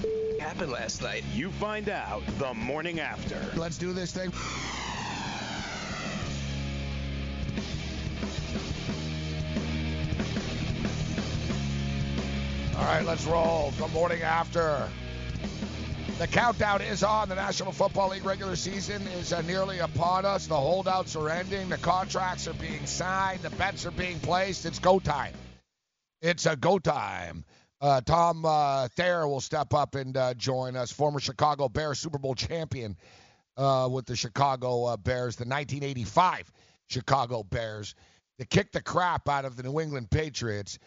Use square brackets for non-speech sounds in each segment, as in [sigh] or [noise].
the happened last night? You find out the morning after. Let's do this thing. All right, let's roll. The morning after. The countdown is on. The National Football League regular season is uh, nearly upon us. The holdouts are ending. The contracts are being signed. The bets are being placed. It's go time. It's a go time. Uh, Tom uh, Thayer will step up and uh, join us, former Chicago Bears Super Bowl champion uh, with the Chicago uh, Bears, the 1985 Chicago Bears, to kick the crap out of the New England Patriots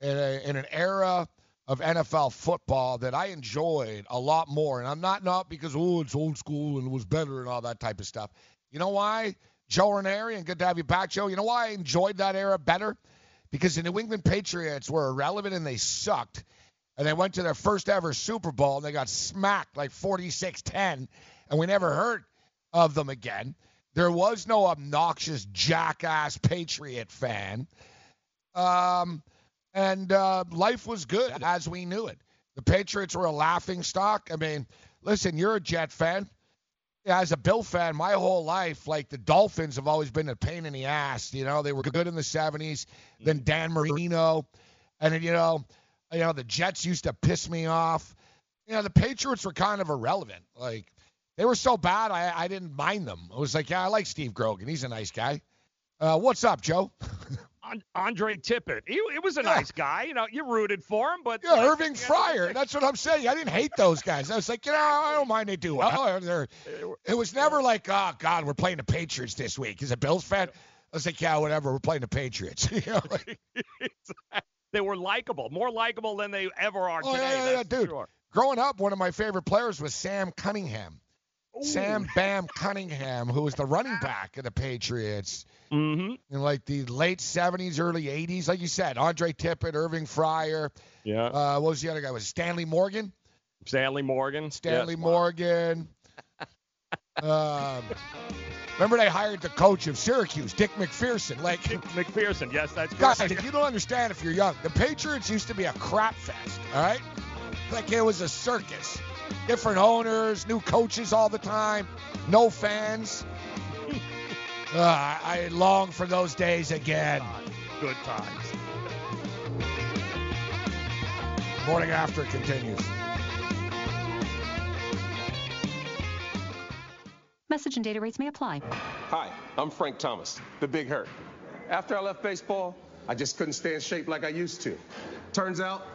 in, a, in an era of NFL football that I enjoyed a lot more. And I'm not not because oh it's old school and it was better and all that type of stuff. You know why? Joe Ranieri, and good to have you back, Joe. You know why I enjoyed that era better? Because the New England Patriots were irrelevant and they sucked. And they went to their first ever Super Bowl and they got smacked like 46 10. And we never heard of them again. There was no obnoxious jackass Patriot fan. Um, and uh, life was good as we knew it. The Patriots were a laughing stock. I mean, listen, you're a Jet fan. As a Bill fan, my whole life, like the Dolphins have always been a pain in the ass. You know, they were good in the 70s. Then Dan Marino, and then, you know, you know the Jets used to piss me off. You know, the Patriots were kind of irrelevant. Like they were so bad, I I didn't mind them. I was like, yeah, I like Steve Grogan. He's a nice guy. Uh, what's up, Joe? [laughs] Andre Tippett. He, he was a yeah. nice guy. You know, you rooted for him, but yeah, Irving Fryar. That's what I'm saying. I didn't hate those guys. I was like, you know, I don't mind they do well. It was never like, oh God, we're playing the Patriots this week. Is a Bills fan, I was like, yeah, whatever. We're playing the Patriots. [laughs] you know, like, [laughs] they were likable, more likable than they ever are oh, today. Yeah, yeah, dude. Sure. Growing up, one of my favorite players was Sam Cunningham. Ooh. Sam Bam Cunningham, who was the [laughs] running back of the Patriots mm-hmm. in like the late 70s, early 80s. Like you said, Andre Tippett, Irving Fryar. Yeah. Uh, what was the other guy? Was Stanley Morgan? Stanley Morgan. Stanley yes. Morgan. [laughs] um, remember they hired the coach of Syracuse, Dick MacPherson. Like Dick MacPherson. Yes, that's guys. If you don't understand, if you're young, the Patriots used to be a crap fest. All right, like it was a circus. Different owners, new coaches all the time, no fans. Uh, [laughs] I long for those days again. Good times. Morning after continues. Message and data rates may apply. Hi, I'm Frank Thomas, the Big Hurt. After I left baseball, I just couldn't stay in shape like I used to. Turns out,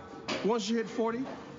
once you hit 40,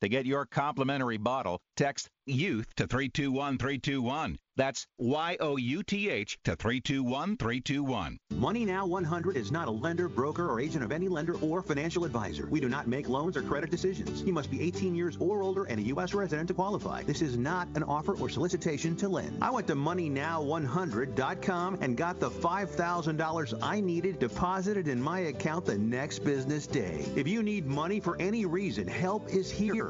To get your complimentary bottle, text YOUTH to 321321. That's Y O U T H to 321321. Money Now 100 is not a lender, broker, or agent of any lender or financial advisor. We do not make loans or credit decisions. You must be 18 years or older and a U.S. resident to qualify. This is not an offer or solicitation to lend. I went to MoneyNow100.com and got the $5,000 I needed deposited in my account the next business day. If you need money for any reason, help is here.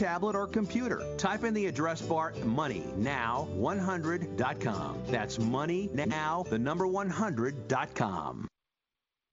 tablet, or computer. Type in the address bar MoneyNow100.com. That's MoneyNow, the number 100.com.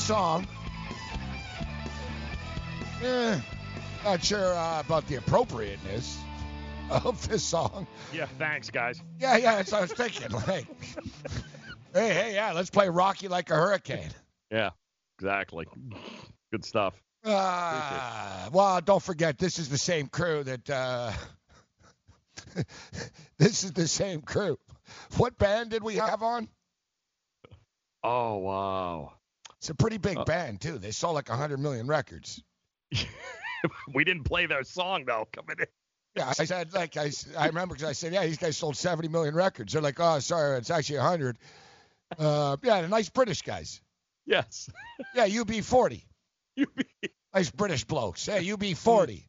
song. Eh, not sure uh, about the appropriateness of this song. Yeah, thanks, guys. Yeah, yeah, that's what I was thinking. Like, hey, hey, yeah, let's play Rocky like a hurricane. Yeah, exactly. Good stuff. Uh, well, don't forget, this is the same crew that. Uh, [laughs] this is the same crew. What band did we have on? Oh wow. It's a pretty big Uh, band too. They sold like 100 million records. [laughs] we didn't play their song though. Coming in. Yeah, I said like I remember because I said yeah these guys sold 70 million records. They're like oh sorry it's actually 100. Uh, yeah, the nice British guys. Yes. Yeah, UB40. [laughs] UB. Nice British blokes. Hey, UB40.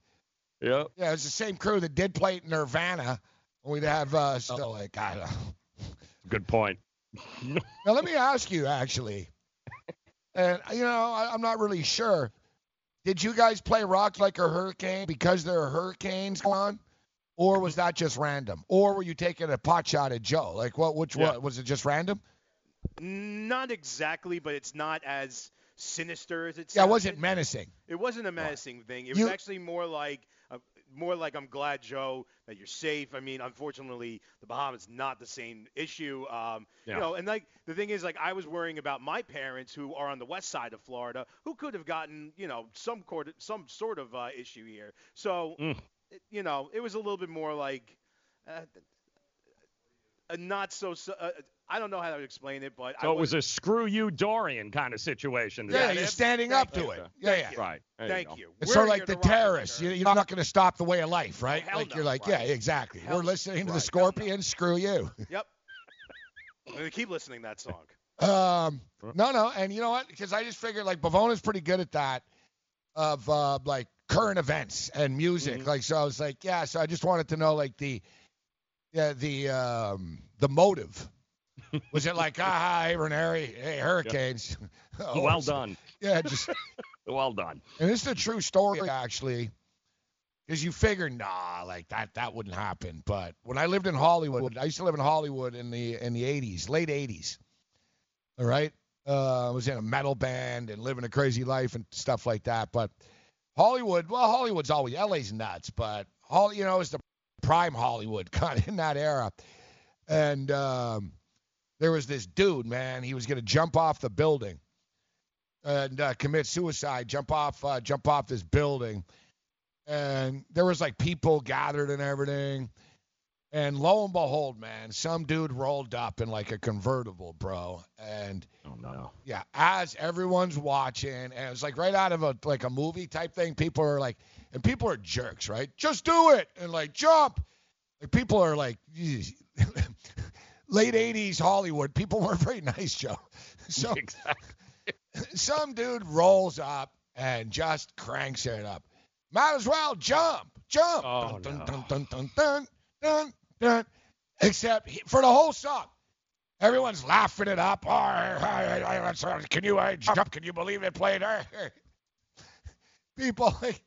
Yep. Yeah, it's the same crew that did play Nirvana. We'd have uh, still like I don't know. Good point. [laughs] Now let me ask you actually, and you know I, I'm not really sure. Did you guys play rock like a hurricane because there are hurricanes going on, or was that just random? Or were you taking a pot shot at Joe? Like what? Which Yeah. was it? Just random? Not exactly, but it's not as sinister as it Yeah, sounded. wasn't menacing? It wasn't a menacing thing. It You- was actually more like, more like I'm glad, Joe, that you're safe. I mean, unfortunately, the Bahamas not the same issue. Um, Yeah. You know, and like the thing is, like I was worrying about my parents who are on the west side of Florida, who could have gotten, you know, some court, some sort of uh, issue here. So, Mm. it- you know, it was a little bit more like. Uh, a not so, so uh, I don't know how to explain it, but I So it was a screw you Dorian kind of situation. Is Yeah, you're it? standing Thank up to you. it. Yeah, yeah. Right. There Thank go. you. It's sort of like the to rock the terrorists. record. You- You're not going to stop the way of life, right? Hell like no. you're like, Right. yeah, exactly. Hell We're listening to the right. Hell no. Scorpions. Screw you. Yep. I'm gonna keep listening to that song. [laughs] Um, no, no, and you know what? Because I just figured like Bavona's pretty good at that of uh, like current events and music. Mm-hmm. Like, so I was like, yeah. So I just wanted to know like the, yeah, the um, the motive. Was it like, ah, hey, Ranieri, hey, Hurricanes? [laughs] Or Well done. Yeah, just [laughs] Well done. and this is a true story actually. Because you figure, nah, like that that wouldn't happen. But when I lived in Hollywood, I used to live in Hollywood in the in the 80s, late 80s. All right, uh, I was in a metal band and living a crazy life and stuff like that. But Hollywood, well, Hollywood's always LA's nuts, but Holly, you know, is the prime Hollywood [laughs] kind of in that era. And um, there was this dude, man. He was gonna jump off the building and uh, commit suicide, jump off, uh, jump off this building, and there was like people gathered and everything. And lo and behold, man, some dude rolled up in like a convertible, bro. And Oh no. yeah, as everyone's watching, and it was like right out of a like a movie type thing. People are like, and people are jerks, right? Just do it and like jump. Like people are like. [laughs] late '80s Hollywood. People weren't very nice, Joe. So Exactly. some dude rolls up and just cranks it up. Might as well jump, jump. Oh, dun, no. dun, dun, dun, dun, dun, dun. Except he, for the whole song. Everyone's laughing it up. Oh, uh, can you uh, jump? Can you believe it played? Uh, People, like,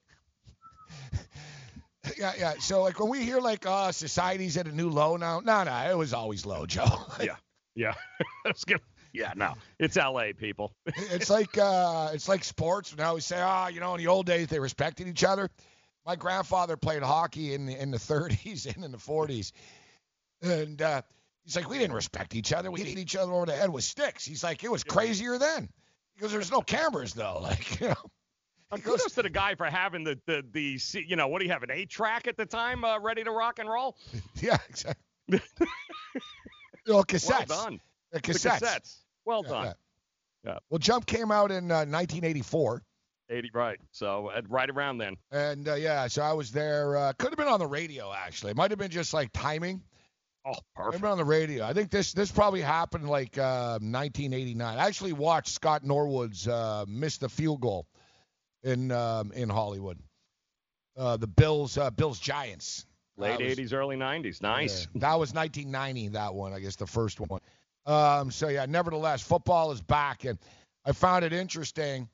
yeah, yeah. So like when we hear like uh society's at a new low now, no, no, it was always low, [laughs] Joe. yeah, yeah. [laughs] Yeah, no, it's L.A. people. [laughs] it's like uh, it's like sports. Now we say, ah, oh, you know, in the old days they respected each other. My grandfather played hockey in the in the 30s and in the 40s, and uh, he's like, we didn't respect each other. We hit each other over the head with sticks. He's like, it was crazier then because there's no cameras though. Like, you know. Uh, kudos to the guy for having the, the the you know what do you have an eight track at the time uh, ready to rock and roll? [laughs] yeah, exactly. [laughs] well, cassettes. Well done. The cassettes. The cassettes. Well yeah, done. Yeah. yeah. Well, Jump came out in uh, 1984. 80, right. So uh, right around then. And uh, yeah, so I was there. Uh, could have been on the radio actually. It might have been just like timing. Oh, perfect. Maybe on the radio. I think this this probably happened like uh, 1989. I actually watched Scott Norwood's uh, miss the field goal in um, in Hollywood. Uh, the Bills uh, Bills Giants. Late was, 80s, early 90s. Nice. Yeah, [laughs] that was 1990. That one, I guess, the first one. Um, so yeah, nevertheless, football is back, and I found it interesting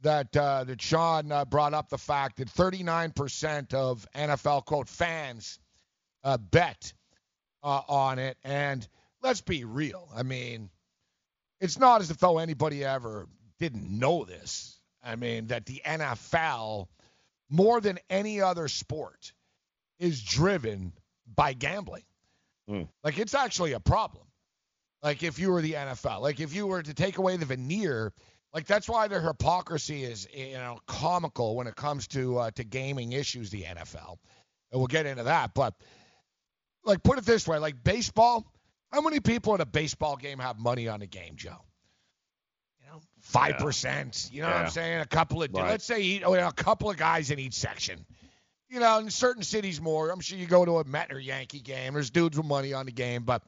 that uh, that Sean uh, brought up the fact that 39% of NFL quote fans uh, bet uh, on it, and let's be real. I mean, it's not as if though anybody ever didn't know this. I mean, that the NFL, more than any other sport, is driven by gambling. Mm. Like it's actually a problem. Like if you were the NFL, like if you were to take away the veneer, like that's why their hypocrisy is you know comical when it comes to uh, to gaming issues. The NFL, and we'll get into that. But like put it this way, like baseball, how many people at a baseball game have money on the game, Joe? Five percent. You know Yeah. what I'm saying? A couple of Right. let's say you know, a couple of guys in each section. You know, in certain cities more. I'm sure you go to a Met or Yankee game. There's dudes with money on the game, but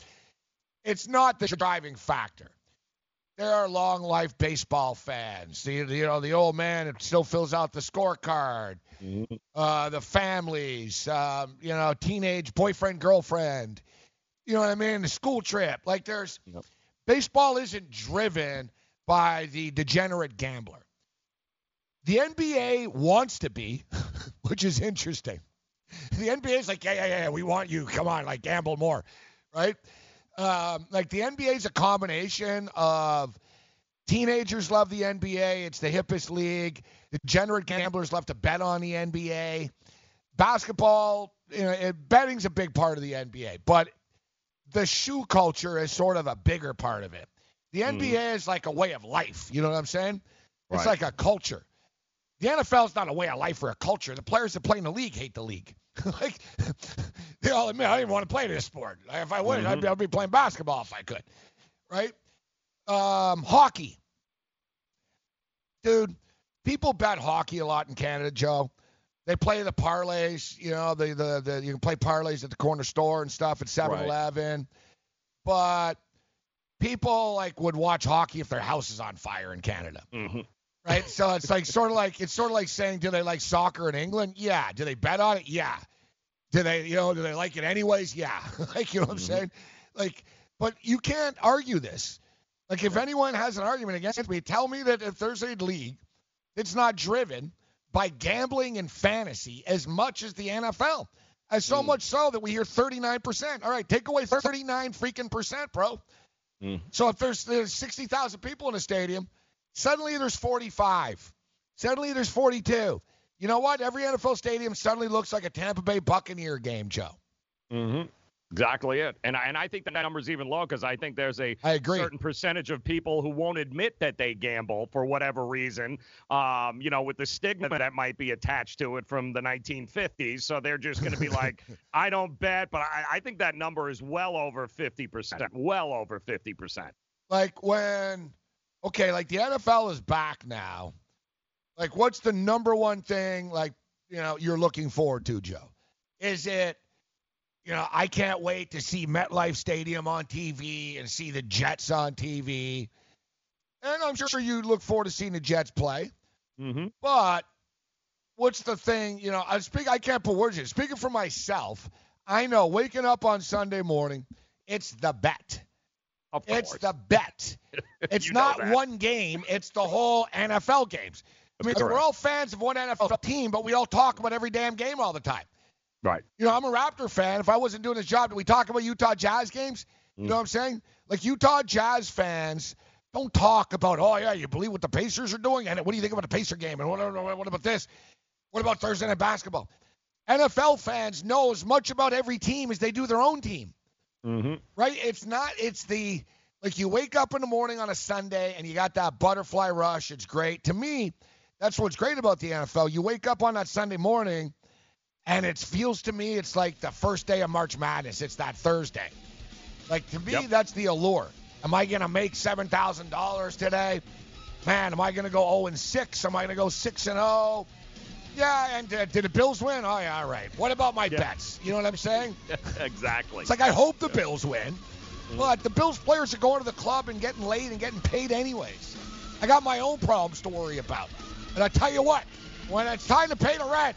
it's not the driving factor. There are long life baseball fans. The, you know, the old man that still fills out the scorecard. Mhm. Uh, the families. Um, you know, teenage boyfriend girlfriend. You know what I mean? The school trip. Like there's Yep. baseball isn't driven by the degenerate gambler. The NBA wants to be, [laughs] which is interesting. The NBA is like, yeah, yeah, yeah, we want you. Come on, like gamble more, right? Um, like the NBA is a combination of teenagers love the NBA. It's the hippest league. The degenerate gamblers love to bet on the NBA. Basketball, you know, betting's a big part of the NBA, but the shoe culture is sort of a bigger part of it. The NBA is like a way of life. You know what I'm saying? It's Right. like a culture. The NFL is not a way of life or a culture. The players that play in the league hate the league. [laughs] like [laughs] they all admit, I didn't even want to play this sport. If I would, I'd, be, I'd be playing basketball if I could. Right? Um, hockey, dude. People bet hockey a lot in Canada, Joe. They play the parlays. You know, the the, the you can play parlays at the corner store and stuff at 7-Eleven. But people like would watch hockey if their house is on fire in Canada hmm right? So it's like sort of like it's sort of like saying, do they like soccer in England? Yeah. Do they bet on it? Yeah. Do they, you know, do they like it anyways? Yeah. [laughs] like you know what I'm saying? Like, but you can't argue this. Like if anyone has an argument against me, tell me that if there's a league that's not driven by gambling and fantasy as much as the NFL. As so much so that we hear 39%. All right, take away 39 freaking percent, bro. Mm. So if there's there's 60,000 people in a stadium, suddenly there's 45. Suddenly there's 42. You know what? Every NFL stadium suddenly looks like a Tampa Bay Buccaneer game, Joe. hmm Exactly it. And I, and I think that number's even low because I think there's a I agree. certain percentage of people who won't admit that they gamble for whatever reason, um, you know, with the stigma that might be attached to it from the 1950s. So they're just going to be like, [laughs] I don't bet, but I, I think that number is well over 50%. Well over 50%. Like when, okay, like the NFL is back now. Like, what's the number one thing like you know you're looking forward to, Joe? Is it, you know, I can't wait to see MetLife Stadium on TV and see the Jets on TV, and I'm sure you look forward to seeing the Jets play. Mm-hmm. But what's the thing? You know, I speak. I can't put words in. Speaking for myself, I know waking up on Sunday morning, it's the bet. Of It's the bet. [laughs] It's not one game. It's the whole NFL games. I mean, we're all fans of one NFL team, but we all talk about every damn game all the time. Right. You know, I'm a Raptor fan. If I wasn't doing this job, do we talk about Utah Jazz games? You know what I'm saying? Like Utah Jazz fans don't talk about, oh yeah, you believe what the Pacers are doing, and what do you think about the Pacer game, and what, what about this? What about Thursday night basketball? NFL fans know as much about every team as they do their own team. Mm-hmm. Right? It's not. It's the like you wake up in the morning on a Sunday and you got that butterfly rush. It's great. To me, that's what's great about the NFL. You wake up on that Sunday morning, and it feels to me it's like the first day of March Madness. It's that Thursday. Like to me, Yep. that's the allure. Am I gonna make seven thousand dollars today? Man, am I gonna go 0 and six? Am I gonna go six and 0? Yeah, and uh, did the Bills win? Oh yeah, all right. What about my Yeah. bets? You know what I'm saying? [laughs] exactly. It's like I hope the Bills win, but the Bills players are going to the club and getting laid and getting paid anyways. I got my own problems to worry about. And I tell you what, when it's time to pay the rent,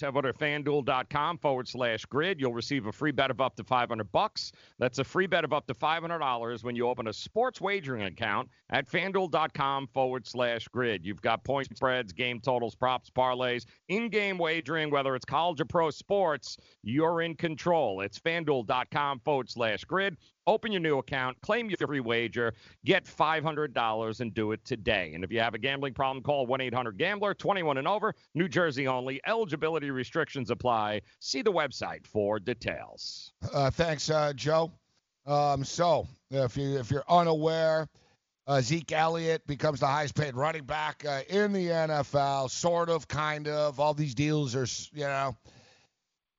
Head over to fanduel.com forward slash grid. You'll receive a free bet of up to 500 bucks. That's a free bet of up to $500 when you open a sports wagering account at fanduel.com forward slash grid. You've got point spreads, game totals, props, parlays, in game wagering, whether it's college or pro sports, you're in control. It's fanduel.com forward slash grid. Open your new account, claim your free wager, get $500 and do it today. And if you have a gambling problem, call 1 800 Gambler, 21 and over, New Jersey only. Eligibility restrictions apply. See the website for details. Uh, thanks, uh, Joe. Um, so if you if you're unaware, Uh, Zeke Elliott becomes the highest paid running back uh, in the NFL, sort of, kind of. All these deals are, you know,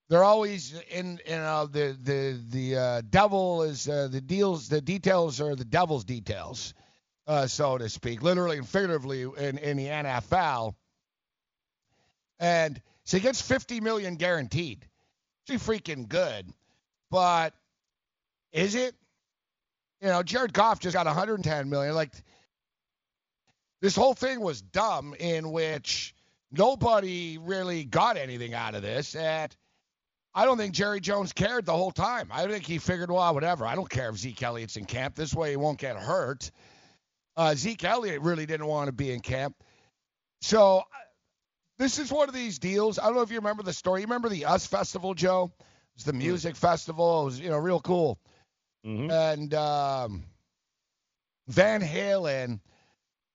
they're always in, you know, the the the uh, devil is uh, the deals, the details are the devil's details, uh, so to speak, literally and figuratively in in the NFL. And so he gets 50 million guaranteed. Pretty freaking good, but is it? You know, Jared Goff just got 110 million. Like this whole thing was dumb, in which nobody really got anything out of this. And I don't think Jerry Jones cared the whole time. I think he figured, well, whatever. I don't care if Zeke Elliott's in camp. This way he won't get hurt. Uh, Zeke Elliott really didn't want to be in camp. So this is one of these deals. I don't know if you remember the story. You remember the US Festival, Joe? It's the music mm. festival. It was, you know, real cool. Mm-hmm. And um, Van Halen,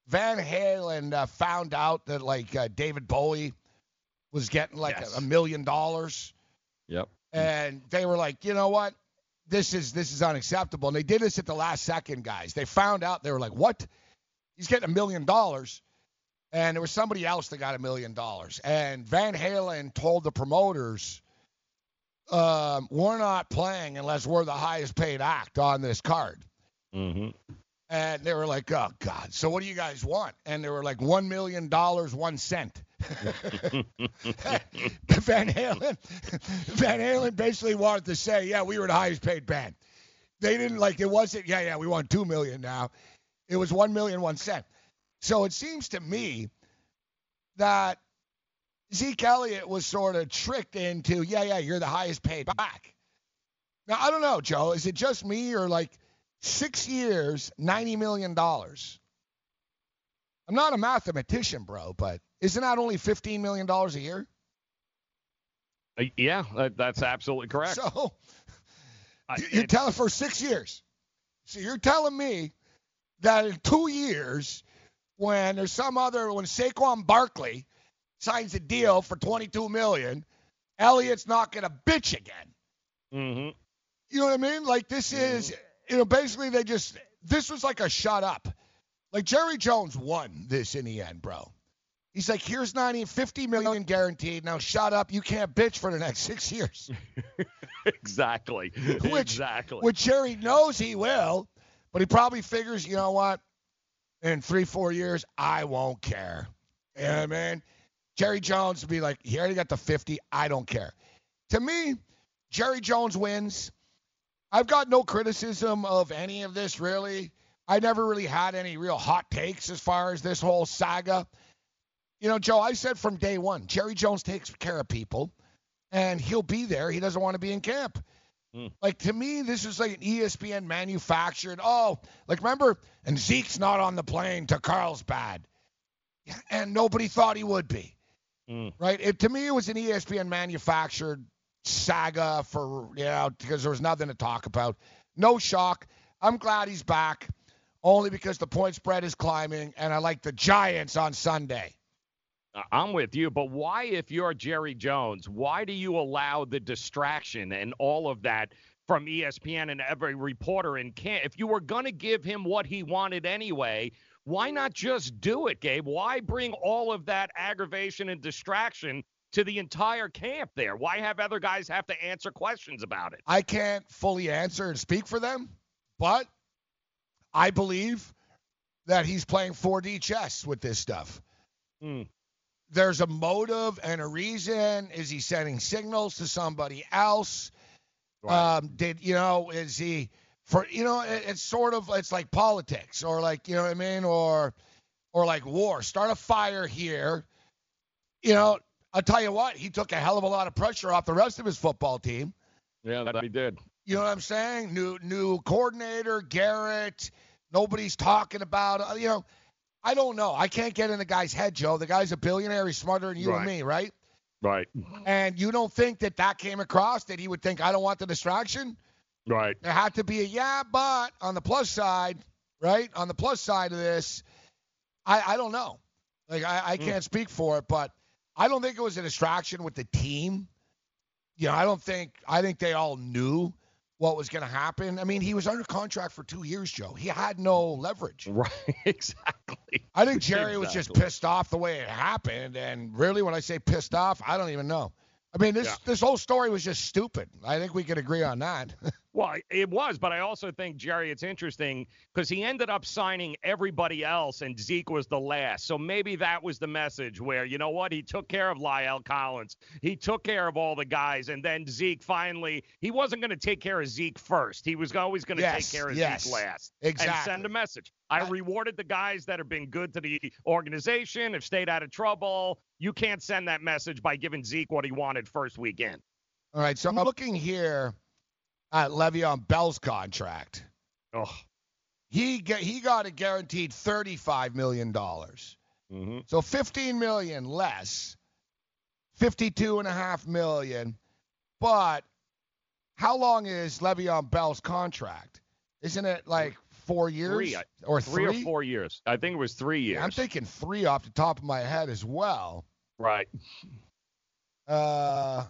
Van Halen uh, found out that like uh, David Bowie was getting like yes. a, a million dollars. Yep. And they were like, you know what? This is this is unacceptable. And they did this at the last second, guys. They found out they were like, what? He's getting a million dollars. And there was somebody else that got a million dollars. And Van Halen told the promoters, um, we're not playing unless we're the highest paid act on this card. Mm-hmm. And they were like, oh, God. So what do you guys want? And they were like, $1 million, one cent. Van Halen, Van Halen basically wanted to say, yeah, we were the highest paid band. They didn't like it wasn't, yeah, yeah, we want two million now. It was one million one cent. So it seems to me that Zeke Elliott was sort of tricked into, yeah, yeah, you're the highest paid back. Now, I don't know, Joe. Is it just me or like six years, $90 million? I'm not a mathematician, bro, but isn't that only $15 million a year? Uh, yeah, that's absolutely correct. So you're telling for six years. So you're telling me that in two years, when there's some other, when Saquon Barkley signs a deal for 22 million, Elliott's not going to bitch again. Mm-hmm. You know what I mean? Like this is, mm-hmm. you know, basically they just this was like a shut up. Like Jerry Jones won this in the end, bro. He's like, here's 90, 50 million guaranteed. Now shut up. You can't bitch for the next six years. [laughs] exactly. Which, exactly. Which Jerry knows he will, but he probably figures, you know what? In three, four years, I won't care. You know what I mean? Jerry Jones would be like, he already got the 50. I don't care. To me, Jerry Jones wins. I've got no criticism of any of this, really. I never really had any real hot takes as far as this whole saga. You know, Joe, I said from day one, Jerry Jones takes care of people, and he'll be there. He doesn't want to be in camp. Mm. Like to me, this is like an ESPN manufactured. Oh, like remember, and Zeke's not on the plane to Carlsbad, and nobody thought he would be. Mm. Right? It, to me, it was an ESPN manufactured saga for, you know, because there was nothing to talk about. No shock. I'm glad he's back, only because the point spread is climbing, and I like the Giants on Sunday. I'm with you, but why, if you're Jerry Jones, why do you allow the distraction and all of that from ESPN and every reporter in camp? If you were going to give him what he wanted anyway, why not just do it, Gabe? Why bring all of that aggravation and distraction to the entire camp there? Why have other guys have to answer questions about it? I can't fully answer and speak for them, but I believe that he's playing 4D chess with this stuff. Mm. There's a motive and a reason. Is he sending signals to somebody else? Right. Um, did you know? Is he for you know it, it's sort of it's like politics or like you know what I mean or or like war. Start a fire here. You know, I'll tell you what, he took a hell of a lot of pressure off the rest of his football team. Yeah, that he did. You know what I'm saying? New new coordinator, Garrett. Nobody's talking about uh, you know. I don't know. I can't get in the guy's head, Joe. The guy's a billionaire. He's smarter than you right. and me, right? Right. And you don't think that that came across that he would think I don't want the distraction? Right. There had to be a yeah, but on the plus side, right? On the plus side of this, I, I don't know. Like I, I can't mm. speak for it, but I don't think it was a distraction with the team. You know, I don't think I think they all knew what was going to happen. I mean, he was under contract for two years, Joe. He had no leverage. Right, [laughs] exactly. I think Jerry was just pissed off the way it happened. And really, when I say pissed off, I don't even know. I mean, this Yeah. this whole story was just stupid. I think we could agree on that. [laughs] Well, it was, but I also think Jerry, it's interesting because he ended up signing everybody else, and Zeke was the last. So maybe that was the message where you know what, he took care of La'el Collins, he took care of all the guys, and then Zeke finally, he wasn't going to take care of Zeke first. He was always going to Yes, take care of yes, Zeke last exactly. and send a message. I rewarded the guys that have been good to the organization, have stayed out of trouble. You can't send that message by giving Zeke what he wanted first weekend. All right, so I'm looking here at Le'Veon Bell's contract. Oh. He get, he got a guaranteed thirty-five million dollars. Mm-hmm. So fifteen million less, fifty-two and a half million. But how long is Le'Veon Bell's contract? Isn't it like four years Three, or three three? or four years. I think it was three years. I'm thinking three off the top of my head as well. Right. Uh,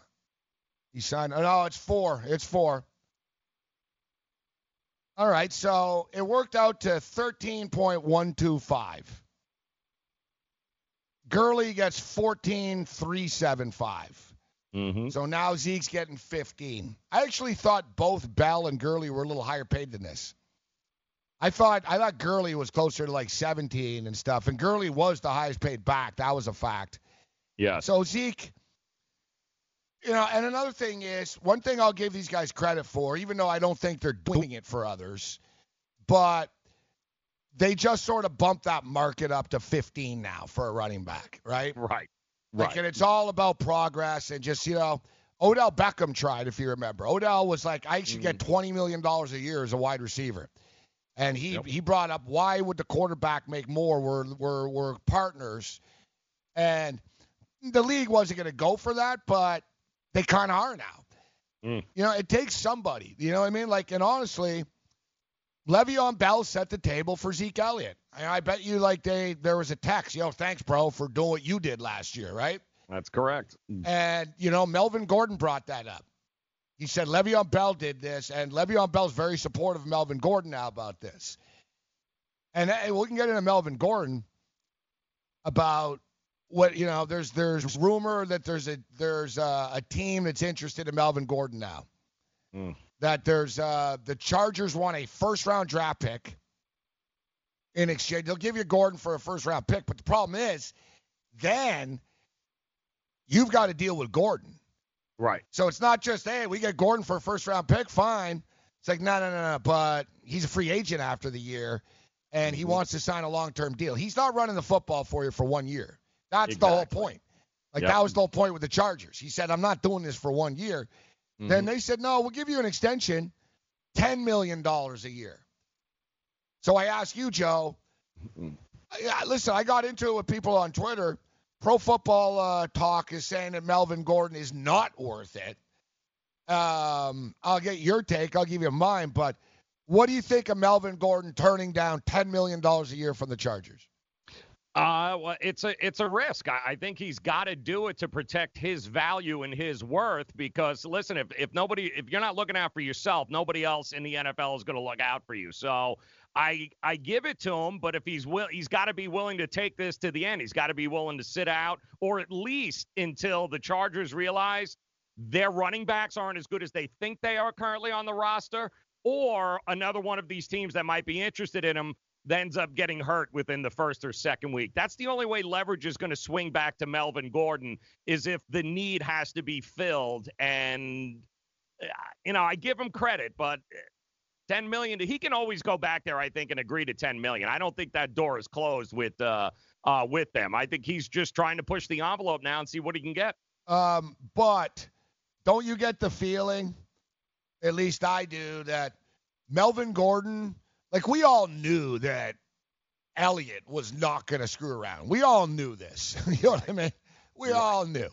he signed. Oh, no, it's four. It's four. All right, so it worked out to thirteen point one two five. Gurley gets fourteen three seven five. Mm-hmm. So now Zeke's getting fifteen. I actually thought both Bell and Gurley were a little higher paid than this. I thought I thought Gurley was closer to like seventeen and stuff, and Gurley was the highest paid back. That was a fact. Yeah. So Zeke, you know, and another thing is, one thing I'll give these guys credit for, even though I don't think they're doing it for others, but they just sort of bumped that market up to 15 now for a running back, right? Right. Like, Right. and it's all about progress and just, you know, Odell Beckham tried, if you remember. Odell was like, I should get mm-hmm. $20 million a year as a wide receiver. And he, he brought up why would the quarterback make more? We're, we're, we're partners. And the league wasn't going to go for that, but they kind of are now. Mm. You know, it takes somebody. You know what I mean? Like, and honestly, Le'Veon Bell set the table for Zeke Elliott. And I bet you, like, they there was a text, yo, thanks, bro, for doing what you did last year, right? That's correct. And, you know, Melvin Gordon brought that up. He said Le'Veon Bell did this, and Le'Veon Bell's very supportive of Melvin Gordon now about this. And uh, we can get into Melvin Gordon about what you know. There's there's rumor that there's a there's a, a team that's interested in Melvin Gordon now. Mm. That there's uh the Chargers want a first round draft pick in exchange. They'll give you Gordon for a first round pick, but the problem is then you've got to deal with Gordon. Right. So it's not just, hey, we get Gordon for a first round pick, fine. It's like, no, no, no, no. But he's a free agent after the year, and he wants to sign a long term deal. He's not running the football for you for one year. That's the whole point. Like, Yep. that was the whole point with the Chargers. He said, I'm not doing this for one year. Then they said, no, we'll give you an extension, $10 million a year. So I ask you, Joe, yeah, listen, I got into it with people on Twitter. Pro Football uh, Talk is saying that Melvin Gordon is not worth it. Um, I'll get your take. I'll give you mine. But what do you think of Melvin Gordon turning down $10 million a year from the Chargers? Uh, well, it's a it's a risk. I, I think he's got to do it to protect his value and his worth. Because listen, if if nobody, if you're not looking out for yourself, nobody else in the NFL is going to look out for you. So I I give it to him, but if he's will, he's got to be willing to take this to the end. He's got to be willing to sit out, or at least until the Chargers realize their running backs aren't as good as they think they are currently on the roster, or another one of these teams that might be interested in him ends up getting hurt within the first or second week. That's the only way leverage is going to swing back to Melvin Gordon is if the need has to be filled. And uh, you know, I give him credit, but uh, 10 million, he can always go back there, I think, and agree to 10 million. I don't think that door is closed with uh, uh, with them. I think he's just trying to push the envelope now and see what he can get. Um, but don't you get the feeling, at least I do, that Melvin Gordon, like we all knew that Elliott was not going to screw around. We all knew this. [laughs] you know what I mean? We all knew.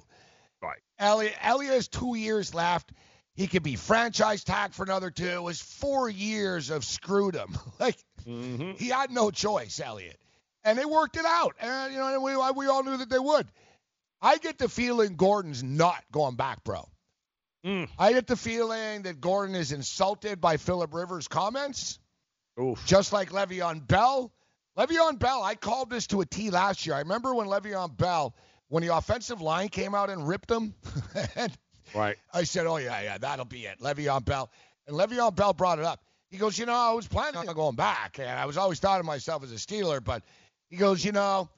Right. Elliott, Elliott has two years left. He could be franchise tagged for another two. It was four years of screwed him. [laughs] like Mm-hmm. he had no choice, Elliott, and they worked it out. And you know, we we all knew that they would. I get the feeling Gordon's not going back, bro. Mm. I get the feeling that Gordon is insulted by Philip Rivers' comments, Oof. just like Le'Veon Bell. Le'Veon Bell, I called this to a T last year. I remember when Le'Veon Bell, when the offensive line came out and ripped him, [laughs] and Right. I said, oh, yeah, yeah, that'll be it. Le'Veon Bell. And Le'Veon Bell brought it up. He goes, you know, I was planning on going back, and I was always thought of myself as a Steeler, but he goes, you know,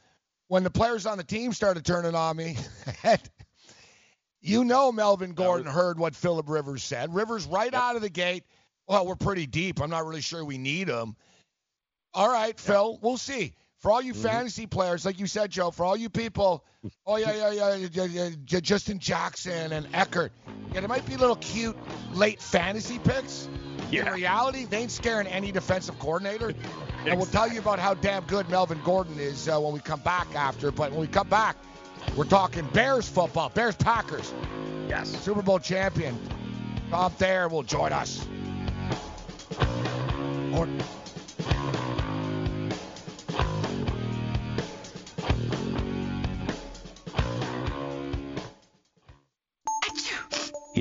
when the players on the team started turning on me, [laughs] you know Melvin Gordon heard what Philip Rivers said. Rivers right out of the gate, well, we're pretty deep. I'm not really sure we need him. All right, Phil, we'll see. For all you fantasy players, like you said, Joe, for all you people, oh yeah, yeah, yeah, yeah, yeah, yeah, Justin Jackson and Ekeler, yeah, there might be little cute late fantasy picks. Yeah. In reality, they ain't scaring any defensive coordinator. [laughs] And we'll tell you about how damn good Melvin Gordon is uh, when we come back after. But when we come back, we're talking Bears football, Bears Packers. Yes. Super Bowl champion. Tom Thayer will join us. Or-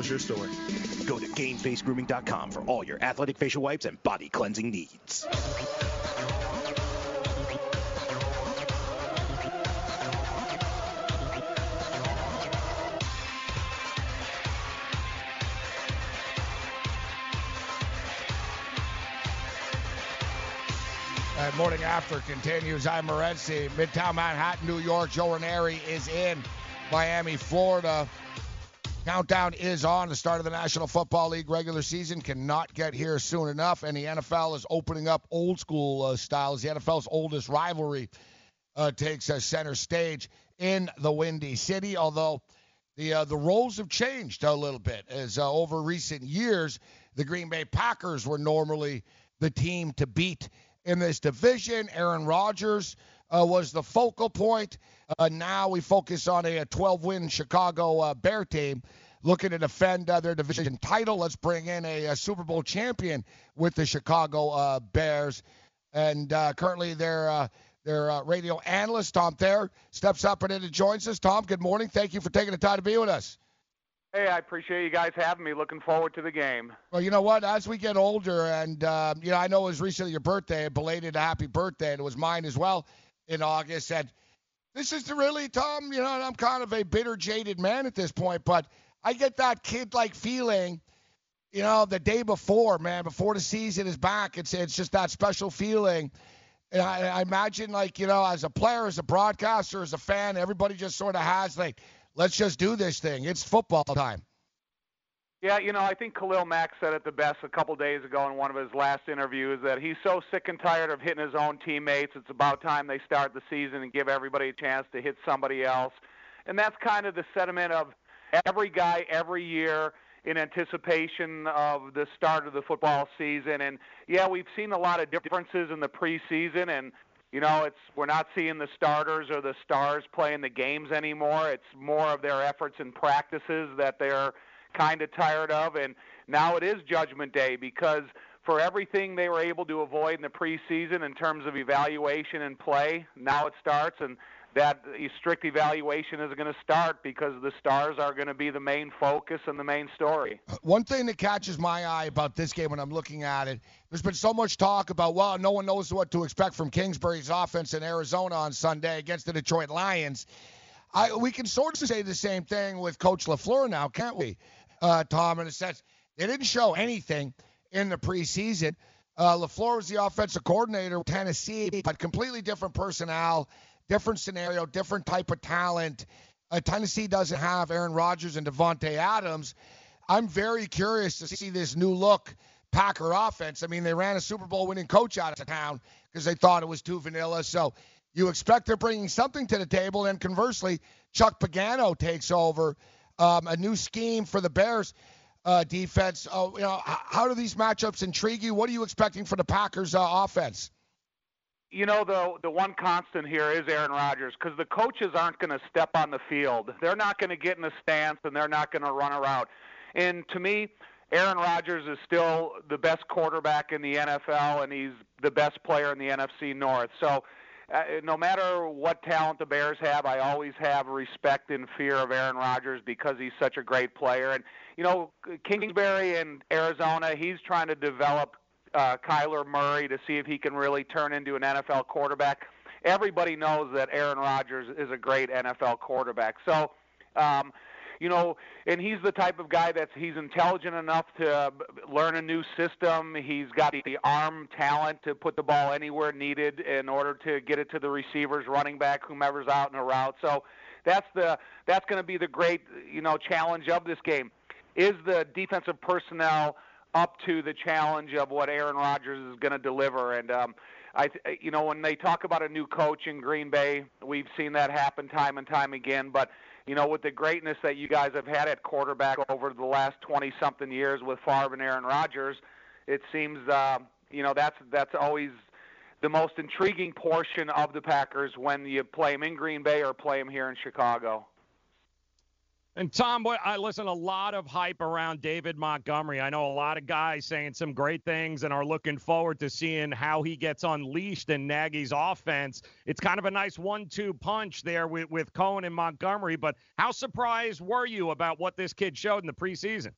What's your story? Go to GameFaceGrooming.com for all your athletic facial wipes and body cleansing needs. Uh, morning after continues. I'm Morency, Midtown Manhattan, New York. Joe Ranieri is in Miami, Florida. Countdown is on. The start of the National Football League regular season cannot get here soon enough, and the NFL is opening up old school uh, styles. The NFL's oldest rivalry uh, takes uh, center stage in the Windy City, although the uh, the roles have changed a little bit as uh, over recent years the Green Bay Packers were normally the team to beat in this division. Aaron Rodgers uh, was the focal point. Uh, now we focus on a 12 win Chicago uh, Bear team looking to defend uh, their division title. Let's bring in a, a, Super Bowl champion with the Chicago uh, Bears. And uh, currently their their radio analyst, Tom Thayer, steps up and joins us. Tom, good morning. Thank you for taking the time to be with us. Hey, I appreciate you guys having me. Looking forward to the game. Well, you know what? As we get older, and um, you know, I know it was recently your birthday, a belated happy birthday, and it was mine as well in August. And this is really, Tom. You know, I'm kind of a bitter, jaded man at this point, but I get that kid-like feeling. You know, the day before, man, before the season is back, it's it's just that special feeling. And I, I imagine, like, you know, as a player, as a broadcaster, as a fan, everybody just sort of has like let's just do this thing. It's football time. Yeah, you know, I think Khalil Mack said it the best a couple days ago in one of his last interviews that he's so sick and tired of hitting his own teammates. It's about time they start the season and give everybody a chance to hit somebody else. And that's kind of the sentiment of every guy every year in anticipation of the start of the football season. And yeah, we've seen a lot of differences in the preseason and you know, it's we're not seeing the starters or the stars playing the games anymore. It's more of their efforts and practices that they're kind of tired of. And now it is Judgment Day because for everything they were able to avoid in the preseason in terms of evaluation and play, now it starts. And that strict evaluation is going to start because the stars are going to be the main focus and the main story. Uh, one thing that catches my eye about this game when I'm looking at it, there's been so much talk about, well, no one knows what to expect from Kingsbury's offense in Arizona on Sunday against the Detroit Lions. I, we can sort of say the same thing with Coach LaFleur now, can't we, uh, Tom, in a sense? They didn't show anything in the preseason. Uh, LaFleur was the offensive coordinator Tennessee, but completely different personnel different scenario, different type of talent. Uh, Tennessee doesn't have Aaron Rodgers and Davante Adams. I'm very curious to see this new look Packer offense. I mean, they ran a Super Bowl winning coach out of town because they thought it was too vanilla. So you expect they're bringing something to the table. And conversely, Chuck Pagano takes over um, a new scheme for the Bears uh, defense. Uh, you know, how do these matchups intrigue you? What are you expecting for the Packers uh, offense? you know the the one constant here is Aaron Rodgers because the coaches aren't going to step on the field. They're not going to get in a stance and they're not going to run around. And to me, Aaron Rodgers is still the best quarterback in the NFL and he's the best player in the NFC North. So uh, no matter what talent the Bears have, I always have respect and fear of Aaron Rodgers because he's such a great player. And you know, Kingsbury in Arizona, he's trying to develop uh, Kyler Murray to see if he can really turn into an NFL quarterback. Everybody knows that Aaron Rodgers is a great NFL quarterback. So, um, you know, and he's the type of guy that's he's intelligent enough to learn a new system. He's got the arm talent to put the ball anywhere needed in order to get it to the receivers, running back, whomever's out in a route. So that's the that's going to be the great you know challenge of this game. Is the defensive personnel up to the challenge of what Aaron Rodgers is going to deliver. And um, I, you know, when they talk about a new coach in Green Bay, we've seen that happen time and time again. But you know, with the greatness that you guys have had at quarterback over the last 20 something years with Favre and Aaron Rodgers, it seems, uh, you know, that's that's always the most intriguing portion of the Packers when you play them in Green Bay or play them here in Chicago. And Tom, I listen a lot of hype around David Montgomery. I know a lot of guys saying some great things and are looking forward to seeing how he gets unleashed in Nagy's offense. It's kind of a nice one-two punch there with, with Cohen and Montgomery. But how surprised were you about what this kid showed in the preseason?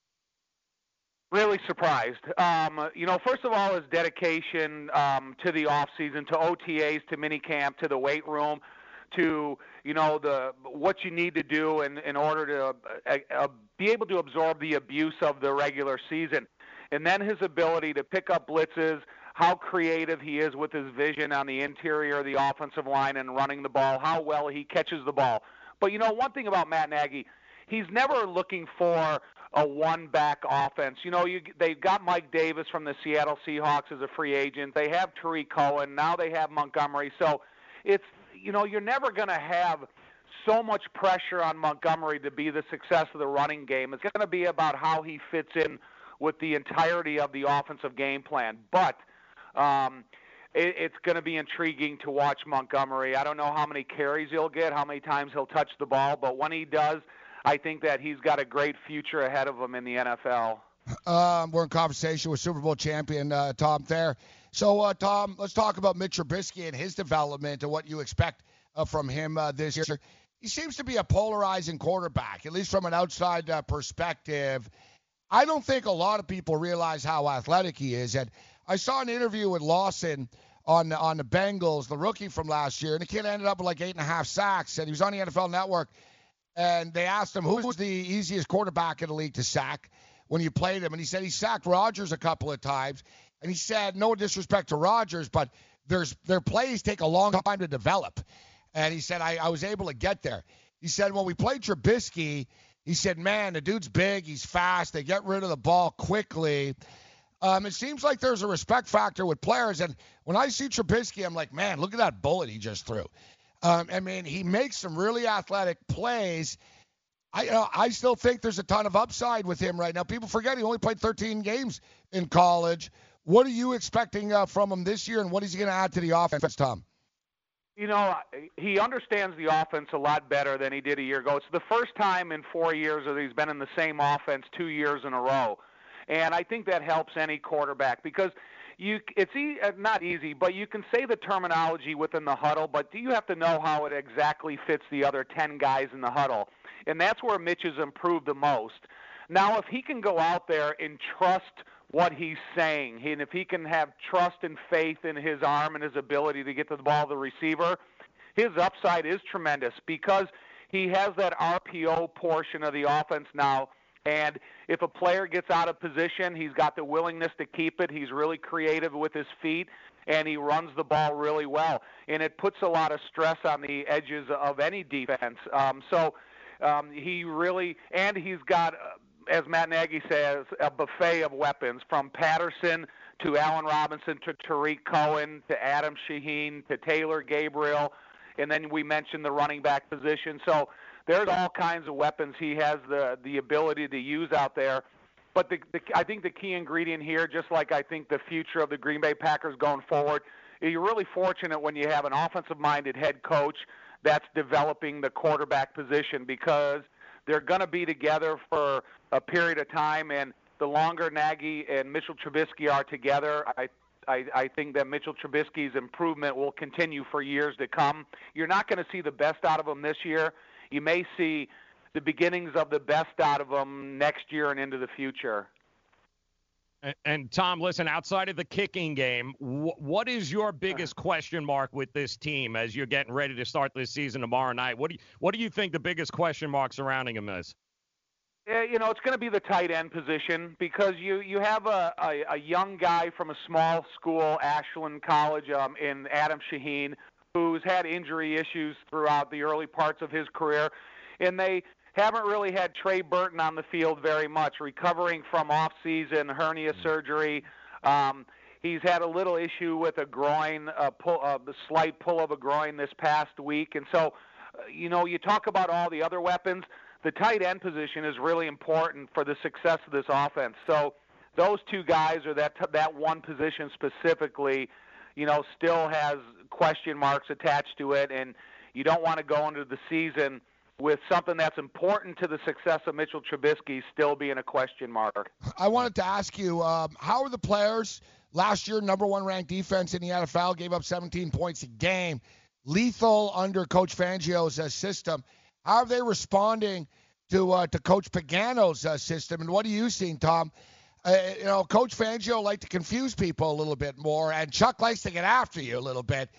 Really surprised. Um, you know, first of all, his dedication um, to the off season, to OTAs, to minicamp, to the weight room to you know the what you need to do in in order to uh, uh, be able to absorb the abuse of the regular season, and then his ability to pick up blitzes, how creative he is with his vision on the interior of the offensive line and running the ball, how well he catches the ball. But you know one thing about Matt Nagy, he's never looking for a one back offense. You know, you they've got Mike Davis from the Seattle Seahawks as a free agent. They have Tarik Cohen. Now they have Montgomery. So it's you know, you're never going to have so much pressure on Montgomery to be the success of the running game. It's going to be about how he fits in with the entirety of the offensive game plan. But Um, it, it's going to be intriguing to watch Montgomery. I don't know how many carries he'll get, how many times he'll touch the ball, but when he does, I think that he's got a great future ahead of him in the NFL. Um, we're in conversation with Super Bowl champion uh, Tom Thayer. So, uh, Tom, let's talk about Mitch Trubisky and his development and what you expect uh, from him uh, this year. He seems to be a polarizing quarterback, at least from an outside uh, perspective. I don't think a lot of people realize how athletic he is. And I saw an interview with Lawson on on the Bengals, the rookie from last year, and the kid ended up with like eight and a half sacks, and he was on the NFL Network, and they asked him who was the easiest quarterback in the league to sack when you played him, and he said he sacked Rodgers a couple of times, and he said no disrespect to Rodgers, but there's their plays take a long time to develop, and he said I, I was able to get there. He said when we played Trubisky, he said man the dude's big, he's fast, they get rid of the ball quickly. Um, it seems like there's a respect factor with players, and when I see Trubisky, I'm like, man, look at that bullet he just threw. Um, I mean, he makes some really athletic plays. I, know, I still think there's a ton of upside with him right now. People forget he only played 13 games in college. What are you expecting uh, from him this year, and what is he going to add to the offense, Tom? You know, he understands the offense a lot better than he did a year ago. It's the first time in four years that he's been in the same offense two years in a row and I think that helps any quarterback because you it's e- uh, not easy, but you can say the terminology within the huddle, but do you have to know how it exactly fits the other 10 guys in the huddle? And that's where Mitch has improved the most. Now, if he can go out there and trust what he's saying, and if he can have trust and faith in his arm and his ability to get to the ball to the receiver, his upside is tremendous because he has that RPO portion of the offense now – and if a player gets out of position, he's got the willingness to keep it. He's really creative with his feet, and he runs the ball really well. And it puts a lot of stress on the edges of any defense. Um, so um, he really, and he's got, uh, as Matt Nagy says, a buffet of weapons from Patterson to Allen Robinson to Tarik Cohen to Adam Shaheen to Taylor Gabriel. And then we mentioned the running back position. So there's all kinds of weapons he has the the ability to use out there. But the, the, I think the key ingredient here, just like I think the future of the Green Bay Packers going forward, you're really fortunate when you have an offensive-minded head coach that's developing the quarterback position because they're going to be together for a period of time. And the longer Nagy and Mitchell Trubisky are together, I I, I think that Mitchell Trubisky's improvement will continue for years to come. You're not going to see the best out of him this year you may see the beginnings of the best out of them next year and into the future. And, and Tom, listen, outside of the kicking game, wh- what is your biggest question mark with this team as you're getting ready to start this season tomorrow night? What do you, what do you think the biggest question mark surrounding him is? Yeah, you know, it's going to be the tight end position because you you have a, a, a young guy from a small school, Ashland College, um, in Adam Shaheen, who's had injury issues throughout the early parts of his career, and they haven't really had Trey Burton on the field very much, recovering from off-season hernia surgery. Um, he's had a little issue with a groin, a pull, a slight pull of a groin this past week, and so, uh, you know, you talk about all the other weapons. The tight end position is really important for the success of this offense. So, those two guys, or that that one position specifically, you know, still has question marks attached to it, and you don't want to go into the season with something that's important to the success of Mitchell Trubisky still being a question mark. I wanted to ask you, um, how are the players last year, number one ranked defense in the NFL, gave up 17 points a game, lethal under Coach Fangio's uh, system. How are they responding to uh, to Coach Pagano's uh, system, and what are you seeing, Tom? uh, you know, Coach Fangio liked to confuse people a little bit more, and Chuck likes to get after you a little bit.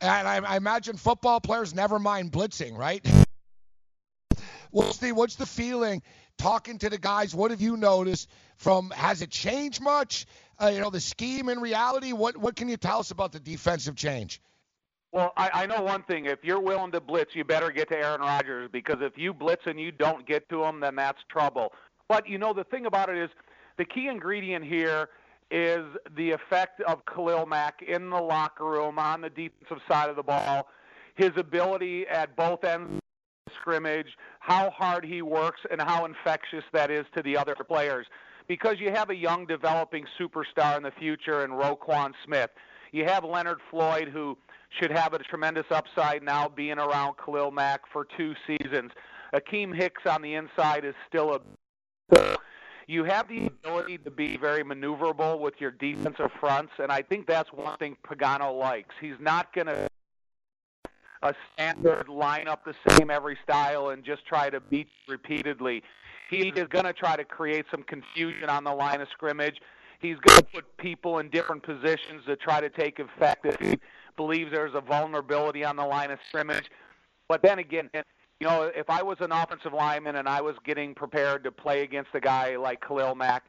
And I, I imagine football players never mind blitzing, right? [laughs] what's the what's the feeling talking to the guys? What have you noticed from? Has it changed much? Uh, you know, the scheme in reality. What what can you tell us about the defensive change? Well, I, I know one thing. If you're willing to blitz, you better get to Aaron Rodgers because if you blitz and you don't get to him, then that's trouble. But you know, the thing about it is the key ingredient here is the effect of Khalil Mack in the locker room on the defensive side of the ball, his ability at both ends scrimmage, how hard he works, and how infectious that is to the other players. because you have a young developing superstar in the future in Roquan Smith. You have Leonard Floyd, who should have a tremendous upside now being around Khalil Mack for two seasons. Akiem Hicks on the inside is still a. You have the ability to be very maneuverable with your defensive fronts, and I think that's one thing Pagano likes. He's not going to a standard line up the same every style and just try to beat repeatedly. He is going to try to create some confusion on the line of scrimmage. He's going to put people in different positions to try to take effect if he believes there's a vulnerability on the line of scrimmage. But then again, you know, if I was an offensive lineman and I was getting prepared to play against a guy like Khalil Mack,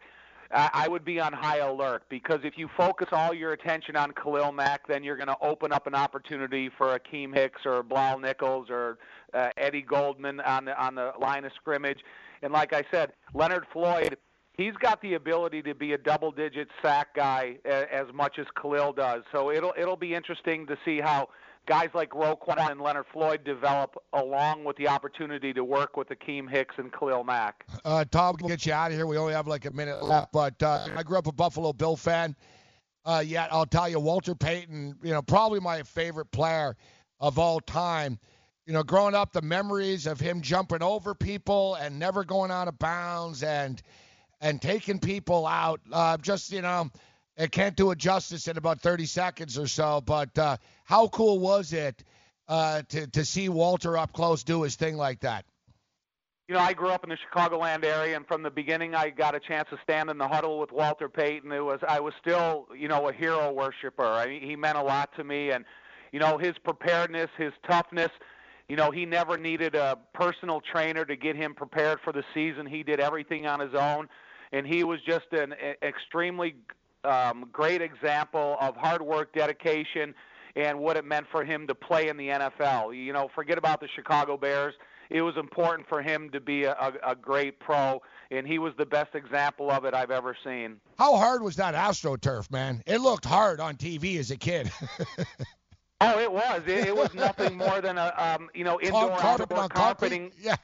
I would be on high alert because if you focus all your attention on Khalil Mack, then you're going to open up an opportunity for Akiem Hicks or Bilal Nichols or uh, Eddie Goldman on the on the line of scrimmage. And like I said, Leonard Floyd, he's got the ability to be a double-digit sack guy as much as Khalil does. So it'll it'll be interesting to see how guys like Roquan and Leonard Floyd develop, along with the opportunity to work with Akiem Hicks and Khalil Mack. Uh, Tom, we'll get you out of here. We only have like a minute left, but uh, I grew up a Buffalo Bill fan. Uh, yet I'll tell you, Walter Payton, you know, probably my favorite player of all time. You know, growing up, the memories of him jumping over people and never going out of bounds and and taking people out. Uh, just you know, it can't do it justice in about 30 seconds or so. But uh, how cool was it uh, to to see Walter up close do his thing like that? You know, I grew up in the Chicagoland area, and from the beginning, I got a chance to stand in the huddle with Walter Payton. It was I was still, you know, a hero worshiper. I he meant a lot to me, and you know, his preparedness, his toughness. You know, he never needed a personal trainer to get him prepared for the season. He did everything on his own, and he was just an extremely um, great example of hard work, dedication, and what it meant for him to play in the NFL. You know, forget about the Chicago Bears. It was important for him to be a, a, a great pro, and he was the best example of it I've ever seen. How hard was that AstroTurf, man? It looked hard on TV as a kid. [laughs] oh, it was. It, it was nothing more than a um, you know indoor carpet outdoor carpeting. Yeah.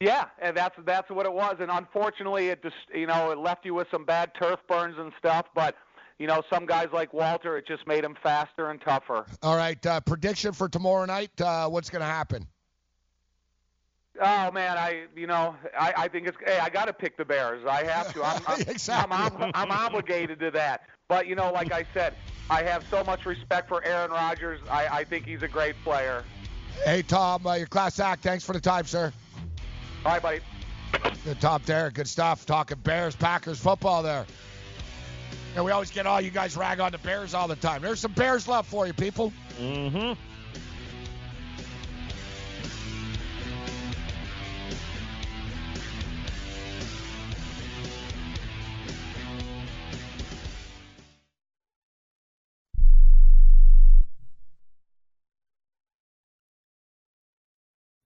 Yeah, and that's that's what it was. And unfortunately, it just you know it left you with some bad turf burns and stuff. But you know, some guys like Walter, it just made him faster and tougher. All right, uh, prediction for tomorrow night. Uh, what's going to happen? Oh man, I you know I, I think it's hey I got to pick the Bears. I have to. I'm I'm, [laughs] exactly. I'm, I'm, I'm obligated to that. But you know, like I said, I have so much respect for Aaron Rodgers. I, I think he's a great player. Hey Tom, uh, your class act. Thanks for the time, sir. Bye, buddy. Good top there. Good stuff. Talking Bears, Packers football there. And we always get all you guys rag on the Bears all the time. There's some Bears love for you, people. Mm-hmm.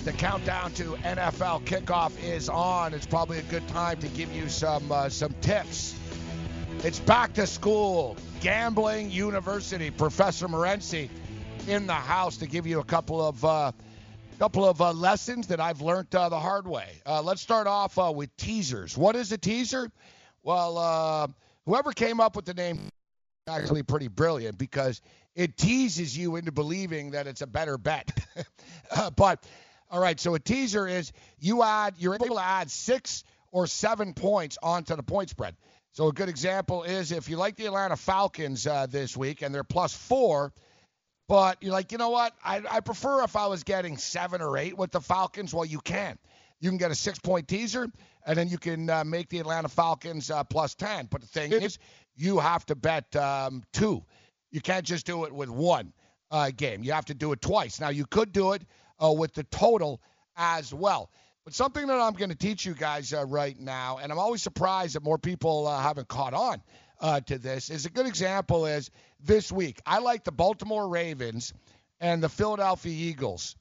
Right, the countdown to NFL kickoff is on. It's probably a good time to give you some uh, some tips. It's back to school, gambling university. Professor Morency in the house to give you a couple of uh, couple of uh, lessons that I've learned uh, the hard way. Uh, let's start off uh, with teasers. What is a teaser? Well, uh, whoever came up with the name is actually pretty brilliant because it teases you into believing that it's a better bet. [laughs] uh, but all right, so a teaser is you add you're able to add six or seven points onto the point spread. So a good example is if you like the Atlanta Falcons uh, this week and they're plus four, but you're like, you know what? I, I prefer if I was getting seven or eight with the Falcons. Well, you can. You can get a six point teaser, and then you can uh, make the Atlanta Falcons uh, plus 10. But the thing is, you have to bet um, two. You can't just do it with one uh, game. You have to do it twice. Now, you could do it uh, with the total as well. But something that I'm going to teach you guys uh, right now, and I'm always surprised that more people uh, haven't caught on uh, to this, is a good example is this week. I like the Baltimore Ravens and the Philadelphia Eagles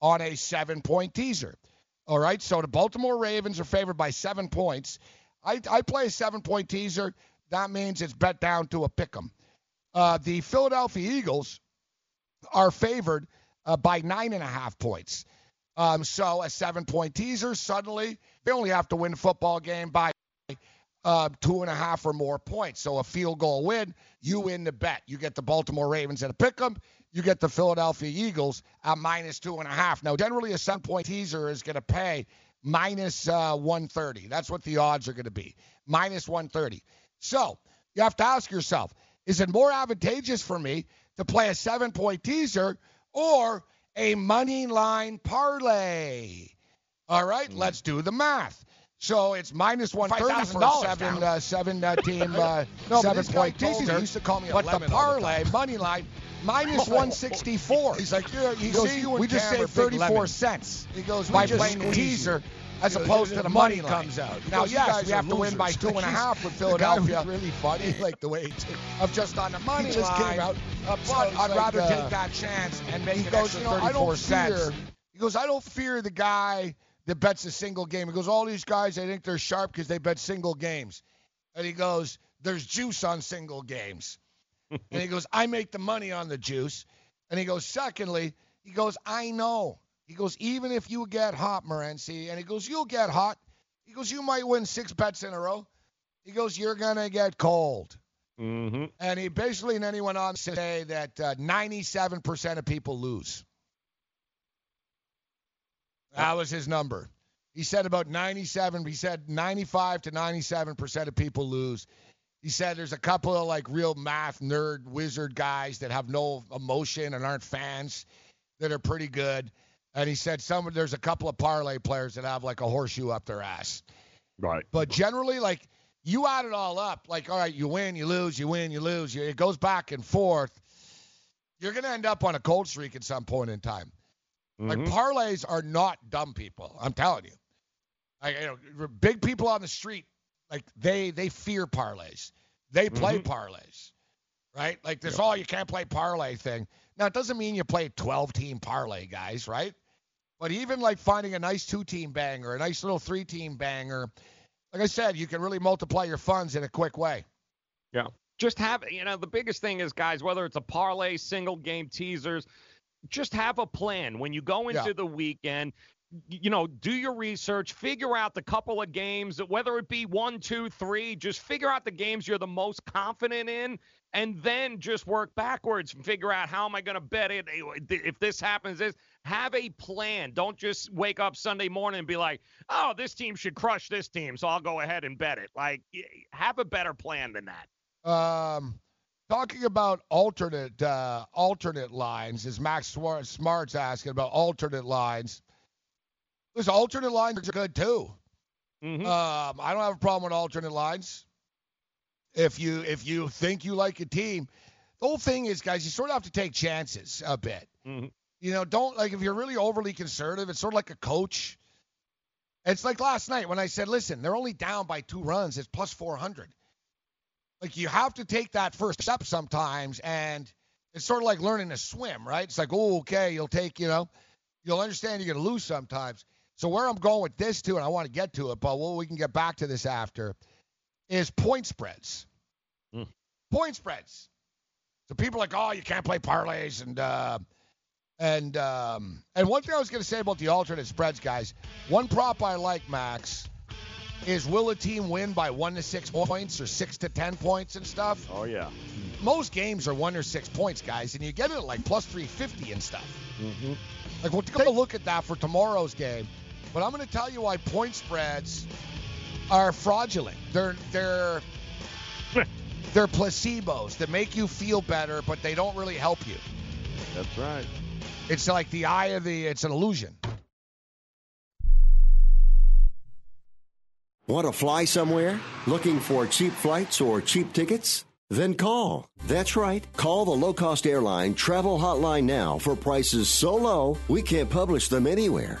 on a seven point teaser. All right, so the Baltimore Ravens are favored by seven points. I, I play a seven point teaser. That means it's bet down to a pick 'em. Uh, the Philadelphia Eagles are favored uh, by nine and a half points. Um, so a seven point teaser, suddenly they only have to win a football game by uh, two and a half or more points. So a field goal win, you win the bet. You get the Baltimore Ravens at a pick 'em. You get the Philadelphia Eagles at minus two and a half. Now, generally, a seven point teaser is going to pay minus uh, 130. That's what the odds are going to be, minus 130. So you have to ask yourself, is it more advantageous for me to play a seven point teaser or a money line parlay? All right, let's do the math. So it's minus 130 for a seven, uh, seven uh, team [laughs] uh, No, seven point teaser. used to call me a but the lemon the parlay money line minus [laughs] 164. He's like, yeah, you he goes, see, you we just saved 34 cents. He goes, we by just playing the squeeze you. As opposed to the money money line. comes out. Now, you yes, we have to win by two and a half two and a He's- half with Philadelphia. really funny, [laughs] like the way he took of just on the money He just line. came out uh, but it's I'd like, rather uh, take that chance and make he goes, extra you know, I 34 don't cents. fear- He goes, I don't fear the guy that bets a single game. He goes, all these guys, I think they're sharp because they bet single games. And he goes, there's juice on single games. and he goes, I make the money on the juice. And he goes, secondly, he goes, I know. He goes, even if you get hot, Morency, and he goes, you'll get hot. He goes, you might win six bets in a row. He goes, you're going to get cold. Mm-hmm. And he basically, and then he went on to say that uh, 97% of people lose. That was his number. He said about 97, he said 95 to 97% of people lose. He said there's a couple of like real math nerd wizard guys that have no emotion and aren't fans that are pretty good. And he said some there's a couple of parlay players that have like a horseshoe up their ass. Right. But generally, like you add it all up, like all right, you win, you lose, you win, you lose. You, it goes back and forth. You're gonna end up on a cold streak at some point in time. Like Mhm. parlays are not dumb people. I'm telling you. Like you know, big people on the street, like they they fear parlays. They play Mhm. parlays, right? Like this all you can't play parlay thing. Now it doesn't mean you play a 12 team parlay, guys, right? But even like finding a nice two team banger, a nice little three team banger, like I said, you can really multiply your funds in a quick way. Yeah. Just have, you know, the biggest thing is, guys, whether it's a parlay, single game teasers, just have a plan. When you go into Yeah. the weekend, you know, do your research, figure out the couple of games, whether it be one, two, three, just figure out the games you're the most confident in, and then just work backwards and figure out how am I going to bet it. If this happens, this have a plan. Don't just wake up Sunday morning and be like, oh, this team should crush this team, so I'll go ahead and bet it. Like, have a better plan than that. Um, talking about alternate uh, alternate lines, is Max Smart's asking about alternate lines. Those alternate lines are good too. Mm-hmm. Um, I don't have a problem with alternate lines. If you if you think you like a team, the whole thing is, guys, you sort of have to take chances a bit. Mm-hmm. You know, don't like if you're really overly conservative. It's sort of like a coach. It's like last night when I said, "Listen, they're only down by two runs. It's 400." Like you have to take that first step sometimes, and it's sort of like learning to swim, right? It's like, oh, okay, you'll take, you know, you'll understand you're gonna lose sometimes. So where I'm going with this too, and I want to get to it, but well, we can get back to this after, is point spreads. Point spreads. So people are like, oh, you can't play parlays, and uh, and um, and one thing I was gonna say about the alternate spreads, guys. One prop I like, Max, is will a team win by one to six points or six to ten points and stuff? Oh yeah. Most games are one or six points, guys, and you get it like plus 350 and stuff. Mm-hmm. Like we'll take a look at that for tomorrow's game. But I'm going to tell you why point spreads are fraudulent. They're they're [laughs] they're placebos that make you feel better, but they don't really help you. That's right. It's like the eye of the. It's an illusion. Want to fly somewhere? Looking for cheap flights or cheap tickets? Then call. That's right. Call the low cost airline travel hotline now for prices so low we can't publish them anywhere.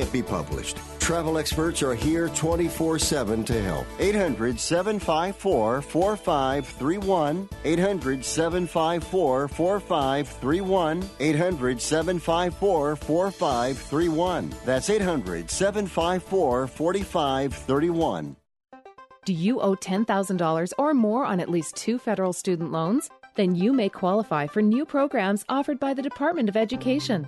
be published. Travel experts are here 24 7 to help. 800 754 4531. 800 754 4531. 800 754 4531. That's 800 754 4531. Do you owe $10,000 or more on at least two federal student loans? Then you may qualify for new programs offered by the Department of Education.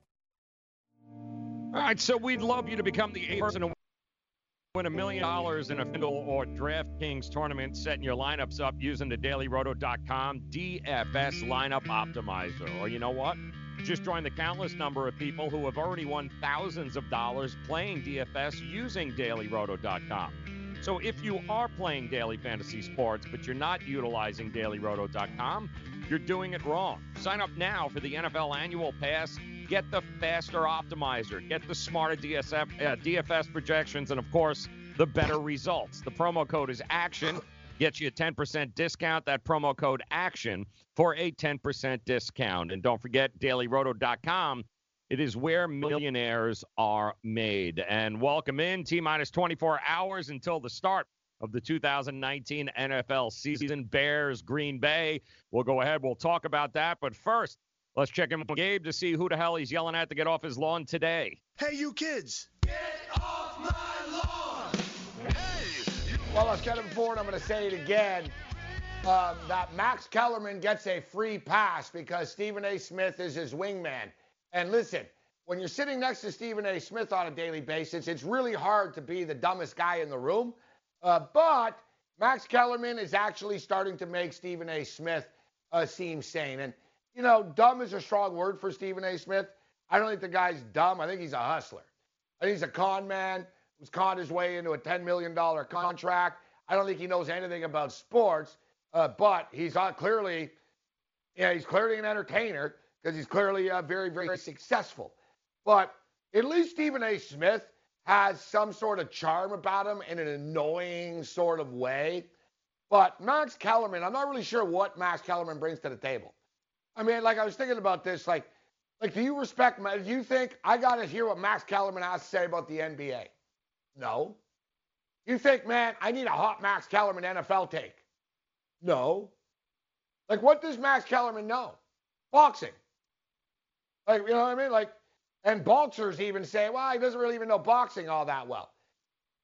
All right, so we'd love you to become the eighth person to win a million dollars in a FanDuel or DraftKings tournament, setting your lineups up using the dailyroto.com DFS lineup optimizer. Or you know what? Just join the countless number of people who have already won thousands of dollars playing DFS using dailyroto.com. So if you are playing daily fantasy sports, but you're not utilizing dailyroto.com, you're doing it wrong. Sign up now for the NFL annual pass. Get the faster optimizer, get the smarter DSF, uh, DFS projections, and of course, the better results. The promo code is ACTION. Gets you a 10% discount. That promo code ACTION for a 10% discount. And don't forget, dailyroto.com. It is where millionaires are made. And welcome in T minus 24 hours until the start of the 2019 NFL season. Bears, Green Bay. We'll go ahead. We'll talk about that. But first, let's check in with Gabe to see who the hell he's yelling at to get off his lawn today. Hey, you kids. Get off my lawn! Hey! Well, I said it before, and I'm going to say it again. Um, that Max Kellerman gets a free pass because Stephen A. Smith is his wingman. And listen, when you're sitting next to Stephen A. Smith on a daily basis, it's really hard to be the dumbest guy in the room. Uh, but Max Kellerman is actually starting to make Stephen A. Smith uh, seem sane. And, you know, dumb is a strong word for Stephen A. Smith. I don't think the guy's dumb. I think he's a hustler. I think he's a con man who's conned his way into a $10 million contract. I don't think he knows anything about sports, uh, but he's uh, clearly, yeah, he's clearly an entertainer because he's clearly uh, very, very successful. But at least Stephen A. Smith has some sort of charm about him in an annoying sort of way. But Max Kellerman, I'm not really sure what Max Kellerman brings to the table. I mean, like I was thinking about this, like, like do you respect? Do you think I got to hear what Max Kellerman has to say about the NBA? No. You think, man, I need a hot Max Kellerman NFL take? No. Like, what does Max Kellerman know? Boxing. Like, you know what I mean? Like, and boxers even say, well, he doesn't really even know boxing all that well.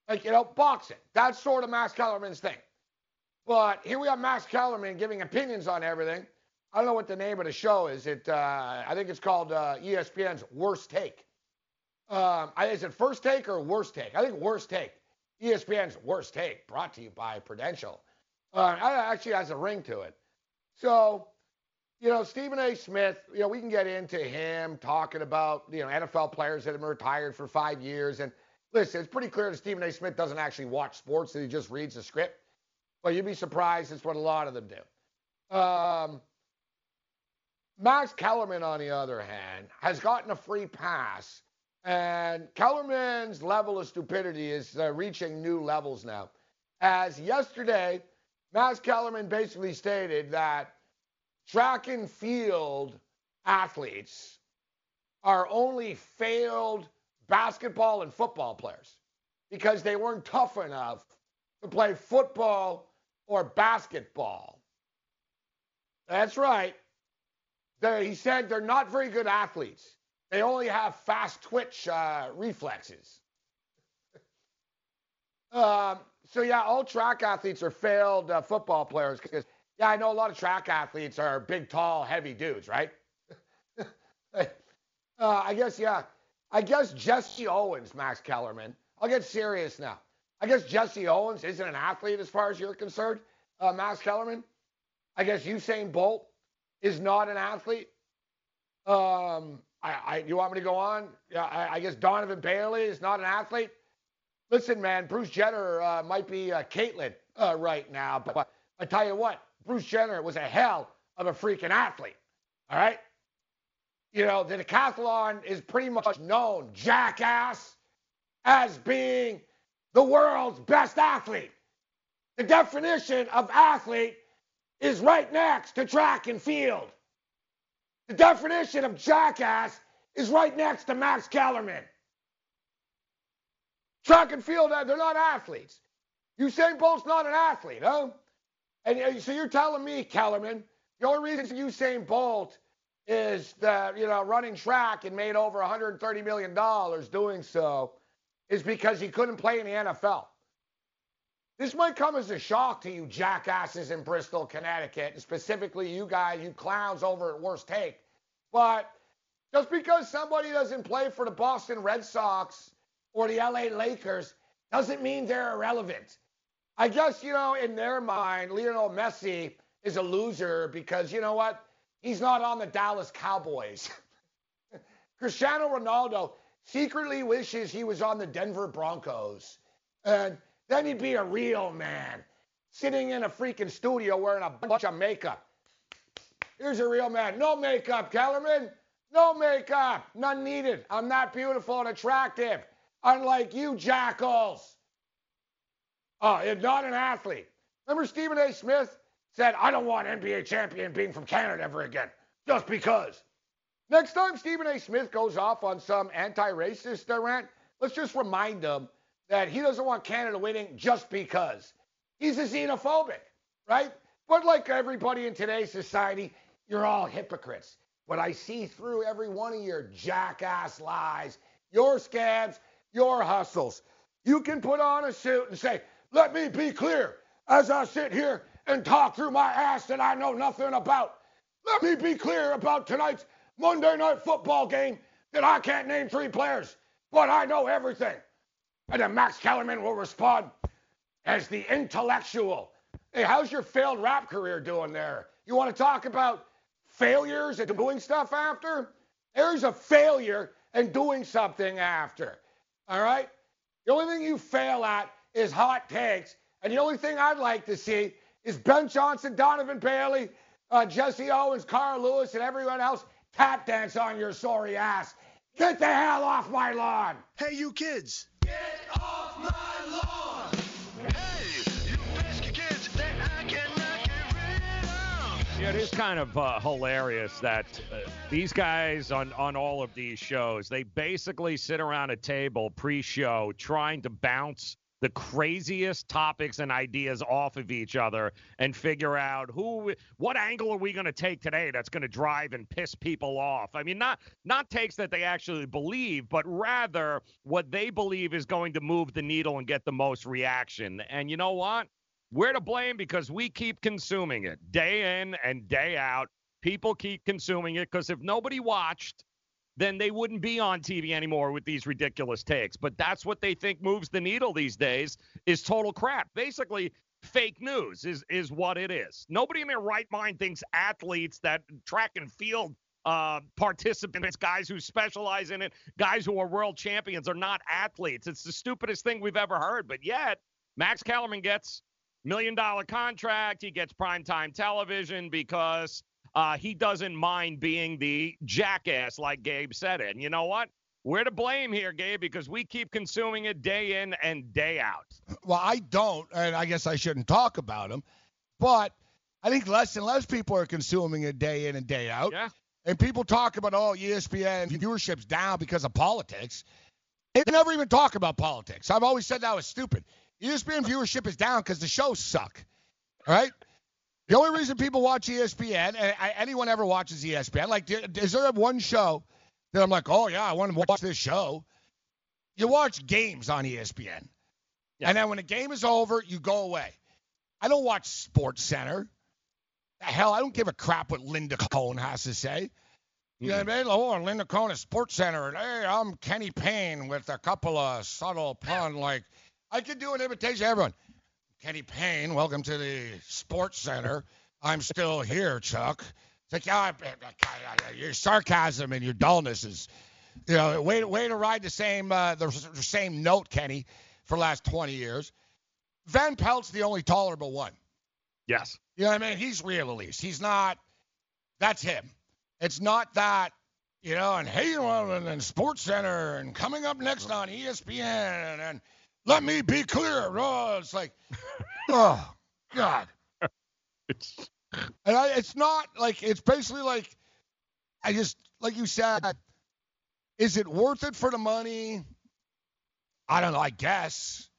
Like, you know, boxing. That's sort of Max Kellerman's thing. But here we have Max Kellerman giving opinions on everything. I don't know what the name of the show is. It, uh, I think it's called uh, ESPN's Worst Take. Um, is it First Take or Worst Take? I think Worst Take. ESPN's Worst Take, brought to you by Prudential. Uh, actually has a ring to it. So you know, Stephen A. Smith, you know, we can get into him talking about, you know, NFL players that have been retired for five years. And listen, it's pretty clear that Stephen A. Smith doesn't actually watch sports, that he just reads the script. But you'd be surprised, it's what a lot of them do. Um, Max Kellerman, on the other hand, has gotten a free pass. And Kellerman's level of stupidity is uh, reaching new levels now. As yesterday, Max Kellerman basically stated that track and field athletes are only failed basketball and football players because they weren't tough enough to play football or basketball. That's right. They're, he said they're not very good athletes. They only have fast twitch uh, reflexes. [laughs] um, so, yeah, all track athletes are failed uh, football players because yeah, I know a lot of track athletes are big, tall, heavy dudes, right? [laughs] uh, I guess, yeah. I guess Jesse Owens, Max Kellerman. I'll get serious now. I guess Jesse Owens isn't an athlete as far as you're concerned, uh, Max Kellerman. I guess Usain Bolt is not an athlete. Um, I, I, you want me to go on? Yeah, I, I guess Donovan Bailey is not an athlete. Listen, man, Bruce Jenner uh, might be uh, Caitlyn uh, right now, but I tell you what, Bruce Jenner was a hell of a freaking athlete. All right? You know, the decathlon is pretty much known, jackass, as being the world's best athlete. The definition of athlete is right next to track and field. The definition of jackass is right next to Max Kellerman. Track and field, uh, they're not athletes. Usain Bolt's not an athlete, huh? And uh, so you're telling me, Kellerman, the only reason Usain Bolt is that, you know, running track and made over $130 million doing so is because he couldn't play in the NFL. This might come as a shock to you jackasses in Bristol, Connecticut, and specifically you guys, you clowns over at Worst Take. But just because somebody doesn't play for the Boston Red Sox or the LA Lakers doesn't mean they're irrelevant. I guess, you know, in their mind, Lionel Messi is a loser because, you know what? He's not on the Dallas Cowboys. [laughs] Cristiano Ronaldo secretly wishes he was on the Denver Broncos. And then he'd be a real man, sitting in a freaking studio wearing a bunch of makeup. Here's a real man. No makeup, Kellerman. No makeup. None needed. I'm not beautiful and attractive unlike you jackals. Oh, you're not an athlete. Remember Stephen A. Smith said, I don't want NBA champion being from Canada ever again, just because. Next time Stephen A. Smith goes off on some anti-racist rant, let's just remind him that he doesn't want Canada winning just because. He's a xenophobic, right? But like everybody in today's society, you're all hypocrites. But I see through every one of your jackass lies, your scabs, your hustles. You can put on a suit and say, let me be clear as I sit here and talk through my ass that I know nothing about. Let me be clear about tonight's Monday night football game that I can't name three players, but I know everything. And then Max Kellerman will respond as the intellectual. Hey, how's your failed rap career doing there? You want to talk about failures and doing stuff after? There's a failure and doing something after. All right? The only thing you fail at is hot takes. And the only thing I'd like to see is Ben Johnson, Donovan Bailey, uh, Jesse Owens, Carl Lewis, and everyone else tap dance on your sorry ass. Get the hell off my lawn. Hey, you kids. Yeah, it is kind of uh, hilarious that uh, these guys on on all of these shows they basically sit around a table pre-show trying to bounce the craziest topics and ideas off of each other and figure out who what angle are we going to take today that's going to drive and piss people off? I mean not not takes that they actually believe but rather what they believe is going to move the needle and get the most reaction. And you know what? We're to blame because we keep consuming it day in and day out. People keep consuming it because if nobody watched then they wouldn't be on TV anymore with these ridiculous takes. But that's what they think moves the needle these days is total crap. Basically, fake news is is what it is. Nobody in their right mind thinks athletes that track and field uh, participants, guys who specialize in it, guys who are world champions are not athletes. It's the stupidest thing we've ever heard. But yet, Max Kellerman gets million dollar contract. He gets primetime television because uh, he doesn't mind being the jackass, like Gabe said it. And you know what? We're to blame here, Gabe, because we keep consuming it day in and day out. Well, I don't, and I guess I shouldn't talk about him, but I think less and less people are consuming it day in and day out. Yeah. And people talk about, oh, ESPN viewership's down because of politics. They never even talk about politics. I've always said that was stupid. ESPN viewership is down because the shows suck. All right? The only reason people watch ESPN, and anyone ever watches ESPN, like, is there one show that I'm like, oh, yeah, I want to watch this show? You watch games on ESPN. Yeah. And then when the game is over, you go away. I don't watch Sports Center. Hell, I don't give a crap what Linda Cohn has to say. You know mm-hmm. what I mean? Oh, Linda Cohn is Sports Center, and hey, I'm Kenny Mayne with a couple of subtle pun. Like, I could do an imitation of everyone. Kenny Mayne, welcome to the Sports Center. I'm still here, Chuck. It's like, yeah, your sarcasm and your dullness is, you know, way, way to ride the same uh, the, the same note, Kenny. for the last 20 years. Van Pelt's the only tolerable one. Yes. You know what I mean? He's real at least. He's not. That's him. It's not that. You know, and Halo and, and Sports Center and coming up next on ESPN and let me be clear. Oh, it's like, oh God. And I, it's not like it's basically like I just like you said. Is it worth it for the money? I don't know. I guess.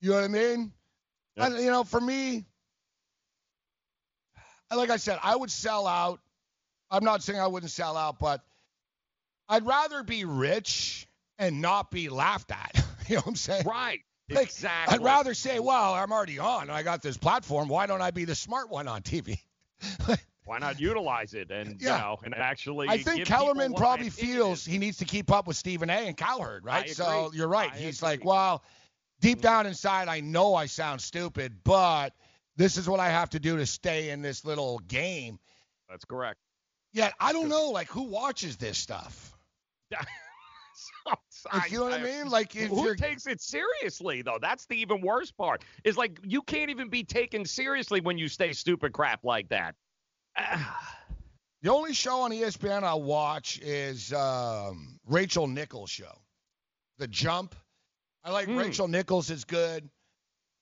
You know what I mean? I, you know, for me, like I said, I would sell out. I'm not saying I wouldn't sell out, but I'd rather be rich and not be laughed at. [laughs] [laughs] you know what I'm saying? Right. Like, exactly. I'd rather say, well, I'm already on. I got this platform. Why don't I be the smart one on TV? [laughs] Why not utilize it and Yeah. you know and actually? I think Kellerman probably feels he needs to keep up with Stephen A. and Cowherd, right? So you're right. I He's agree. like, well, deep mm-hmm. down inside, I know I sound stupid, but this is what I have to do to stay in this little game. That's correct. Yet I don't know, like, who watches this stuff? [laughs] Like, you know what I mean? Like, if who you're takes it seriously though? That's the even worse part. Is like you can't even be taken seriously when you say stupid crap like that. [sighs] The only show on ESPN I watch is um, Rachel Nichols' show, The Jump. I like Hmm. Rachel Nichols is good.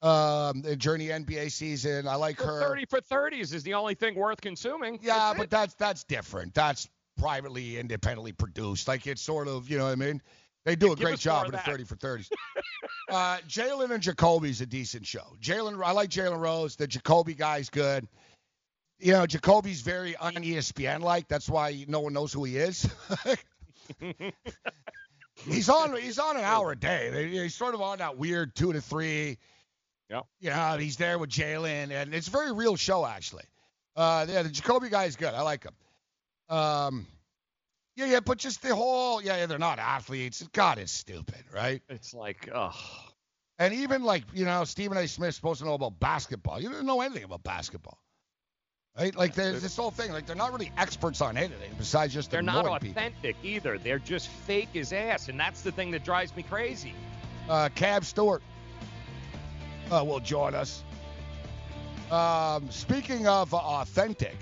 Um, during the NBA season, I like her. Thirty for thirties is the only thing worth consuming. Yeah, That's but it. that's that's different. That's privately, independently produced. Like it's sort of, you know what I mean? They do a great job the 30 for 30s. [laughs] uh, Jalen and Jacoby's a decent show. Jalen, I like Jalen Rose. The Jacoby guy's good. You know, Jacoby's very un ESPN like. That's why no one knows who he is. [laughs] he's on. He's on an hour a day. They- He's sort of on that weird two to three. Yeah. You know, he's there with Jalen, and it's a very real show actually. Uh, yeah, the Jacoby guy is good. I like him. Um, yeah, yeah, but just the whole, yeah, yeah, they're not athletes. God, is stupid, right? It's like, ugh. And even like, you know, Stephen A. Smith's supposed to know about basketball. You don't know anything about basketball. Right? Like there's this whole thing. Like they're not really experts on anything besides just They're not annoying people. authentic either. They're just fake as ass, and that's the thing that drives me crazy. Uh, Cam Stewart uh, will join us. Um, speaking of authentic,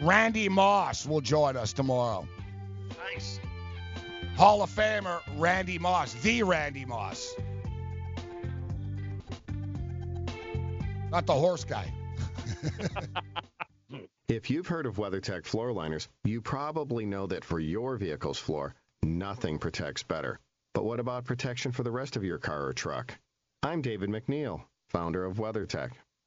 Randy Moss will join us tomorrow. Nice. Hall of Famer Randy Moss, the Randy Moss. Not the horse guy. [laughs] If you've heard of WeatherTech floor liners, you probably know that for your vehicle's floor, nothing protects better. But what about protection for the rest of your car or truck? I'm David MacNeil, founder of WeatherTech.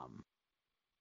um,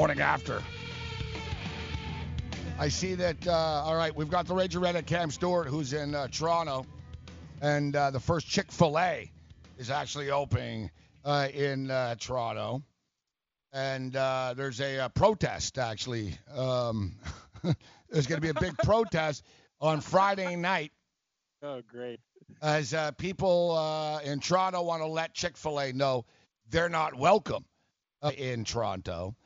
Morning after. I see that. Uh, all right, we've got the Raging Redhead Cam Stewart, who's in uh, Toronto, and uh, the first Chick Fil A is actually opening uh, in uh, Toronto, and uh, there's a, uh protest actually. Um, [laughs] there's going to be a big [laughs] protest on Friday night Oh, great. as uh, people uh, in Toronto want to let Chick Fil A know they're not welcome uh, in Toronto.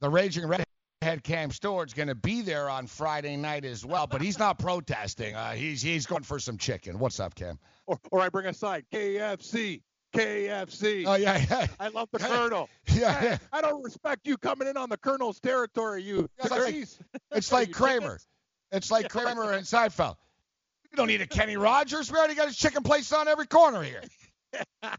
The Raging Redhead Cam Stewart's going to be there on Friday night as well, but he's not [laughs] protesting. Uh, he's he's going for some chicken. What's up, Cam? Or, or I bring a side KFC. KFC. Oh yeah, yeah. I love the [laughs] Colonel. Yeah, Hey, yeah. I don't respect you coming in on the Colonel's territory, you. It's [laughs] like, it's like Kramer. It's like Kramer and Seinfeld. We don't need a Kenny Rogers. We already got his chicken place on every corner here.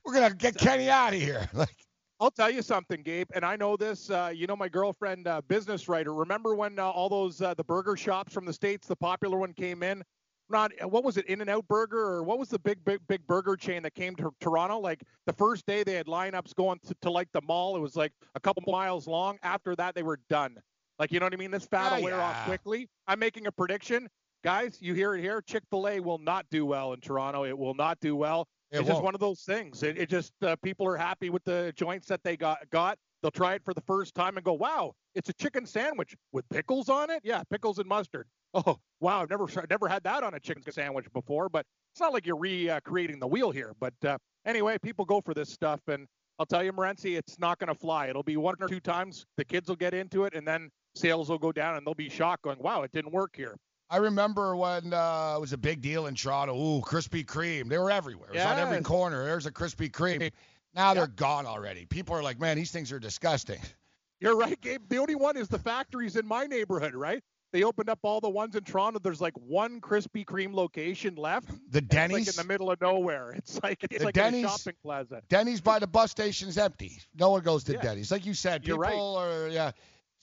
We're gonna get Kenny out of here. Like, I'll tell you something, Gabe, and I know this. Uh, you know, my girlfriend, uh, business writer. Remember when uh, all those uh, the burger shops from the states, the popular one came in? Not what was it, In and Out Burger, or what was the big, big, big burger chain that came to Toronto? Like the first day, they had lineups going to, to like the mall. It was like a couple miles long. After that, they were done. Like you know what I mean? This fat Oh, will wear yeah. off quickly. I'm making a prediction, guys. You hear it here. Chick Fil A will not do well in Toronto. It will not do well. It it's just won't. one of those things. It, it just uh, people are happy with the joints that they got got. They'll try it for the first time and go, "Wow, it's a chicken sandwich with pickles on it." Yeah, pickles and mustard. [laughs] Oh, wow, I've never never had that on a chicken sandwich before. But it's not like you're recreating the wheel here. But uh, anyway, people go for this stuff, and I'll tell you, Morency, it's not going to fly. It'll be one or two times. The kids will get into it, and then sales will go down, and they'll be shocked, going, "Wow, it didn't work here." I remember when uh, it was a big deal in Toronto. Ooh, Krispy Kreme. They were everywhere. It was on every Yes. corner. There's a Krispy Kreme. Now they're gone already. People are like, man, these things are disgusting. [laughs] You're right, Gabe. The only one is the factories in my neighborhood, right? They opened up all the ones in Toronto. There's like one Krispy Kreme location left. The Denny's? It's like in the middle of nowhere. [laughs] It's like it's The like Denny's- a shopping plaza. Denny's by the bus station's empty. No one goes to Yeah. Denny's. Like you said, You're people right. are yeah.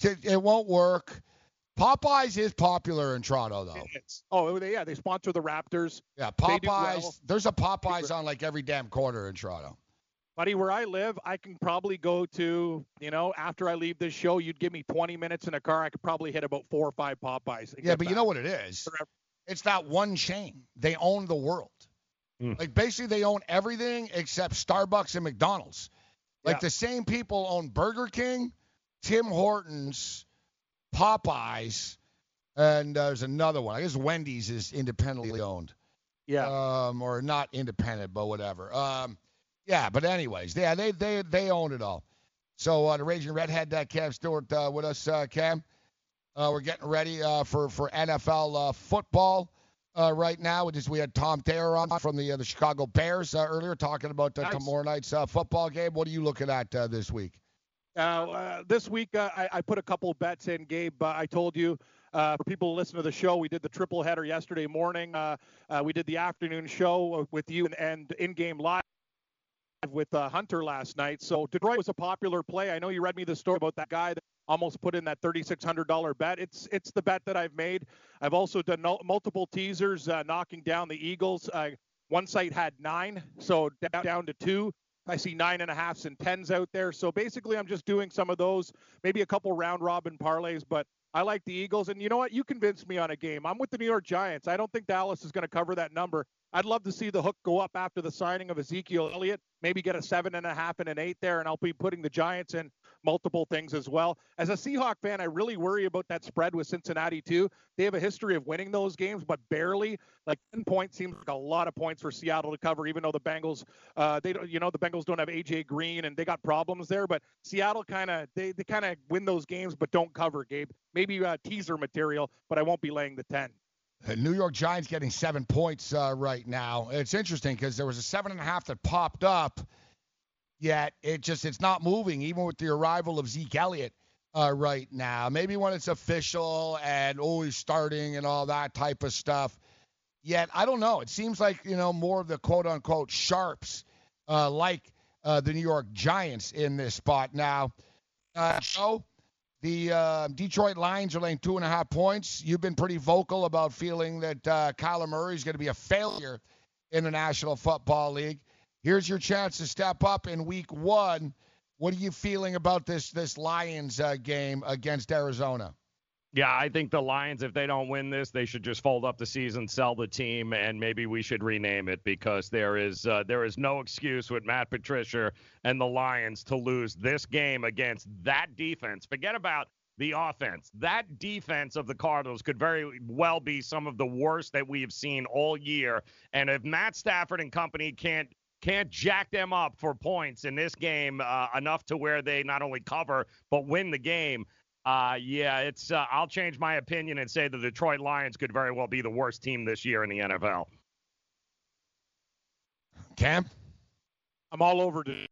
It, it won't work. Popeyes is popular in Toronto though. It's, oh, they, yeah, they sponsor the Raptors. Yeah, Popeyes. well. There's a Popeyes on like every damn corner in Toronto. Buddy, where I live, I can probably go to, you know, after I leave this show, you'd give me 20 minutes in a car. I could probably hit about four or five Popeyes. Yeah, get but you know what it is? It's that one chain. They own the world. Hmm. Like basically they own everything except Starbucks and McDonald's. Like Yeah. the same people own Burger King, Tim Hortons, Popeyes, and uh, there's another one. I guess Wendy's is independently owned. Yeah. Um, or not independent, but whatever. Um, yeah, but anyways, yeah, they they they own it all. So uh, the Raging Redhead, uh, Cam Stewart, uh, with us, uh, Cam. Uh, we're getting ready uh, for for NFL uh, football uh, right now. We just we had Tom Thayer on from the uh, the Chicago Bears uh, earlier talking about uh, Nice. tomorrow night's uh, football game. What are you looking at uh, this week? Uh, uh, this week, uh, I, I put a couple bets in, Gabe. I told you uh, for people who listen to the show, we did the triple header yesterday morning. Uh, uh, we did the afternoon show with you and, and in-game live with Hunter last night. So Detroit was a popular play. I know you read me the story about that guy that almost put in that $3,600 bet. It's it's the bet that I've made. I've also done multiple teasers knocking down the Eagles. One site had nine, so down to two. I see nine and a halfs and tens out there. So basically, I'm just doing some of those, maybe a couple round robin parlays, but I like the Eagles. And you know what? You convinced me on a game. I'm with the New York Giants. I don't think Dallas is going to cover that number. I'd love to see the hook go up after the signing of Ezekiel Elliott, maybe get a seven and a half and an eight there, and I'll be putting the Giants in multiple things as well. As a Seahawk fan, I really worry about that spread with Cincinnati too. They have a history of winning those games, but barely. Like 10 points seems like a lot of points for Seattle to cover, even though the Bengals, uh, they don't, you know, the Bengals don't have AJ Green and they got problems there. But Seattle kind of they they kind of win those games, but don't cover. Gabe, maybe uh, teaser material, but I won't be laying the 10. The New York Giants getting seven points uh, right now. It's interesting because there was a seven and a half that popped up, yet it just it's not moving even with the arrival of Zeke Elliott uh, right now. Maybe when it's official and always starting and all that type of stuff. Yet I don't know. It seems like you know more of the quote unquote sharps uh, like uh, the New York Giants in this spot now. Uh, Joe, the uh, Detroit Lions are laying two and a half points. You've been pretty vocal about feeling that uh, Kyler Murray is going to be a failure in the National Football League. Here's your chance to step up in Week One. What are you feeling about this this Lions uh, game against Arizona? Yeah, I think the Lions, if they don't win this, they should just fold up the season, sell the team, and maybe we should rename it because there is uh, there is no excuse with Matt Patricia and the Lions to lose this game against that defense. Forget about the offense. That defense of the Cardinals could very well be some of the worst that we have seen all year. And if Matt Stafford and company can't can't jack them up for points in this game uh, enough to where they not only cover but win the game. Uh, yeah, it's. Uh, I'll change my opinion and say the Detroit Lions could very well be the worst team this year in the NFL. Cam, I'm all over to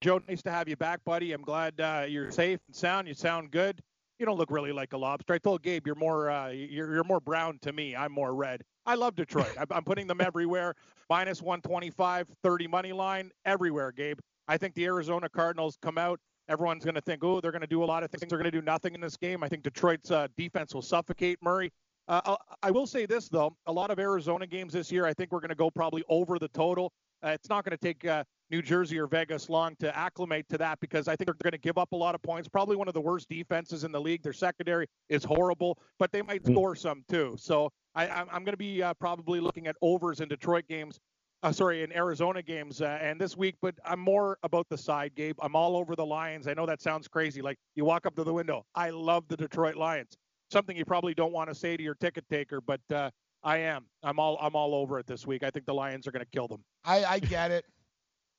Joe. Nice to have you back, buddy. I'm glad uh, you're safe and sound. You sound good. You don't look really like a lobster. I told Gabe you're more uh, you're you're more brown to me. I'm more red. I love Detroit. I'm, I'm putting them everywhere. Minus 125, 30 money line everywhere, Gabe. I think the Arizona Cardinals come out. Everyone's going to think, oh, they're going to do a lot of things. They're going to do nothing in this game. I think Detroit's uh, defense will suffocate Murray. Uh, I will say this though, a lot of Arizona games this year, I think we're going to go probably over the total. Uh, it's not going to take uh, New Jersey or Vegas long to acclimate to that because I think they're going to give up a lot of points. Probably one of the worst defenses in the league. Their secondary is horrible, but they might score some too. So I, I'm, I'm going to be uh, probably looking at overs in Detroit games. Uh, sorry, in Arizona games uh, and this week, but I'm more about the side, Gabe. I'm all over the Lions. I know that sounds crazy. Like you walk up to the window, I love the Detroit Lions. Something you probably don't want to say to your ticket taker, but uh, I am. I'm all I'm all over it this week. I think the Lions are going to kill them. I, I get it.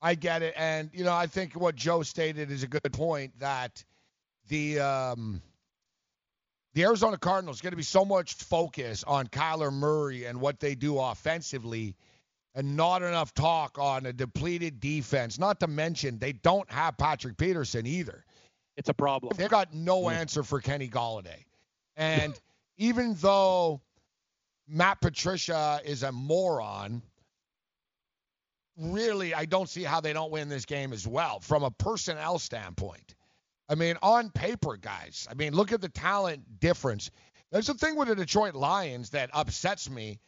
I get it. And, you know, I think what Joe stated is a good point that the um, the Arizona Cardinals going to be so much focus on Kyler Murray and what they do offensively and not enough talk on a depleted defense. Not to mention they don't have Patrick Peterson either. It's a problem. They've got no answer for Kenny Golladay. And even though Matt Patricia is a moron, really, I don't see how they don't win this game as well from a personnel standpoint. I mean, on paper, guys, I mean, look at the talent difference. There's a thing with the Detroit Lions that upsets me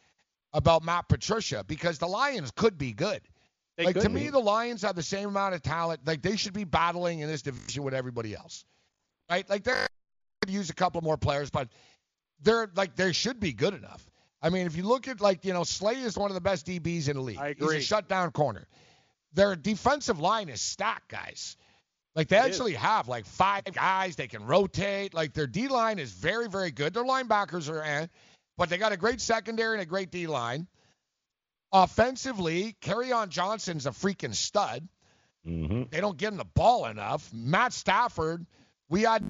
about Matt Patricia because the Lions could be good. They like to be. me, the Lions have the same amount of talent. Like they should be battling in this division with everybody else, right? Like they're could use a couple more players, but they're like they should be good enough. I mean, if you look at like you know Slay is one of the best DBs in the league. I agree. He's a shutdown corner. Their defensive line is stacked, guys. Like they It is. actually have like five guys they can rotate. Like their D line is very, very good. Their linebackers are but they got a great secondary and a great D line. Offensively, on Johnson's a freaking stud. Mm-hmm. They don't give him the ball enough. Matt Stafford, we had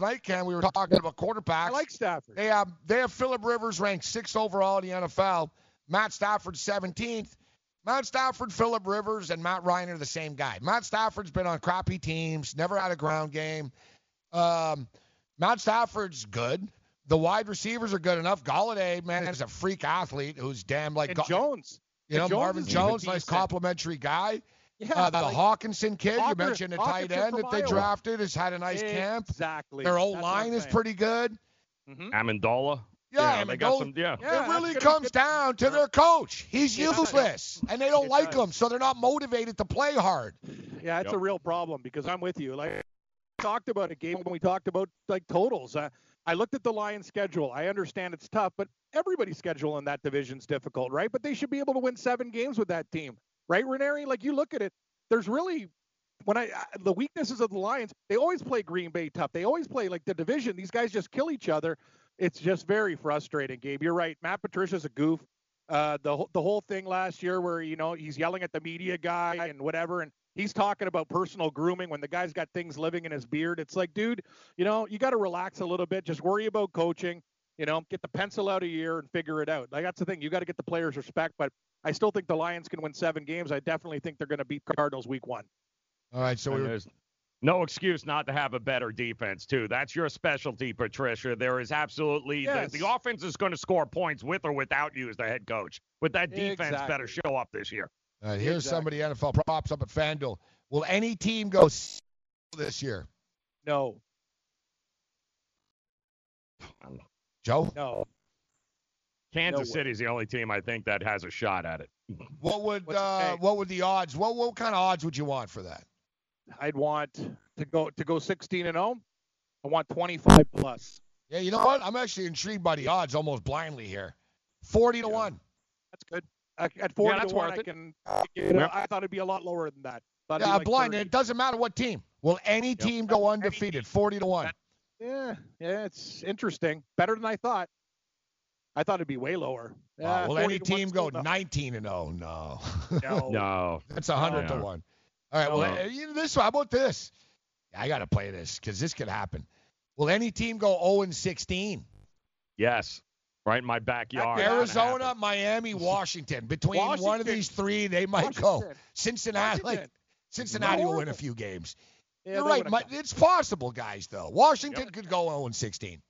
night, Ken, we were talking about quarterbacks. I like Stafford. They have they have Philip Rivers ranked sixth overall in the NFL. Matt Stafford 17th. Matt Stafford, Philip Rivers, and Matt Ryan are the same guy. Matt Stafford's been on crappy teams, never had a ground game. Um, Matt Stafford's good. The wide receivers are good enough. Golladay, man, is a freak athlete who's damn like And Jones. You know, Jones Marvin Jones, nice complimentary guy. Yeah, Uh, the like- Hockenson kid, you mentioned the tight Hockenson end from that they Iowa. drafted, has had a nice camp. Exactly. Their old That's line is pretty good. Mhm. Amendola. Yeah, You know, they got some. Yeah. it really comes down to their coach. He's It does. useless, and they don't It like does. him, so they're not motivated to play hard. Yeah, it's a real problem because I'm with you. Like we talked about a game when we talked about like totals. Uh, I looked at the Lions schedule. I understand it's tough, but everybody's schedule in that division's difficult, right? But they should be able to win seven games with that team, right, Ranieri? Like you look at it, there's really when I the weaknesses of the Lions, they always play Green Bay tough. They always play like the division. These guys just kill each other. It's just very frustrating, Gabe. You're right. Matt Patricia's a goof. Uh, the the whole thing last year where you know he's yelling at the media guy and whatever, and he's talking about personal grooming when the guy's got things living in his beard. It's like, dude, you know, you got to relax a little bit. Just worry about coaching. You know, get the pencil out a year and figure it out. Like that's the thing. You got to get the players respect. But I still think the Lions can win seven games. I definitely think they're going to beat Cardinals week one. All right, so we there's no excuse not to have a better defense too. That's your specialty, Patricia. There is absolutely Yes. the, the offense is going to score points with or without you as the head coach. But that defense Exactly. better show up this year. All right, here's Exactly. somebody NFL props up at FanDuel. Will any team go this year? No, Joe? no. Kansas way. City's the only team I think that has a shot at it. What would uh, what would the odds? What what kind of odds would you want for that? I'd want to go to go 16 and 0. I want 25 plus. Yeah, you know what? I'm actually intrigued by the odds almost blindly here. Forty to one. That's good. At at 40 that's to 1, I can. you know, I thought it'd be a lot lower than that. Thought Yeah, like blind. 30. It doesn't matter what team. Will any team go undefeated? Forty to one. Yeah, yeah, it's interesting. Better than I thought. I thought it'd be way lower. Wow, Yeah, will any team go 19 and 0? No. No. [laughs] No. That's a hundred to No. one. All right. Well, No. uh, you know, this. How about this? I got to play this because this could happen. Will any team go 0 and 16? Yes. Right in my backyard. Arizona. Miami, Washington. Between one of these three, they might go. Cincinnati, like Washington. Cincinnati will win a few games. Yeah, You're right. win a Mi- couple. it's possible, guys. Though Washington could go 0 and 16.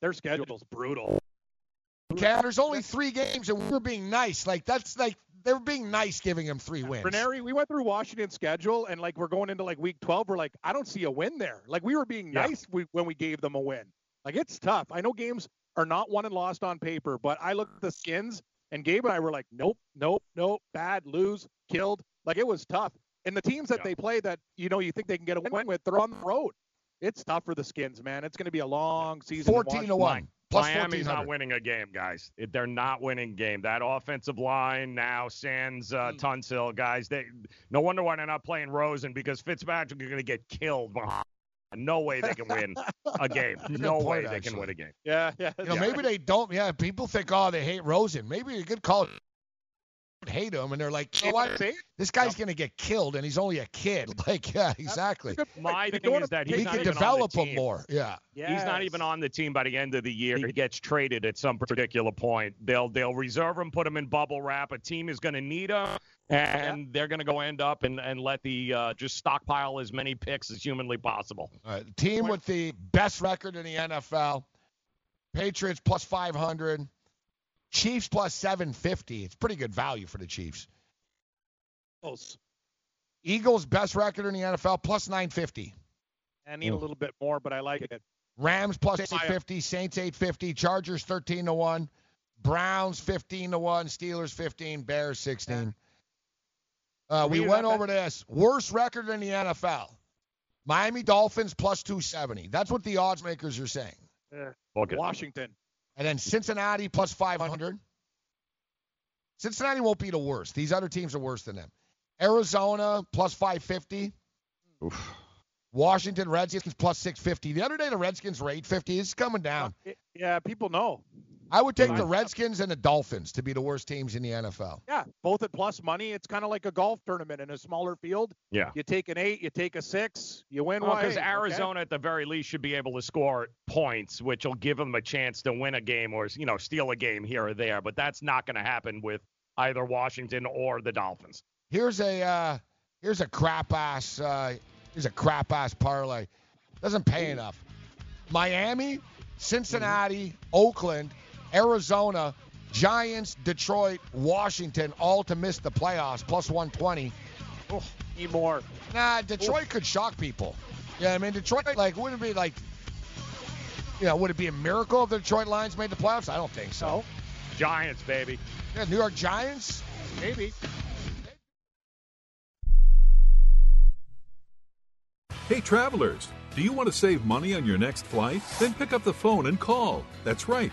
Their schedule's brutal. Okay, there's only three games, and we were being nice. Like that's like they were being nice, giving them three wins. Ranieri, we went through Washington's schedule, and like we're going into like week 12. We're like, I don't see a win there. Like we were being Yeah. nice when we gave them a win. Like it's tough. I know games are not won and lost on paper, but I looked at the skins, and Gabe and I were like, nope, nope, nope, bad, lose, killed. Like it was tough. And the teams that Yeah. they play that you know you think they can get a win with, they're on the road. It's tough for the skins, man. It's going to be a long season. 14 to one. Plus Miami's 1400. not winning a game, guys. They're not winning game. That offensive line now, Sands, uh, Tunsil, guys. They no wonder why they're not playing Rosen because Fitzpatrick is going to get killed. behind. No way they can win a [laughs] game. Good No way point, they can win a game. Yeah, yeah. You know, yeah. maybe they don't. Yeah, people think, oh, they hate Rosen. Maybe a good call. Hate him, and they're like, you know what? See? This guy's gonna get killed, and he's only a kid. [laughs] Like, yeah, exactly. My thing is that He he's not could develop on him more. Yeah. He's not even on the team by the end of the year. He gets traded at some particular point. They'll they'll reserve him, put him in bubble wrap. A team is going to need him, and they're going to go end up and, and let the uh, just stockpile as many picks as humanly possible. All right, team with the best record in the NFL. Patriots plus 500. Chiefs plus 750. It's pretty good value for the Chiefs. Close. Eagles best record in the NFL plus 950. I need a little bit more, but I like it. Rams plus 850, Saints 850, Chargers 13 to 1, Browns 15 to 1, Steelers 15, Bears 16. Uh, we went over this. Worst record in the NFL. Miami Dolphins plus 270. That's what the odds makers are saying. Yeah. Okay. Washington. And then Cincinnati plus 500. Cincinnati won't be the worst. These other teams are worse than them. Arizona plus 550. Washington Redskins plus 650. The other day the Redskins were 850. It's coming down. Yeah, people know. I would take the Redskins and the Dolphins to be the worst teams in the NFL. Yeah, both at plus money. It's kind of like a golf tournament in a smaller field. Yeah. You take an eight, you take a six, you win Well, one. because Arizona, at the very least, should be able to score points, which will give them a chance to win a game or you know steal a game here or there. But that's not going to happen with either Washington or the Dolphins. Here's a uh, here's a crap ass uh, here's a crap ass parlay. Doesn't pay enough. Miami, Cincinnati, Oakland, Arizona, Giants, Detroit, Washington, all to miss the playoffs, plus 120. Oh, need more. Nah, Detroit could shock people. Yeah, I mean Detroit like wouldn't be like You know, would it be a miracle if the Detroit Lions made the playoffs? I don't think so. Giants, baby. Yeah, New York Giants? Maybe. Hey, travelers, do you want to save money on your next flight? Then pick up the phone and call. That's right,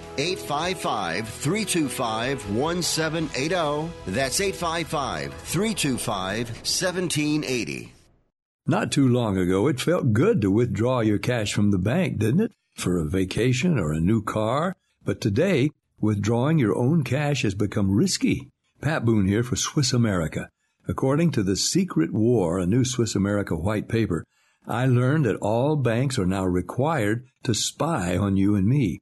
855 325 1780. That's 855 325 1780. Not too long ago, it felt good to withdraw your cash from the bank, didn't it? For a vacation or a new car. But today, withdrawing your own cash has become risky. Pat Boone here for Swiss America. According to The Secret War, a new Swiss America white paper, I learned that all banks are now required to spy on you and me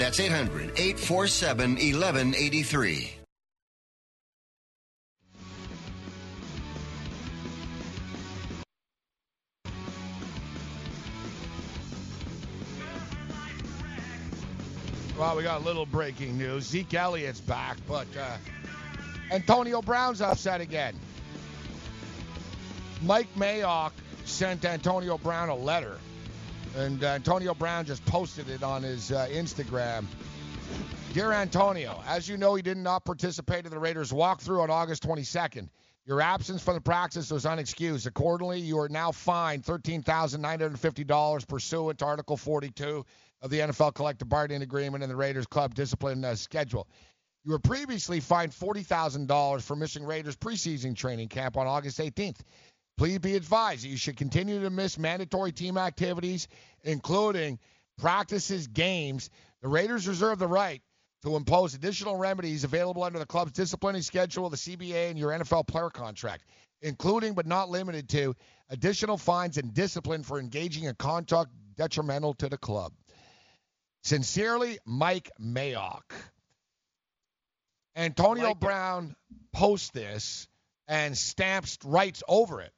That's 800 847 1183. Well, we got a little breaking news. Zeke Elliott's back, but uh, Antonio Brown's upset again. Mike Mayock sent Antonio Brown a letter, and uh, Antonio Brown just posted it on his uh, Instagram. Dear Antonio, as you know, he did not participate in the Raiders walkthrough on August 22nd. Your absence from the practice was unexcused. Accordingly, you are now fined $13,950 pursuant to Article 42 of the NFL collective bargaining agreement and the Raiders club discipline uh, schedule. You were previously fined $40,000 for missing Raiders preseason training camp on August 18th. Please be advised that you should continue to miss mandatory team activities, including practices, games. The Raiders reserve the right to impose additional remedies available under the club's disciplining schedule, the CBA, and your NFL player contract, including but not limited to additional fines and discipline for engaging in conduct detrimental to the club. Sincerely, Mike Mayock. Antonio Brown posts this and stamps rights over it.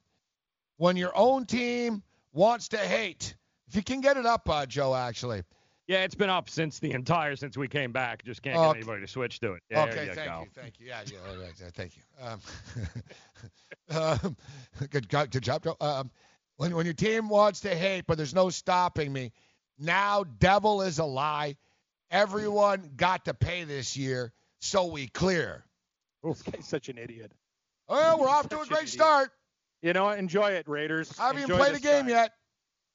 When your own team wants to hate, if you can get it up, uh, Joe, actually. Yeah, it's been up since the entire since we came back. Just can't Okay. get anybody to switch to it. There okay, you thank go. you, thank you. Yeah, yeah, all right, yeah, thank you. Um, [laughs] um, good, job- good job, Joe. Um, when when your team wants to hate, but there's no stopping me. Now, devil is a lie. Everyone got to pay this year, so we clear. This guy's such an idiot. Well, we're off to a great start. You know, enjoy it, Raiders. I haven't even played a game yet.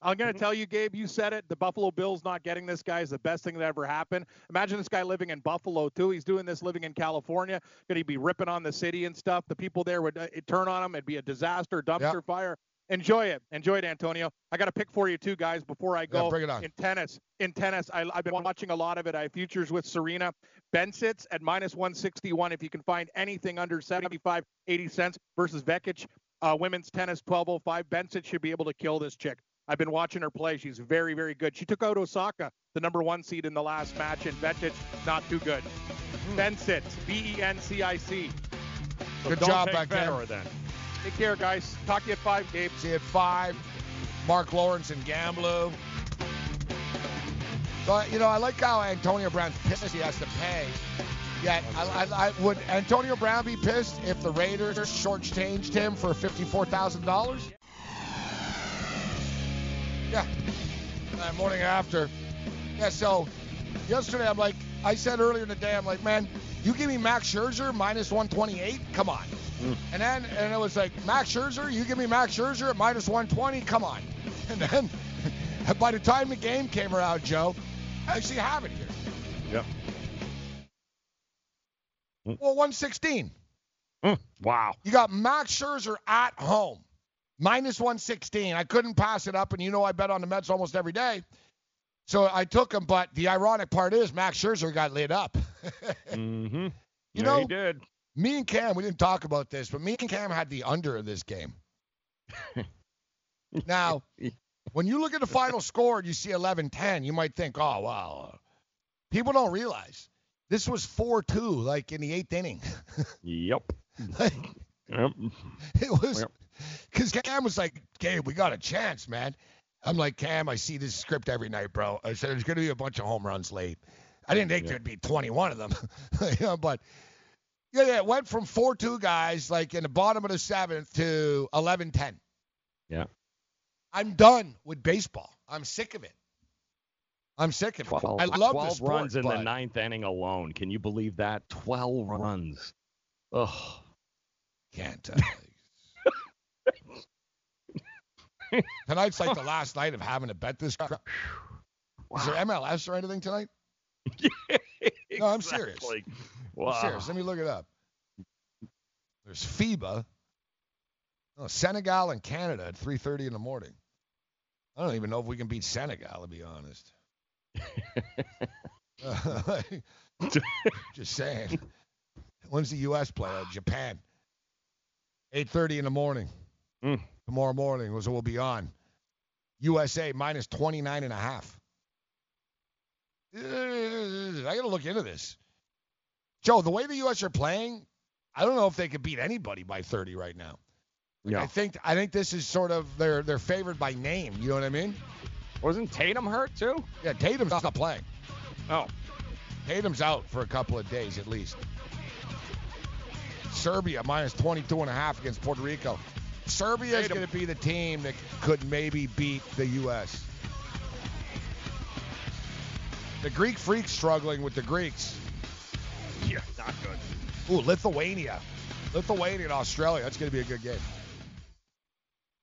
I'm going to tell you, Gabe, you said it. The Buffalo Bills not getting this guy is the best thing that ever happened. Imagine this guy living in Buffalo, too. He's doing this living in California. Could he be ripping on the city and stuff. The people there would uh, turn on him. It'd be a disaster, dumpster fire. Enjoy it. Enjoy it, Antonio. I got a pick for you, too, guys, before I go. bring it on. In tennis. In tennis, I, I've been watching a lot of it. I have futures with Serena. Bencic at minus 161 if you can find anything under 75, 80 cents versus Vekic. Uh, women's tennis 1205. Bencic should be able to kill this chick. I've been watching her play. She's very, very good. She took out Osaka, the number one seed in the last match, and Vekic not too good. Bencic, B E N C I C. So Good job take back there. Then. Take care, guys. Talk to you at five, Gabe. See you at five. Mark Lawrence and Gamblu. So, you know, I like how Antonio Brown's pissed he has to pay. Yet, I, I, I, would Antonio Brown be pissed if the Raiders shortchanged him for $54,000? Yeah. Uh, morning after. Yeah, so yesterday I'm like, I said earlier in the day, I'm like, man, you give me Max Scherzer minus 128? Come on. And then and it was like, Max Scherzer, you give me Max Scherzer at minus 120? Come on. [laughs] And then [laughs] by the time the game came around, Joe, I actually have it here. Well, 116. Wow. You got Max Scherzer at home, minus 116. I couldn't pass it up, and you know I bet on the Mets almost every day. So I took him, but the ironic part is Max Scherzer got lit up. [laughs] mm-hmm. You yeah, know, he did. me and Cam, we didn't talk about this, but me and Cam had the under in this game. [laughs] now, when you look at the final score and you see 11-10, you might think, oh, wow. People don't realize this was 4-2, like in the eighth inning. [laughs] Yep. Like, Yep. it was because Cam was like, Gabe, we got a chance, man. I'm like, Cam, I see this script every night, bro. I said there's gonna be a bunch of home runs late. I didn't think Yeah. there'd be 21 of them, [laughs] you know, but yeah, yeah, it went from 4-2 guys like in the bottom of the seventh to 11-10. Yeah. I'm done with baseball. I'm sick of it. I'm sick of it. 12, I love 12 the sport, runs in the ninth inning alone. Can you believe that? 12 runs. Ugh. Can't. Uh, [laughs] tonight's like the [laughs] last night of having to bet this crap. Is there MLS or anything tonight? [laughs] No, I'm serious. Exactly. I'm serious. Let me look it up. There's FIBA. Oh, Senegal and Canada at 3:30 in the morning. I don't even know if we can beat Senegal, to be honest. [laughs] Just saying. When's the U.S. play? Uh, Japan. 8:30 in the morning. Mm. Tomorrow morning was we'll be on. USA minus 29 and a half. I got to look into this. Joe, the way the U.S. are playing, I don't know if they could beat anybody by 30 right now. Like, Yeah. I think I think this is sort of they're they're favored by name. You know what I mean? Wasn't Tatum hurt too? Yeah, Tatum's not playing. Oh. Tatum's out for a couple of days at least. Serbia minus 22 and a half against Puerto Rico. Serbia is going to be the team that could maybe beat the U.S. The Greek freaks struggling with the Greeks. Yeah, not good. Ooh, Lithuania. Lithuania and Australia. That's going to be a good game.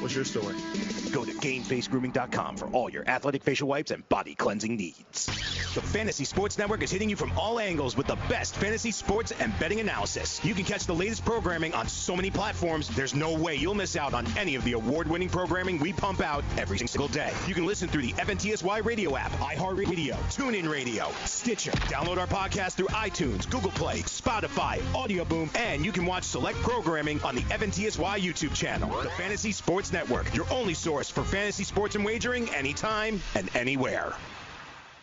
What's your story? Go to GameFaceGrooming.com for all your athletic facial wipes and body cleansing needs. The Fantasy Sports Network is hitting you from all angles with the best fantasy sports and betting analysis. You can catch the latest programming on so many platforms, there's no way you'll miss out on any of the award winning programming we pump out every single day. You can listen through the FNTSY radio app, iHeartRadio, TuneIn Radio, Stitcher. Download our podcast through iTunes, Google Play, Spotify, Audio Boom, and you can watch select programming on the FNTSY YouTube channel. The Fantasy Sports Network, your only source for fantasy sports and wagering anytime and anywhere.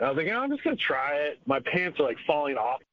I was like, oh, I'm just gonna try it. My pants are like falling off.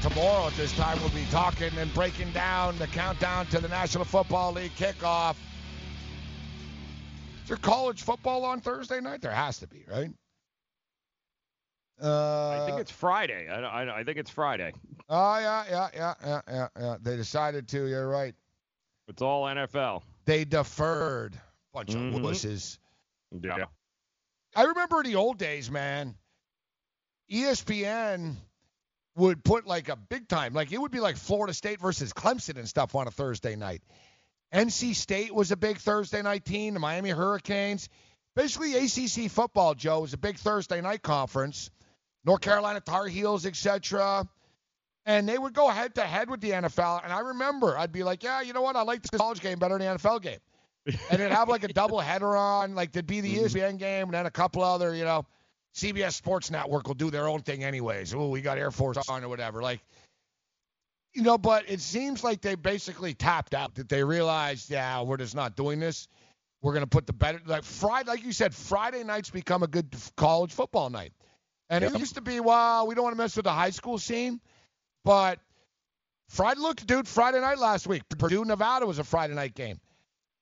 Tomorrow at this time we'll be talking and breaking down the countdown to the National Football League kickoff. Is there college football on Thursday night? There has to be, right? Uh, I think it's Friday. I, I, I think it's Friday. Oh yeah, yeah, yeah, yeah, yeah, yeah. They decided to. You're right. It's all NFL. They deferred. Bunch Mhm. of wusses. Yeah. I remember the old days, man. ESPN would put like a big time, like it would be like Florida State versus Clemson and stuff on a Thursday night. NC State was a big Thursday night team. The Miami Hurricanes. Basically, ACC football, Joe, was a big Thursday night conference. North Carolina Tar Heels, etc. And they would go head to head with the NFL. And I remember I'd be like, yeah, you know what? I like this college game better than the NFL game. and it'd have like a [laughs] double header on, like there'd be the mm-hmm. E ESPN game and then a couple other, you know, CBS Sports Network will do their own thing anyways. Oh, we got Air Force on or whatever. Like, you know, but it seems like they basically tapped out. That they realized, yeah, we're just not doing this. We're gonna put the better like Friday, like you said, Friday nights become a good college football night. And it used to be, well, we don't want to mess with the high school scene, but Friday, look, dude, Friday night last week, Purdue Nevada was a Friday night game.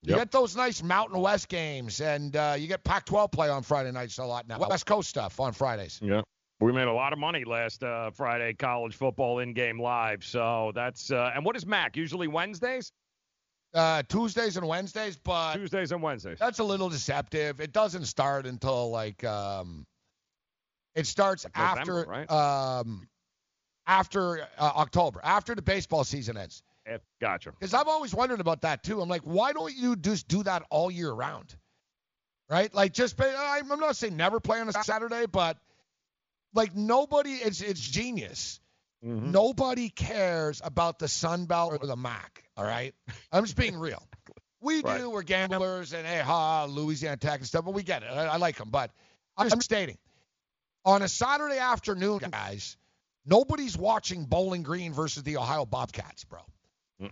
You get those nice Mountain West games, and uh, you get Pac-12 play on Friday nights a lot now. West Coast stuff on Fridays. Yeah. We made a lot of money last uh, Friday college football in game live. So that's uh, and what is MAC? Usually Wednesdays? Uh, Tuesdays and Wednesdays, but Tuesdays and Wednesdays. that's a little deceptive. It doesn't start until like um, it starts November, after right? um, after uh, October, after the baseball season ends. Eh, Gotcha. Because I've always wondered about that too. I'm like, why don't you just do that all year round? Right? Like, just I'm not saying never play on a Saturday, but like nobody, it's it's genius. Mm-hmm. Nobody cares about the Sun Belt or the MAC. All right, I'm just being real. [laughs] We do. We're gamblers and hey ha Louisiana Tech and stuff, but we get it. I, I like them, but I'm just stating on a Saturday afternoon, guys, nobody's watching Bowling Green versus the Ohio Bobcats, bro.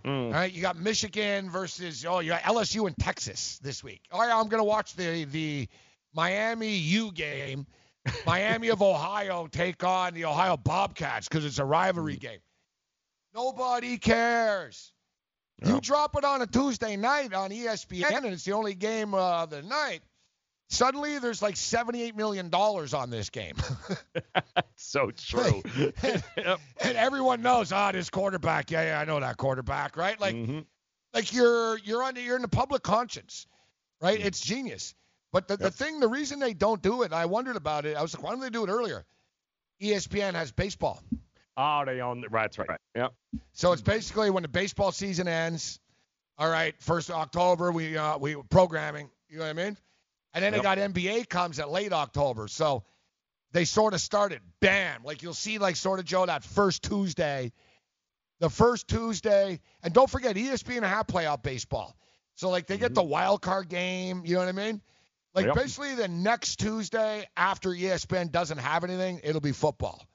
All right, you got Michigan versus oh, you got LSU and Texas this week. Oh yeah, I'm gonna watch the the Miami U game. Miami of [laughs] Ohio take on the Ohio Bobcats because it's a rivalry game. Nobody cares. You drop it on a Tuesday night on ESPN and it's the only game uh, of the night. Suddenly there's like 78 million dollars on this game. [laughs] so true. [laughs] and everyone knows, ah, this quarterback. Yeah, yeah, I know that quarterback, right? Like, like you're you're on you're in the public conscience, right? It's genius. But the, the thing, the reason they don't do it, I wondered about it. I was like, why don't they do it earlier? ESPN has baseball. Oh, they own. Right, that's right. Yep. So it's basically when the baseball season ends. All right, first of October we uh, we programming. You know what I mean? And then they got NBA comes at late October. So they sort of started. Bam! Like you'll see, like sort of Joe that first Tuesday, the first Tuesday, and don't forget ESPN have playoff baseball. So like they get mm-hmm. the wild card game. You know what I mean? Like Yep. basically the next Tuesday after ESPN doesn't have anything, it'll be football.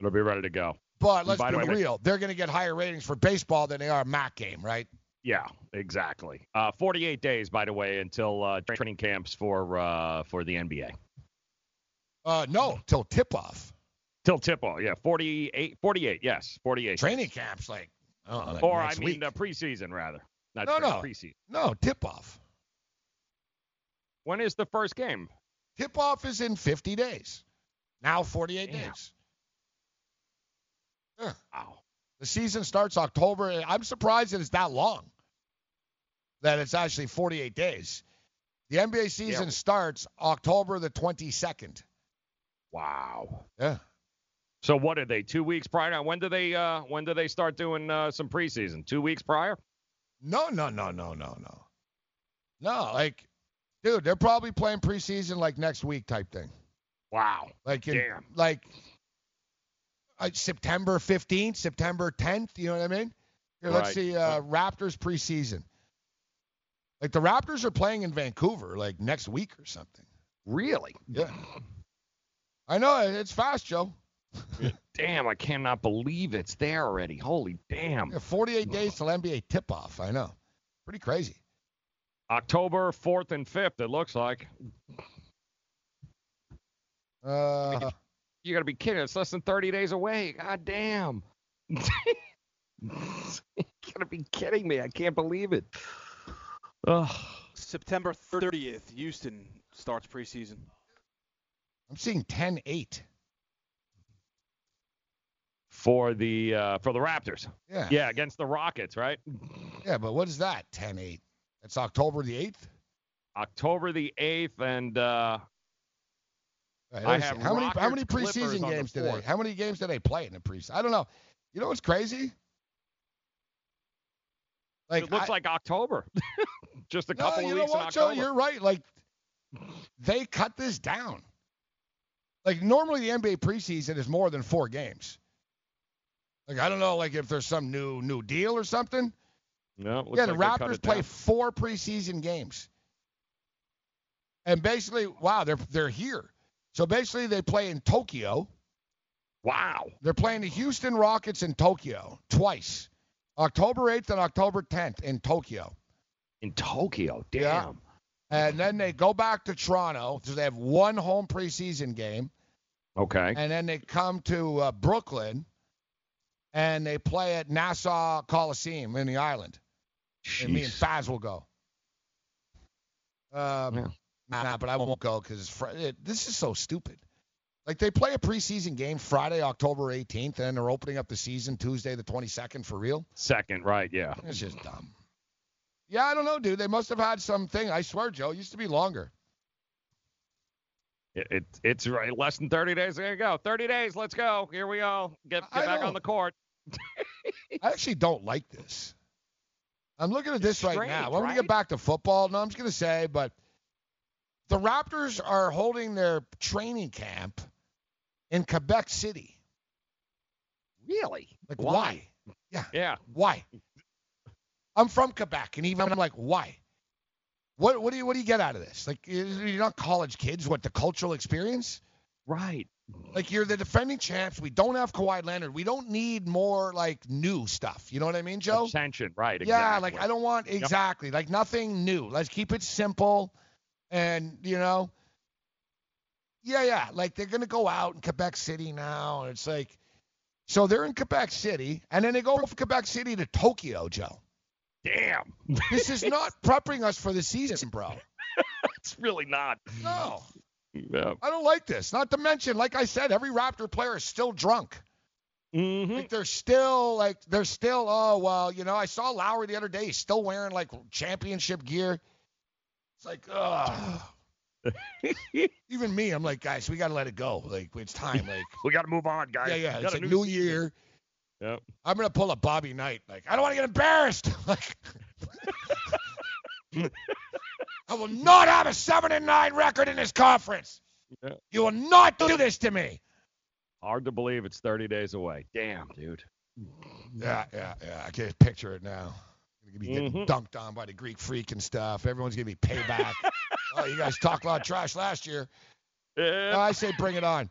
It'll be ready to go. But let's be the way- real, they're going to get higher ratings for baseball than they are a MAC game, right? Yeah, exactly. Uh, 48 days, by the way, until uh, training camps for uh, for the NBA. Uh, no, till tip off. Till tip off, yeah, 48, 48, yes, 48. Training camps, like, oh, like or I mean week. the preseason rather. Not No, no. preseason. no, tip off. When is the first game? Tip off is in 50 days. Now 48 Damn. days. Yeah. Wow. The season starts October. I'm surprised that it's that long. That it's actually 48 days. The NBA season starts October the 22nd. Wow. Yeah. So what are they? Two weeks prior? When do they? Uh, when do they start doing uh, some preseason? Two weeks prior? No, no, no, no, no, no. No, like, dude, they're probably playing preseason like next week type thing. Wow. Like, in, Damn. like uh, September 15th, September 10th. You know what I mean? Here, let's see. Uh, Raptors preseason. Like the Raptors are playing in Vancouver like next week or something. Really? Yeah. I know it's fast, Joe. Damn, I cannot believe it's there already. Holy damn. Yeah, 48 days till NBA tip-off. I know. Pretty crazy. October 4th and 5th, it looks like. Uh, You got to be kidding. It's less than 30 days away. God damn. [laughs] you got to be kidding me. I can't believe it. Ugh. September 30th, Houston starts preseason. I'm seeing 10-8. For the uh, for the Raptors. Yeah. Yeah, against the Rockets, right? Yeah, but what is that? 10-8. That's October the 8th. October the 8th and uh Right, I have how many how many Rockets Clippers preseason the games do they? fourth. How many games do they play in the preseason? I don't know. You know what's crazy? Like it looks I- like October. [laughs] Just a no, couple you of know weeks in what, Joe? You're right. Like they cut this down. Like normally the NBA preseason is more than four games. Like I don't know, like if there's some new new deal or something. No, yeah, the like Raptors play four preseason games. And basically, wow, they're they're here. So basically they play in Tokyo. Wow. They're playing the Houston Rockets in Tokyo twice. October 8th and October 10th in Tokyo. In Tokyo, damn. Yeah. And then they go back to Toronto. So they have one home preseason game. Okay. And then they come to uh, Brooklyn and they play at Nassau Coliseum in the island. And me and Jeez. Faz will go. Um, Nah, but I won't go because fr- it, this is so stupid. Like they play a preseason game Friday, October 18th, and then they're opening up the season Tuesday, the 22nd for real. Second, right? Yeah. It's just dumb. Yeah, I don't know, dude. They must have had something. I swear, Joe, it used to be longer. It, it it's right less than 30 days. There you go. 30 days. Let's go. Here we go. Get get back on the court. I actually don't like this. I'm looking at this right strange, now. When we get back to football, no, I'm just going to say, but the Raptors are holding their training camp in Quebec City. Really? Like, Why? why? Yeah. Yeah. Why? I'm from Quebec, and even I'm like, why? What what do you what do you get out of this? Like you're not college kids. What the cultural experience? Right. Like you're the defending champs. We don't have Kawhi Leonard. We don't need more like new stuff. You know what I mean, Joe? Attention. Right. Yeah, Exactly. like I don't want Yep. exactly like nothing new. Let's keep it simple, and you know, yeah, yeah. Like they're gonna go out in Quebec City now, and it's like, so they're in Quebec City, and then they go from Quebec City to Tokyo, Joe. Damn. [laughs] This is not prepping us for the season, bro. [laughs] it's really not. No, Yeah. I don't like this. Not to mention, like I said, every Raptor player is still drunk. Mm-hmm. Like they're still like they're still oh well you know I saw Lowry the other day he's still wearing like championship gear. It's like ugh. [laughs] Even me, I'm like, guys, we got to let it go. Like, it's time. Like, we got to move on, guys. yeah, yeah. We It's a like new New Year. Yep. I'm gonna pull a Bobby Knight. Like, I don't want to get embarrassed. [laughs] Like, [laughs] I will not have a seven and nine record in this conference. Yeah. You will not do this to me. Hard to believe it's 30 days away. Damn, dude. Yeah, yeah, yeah. I can picture it now. You're gonna be getting Mhm. dunked on by the Greek freak and stuff. Everyone's gonna be payback. [laughs] oh, you guys talked a lot of trash last year. Yeah. I say bring it on.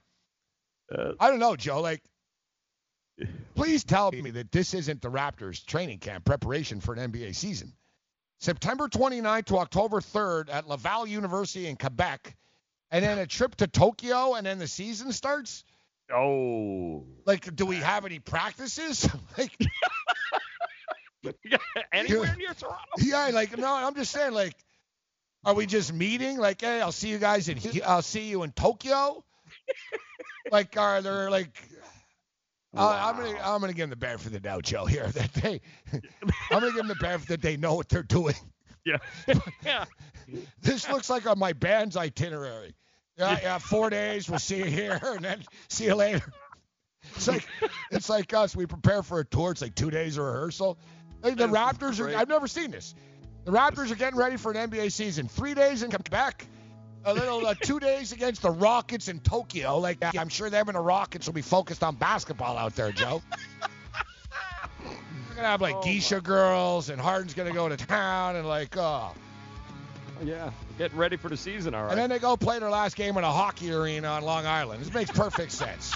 Uh, I don't know, Joe. Like, please tell me that this isn't the Raptors training camp preparation for an NBA season. September 29th to October 3rd at Laval University in Quebec, and then a trip to Tokyo, and then the season starts. Oh. Like, do we have any practices? [laughs] like, [laughs] Anywhere near Toronto? yeah, like no, I'm just saying, like, are we just meeting? Like, hey, I'll see you guys in, I'll see you in Tokyo. like, are there like? Uh, I'm gonna I'm gonna give them the benefit of the doubt, Joe. Here [laughs] that they, I'm gonna give them the benefit that they know what they're doing. [laughs] Yeah. [laughs] yeah. This looks like on my band's itinerary. Yeah, yeah, four days. We'll see you here, and then see you later. It's like it's like us. We prepare for a tour. It's like two days of rehearsal. Like the Raptors are. I've never seen this. The Raptors are getting ready for an NBA season. Three days in Quebec. A little uh, two days against the Rockets in Tokyo. Like I'm sure them and the Rockets will be focused on basketball out there, Joe. We're gonna have like geisha girls, and Harden's gonna go to town, and like, oh. Yeah. Getting ready for the season, all right. And then they go play their last game in a hockey arena on Long Island. This makes perfect sense.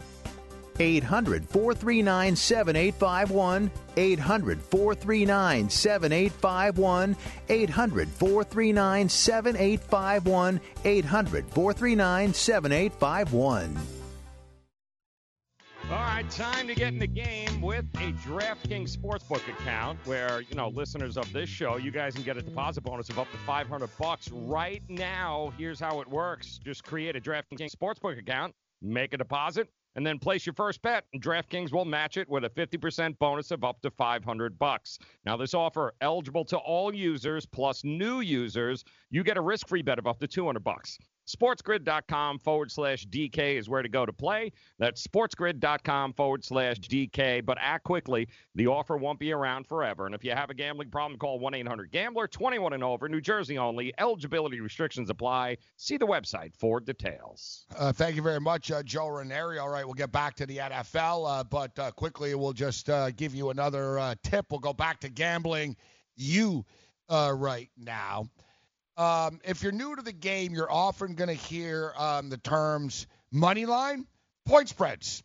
800 439 7851. 800 439 7851. 800 439 7851. 800 439 7851. All right. time to get in the game with a DraftKings Sportsbook account where, you know, listeners of this show, you guys can get a deposit bonus of up to 500 bucks right now. Here's how it works. Just create a DraftKings Sportsbook account, make a deposit, and then place your first bet. And DraftKings will match it with a 50% bonus of up to 500 bucks. Now, this offer eligible to all users plus new users. You get a risk-free bet of up to 200 bucks. SportsGrid.com forward slash DK is where to go to play. That's SportsGrid.com forward slash DK. But act quickly. The offer won't be around forever. And if you have a gambling problem, call 1 800 Gambler 21 and over, New Jersey only. Eligibility restrictions apply. See the website for details. Uh, thank you very much, uh, Joe Ranieri. All right, we'll get back to the NFL, uh, but uh, quickly we'll just uh, give you another uh, tip. We'll go back to gambling you right now. Um, if you're new to the game, you're often going to hear um, the terms money line, point spreads.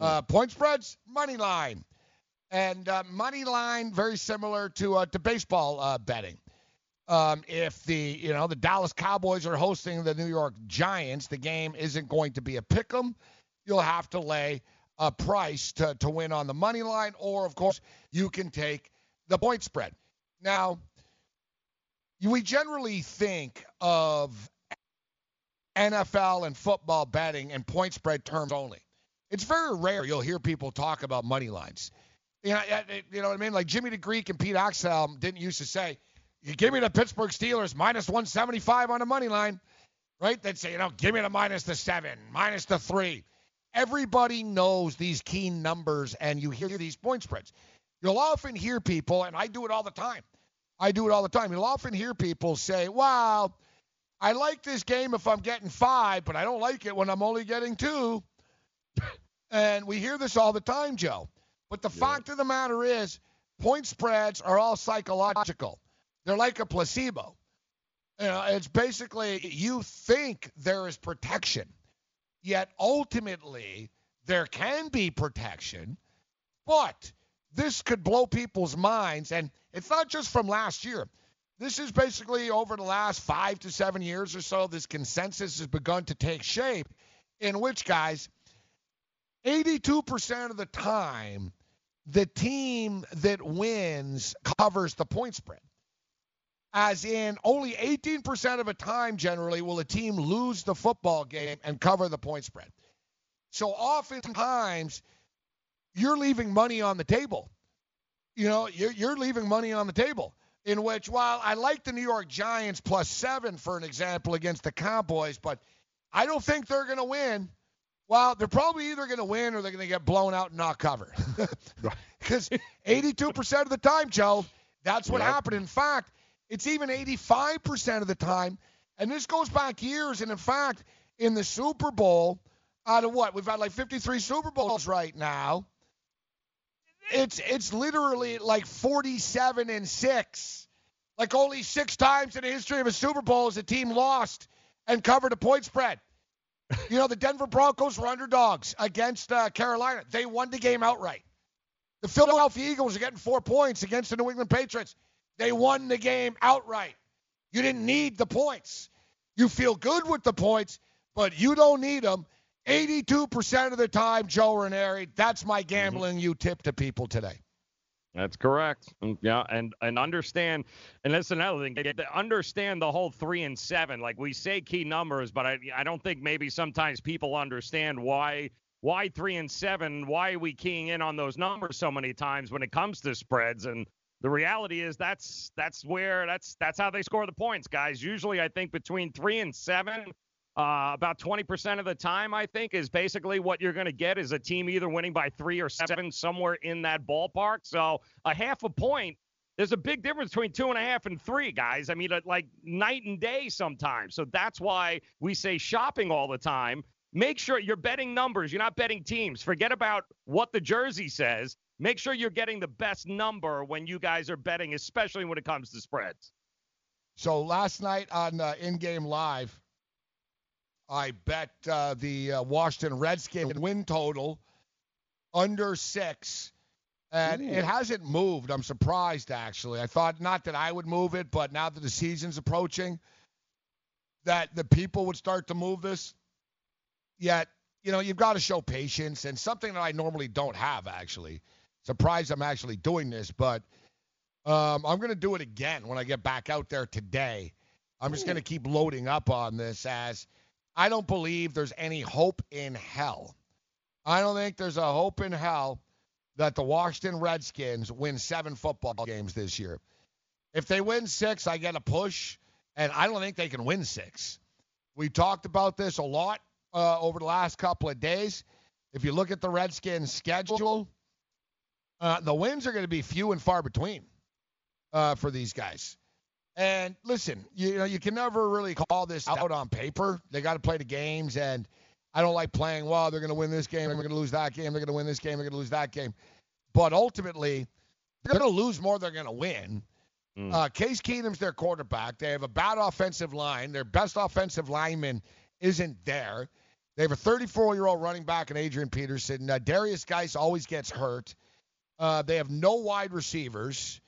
Uh, point spreads, money line. And uh, money line, very similar to uh, to baseball uh, betting. Um, if the you know the Dallas Cowboys are hosting the New York Giants, the game isn't going to be a pick 'em. You'll have to lay a price to, to win on the money line, or of course you can take the point spread. Now, we generally think of NFL and football betting and point spread terms only. It's very rare you'll hear people talk about money lines. You know, you know what I mean? Like Jimmy the Greek and Pete Axthelm didn't used to say, "You give me the Pittsburgh Steelers minus 175 on the money line," right? They'd say, "You know, give me the minus the seven, minus the three. Everybody knows these key numbers, and you hear these point spreads. You'll often hear people, and I do it all the time. I do it all the time. You'll often hear people say, "Wow, I like this game if I'm getting five, but I don't like it when I'm only getting two. and we hear this all the time, Joe. But the yeah. fact of the matter is, point spreads are all psychological. They're like a placebo. You know, it's basically you think there is protection, yet ultimately there can be protection, but this could blow people's minds. And it's not just from last year. This is basically over the last five to seven years or so, this consensus has begun to take shape, in which, guys, 82% of the time, the team that wins covers the point spread. As in, only 18% of the time, generally, will a team lose the football game and cover the point spread. So oftentimes, you're leaving money on the table. You know, you're, you're leaving money on the table. In which, while I like the New York Giants plus seven for an example against the Cowboys, but I don't think they're going to win. Well, they're probably either going to win or they're going to get blown out and not cover. Because 82% of the time, Joe, that's what yep. happened. In fact, it's even 85% of the time. And this goes back years. And in fact, in the Super Bowl, out of what? We've had like 53 Super Bowls right now it's it's literally like 47 and 6. Like only 6 times in the history of a Super Bowl has a team lost and covered a point spread. You know, the Denver Broncos were underdogs against uh, Carolina. They won the game outright. The Philadelphia Eagles are getting 4 points against the New England Patriots. They won the game outright. You didn't need the points. You feel good with the points, but you don't need them 82% of the time, Joe Ranieri. That's my mm-hmm. gambling you tip to people today. That's correct. Yeah, and and understand, and that's another thing. Understand the whole three and seven. Like we say key numbers, but I I don't think maybe sometimes people understand why why three and seven. Why are we keying in on those numbers so many times when it comes to spreads? And the reality is that's that's where that's that's how they score the points, guys. Usually, I think between three and seven uh, about 20% of the time, I think, is basically what you're going to get is a team either winning by three or seven, somewhere in that ballpark. So a half a point, there's a big difference between two and a half and three, guys. I mean, uh, like night and day sometimes. So that's why we say shopping all the time. Make sure you're betting numbers. You're not betting teams. Forget about what the jersey says. Make sure you're getting the best number when you guys are betting, especially when it comes to spreads. So last night on uh, In Game Live, I bet uh, the uh, Washington Redskins win total under six. And Ooh. it hasn't moved. I'm surprised, actually. I thought not that I would move it, but now that the season's approaching, that the people would start to move this. Yet, you know, you've got to show patience and something that I normally don't have actually. Surprised I'm actually doing this, but um, I'm going to do it again when I get back out there today. I'm just going to keep loading up on this as I don't believe there's any hope in hell. I don't think there's a hope in hell that the Washington Redskins win seven football games this year. If they win six, I get a push, and I don't think they can win six. We talked about this a lot uh, over the last couple of days. If you look at the Redskins' schedule, uh, the wins are going to be few and far between uh, for these guys. And listen, you know, you can never really call this out on paper. They got to play the games, and I don't like playing. Well, they're going to win this game, they're going to lose that game, they're going to win this game, they're going to lose that game. But ultimately, they're going to lose more. They're going to win. Mm. Uh, Case Keenum's their quarterback. They have a bad offensive line. Their best offensive lineman isn't there. They have a 34-year-old running back in Adrian Peterson. Uh, Derrius Guice always gets hurt. Uh, they have no wide receivers.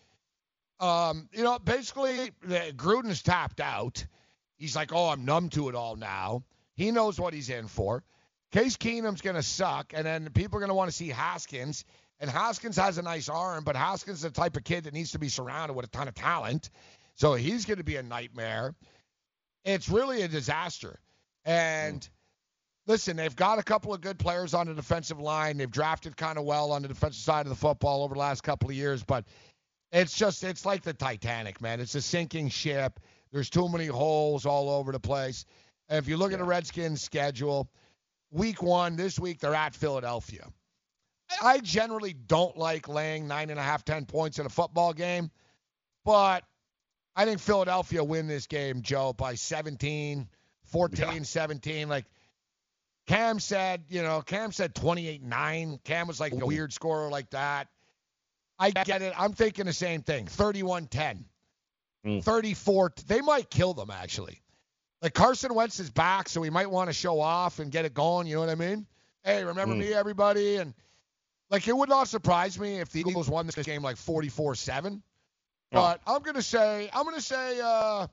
Um, you know, basically, Gruden's tapped out. He's like, oh, I'm numb to it all now. He knows what he's in for. Case Keenum's going to suck, and then people are going to want to see Haskins. And Haskins has a nice arm, but Haskins is the type of kid that needs to be surrounded with a ton of talent. So he's going to be a nightmare. It's really a disaster. And mm. listen, they've got a couple of good players on the defensive line. They've drafted kind of well on the defensive side of the football over the last couple of years, but it's just it's like the Titanic, man. It's a sinking ship. There's too many holes all over the place. And if you look yeah. at the Redskins schedule, week one, this week they're at Philadelphia. I generally don't like laying nine and a half, ten points in a football game, but I think Philadelphia win this game, Joe, by 17, 14, yeah. 17. Like Cam said, you know, Cam said 28 9. Cam was like a weird scorer like that. I get it. I'm thinking the same thing 31 10, mm. 34. They might kill them, actually. Like Carson Wentz is back, so he might want to show off and get it going. You know what I mean? Hey, remember mm. me, everybody? And like, it would not surprise me if the Eagles won this game like 44 7. But I'm going to say, I'm going to say uh,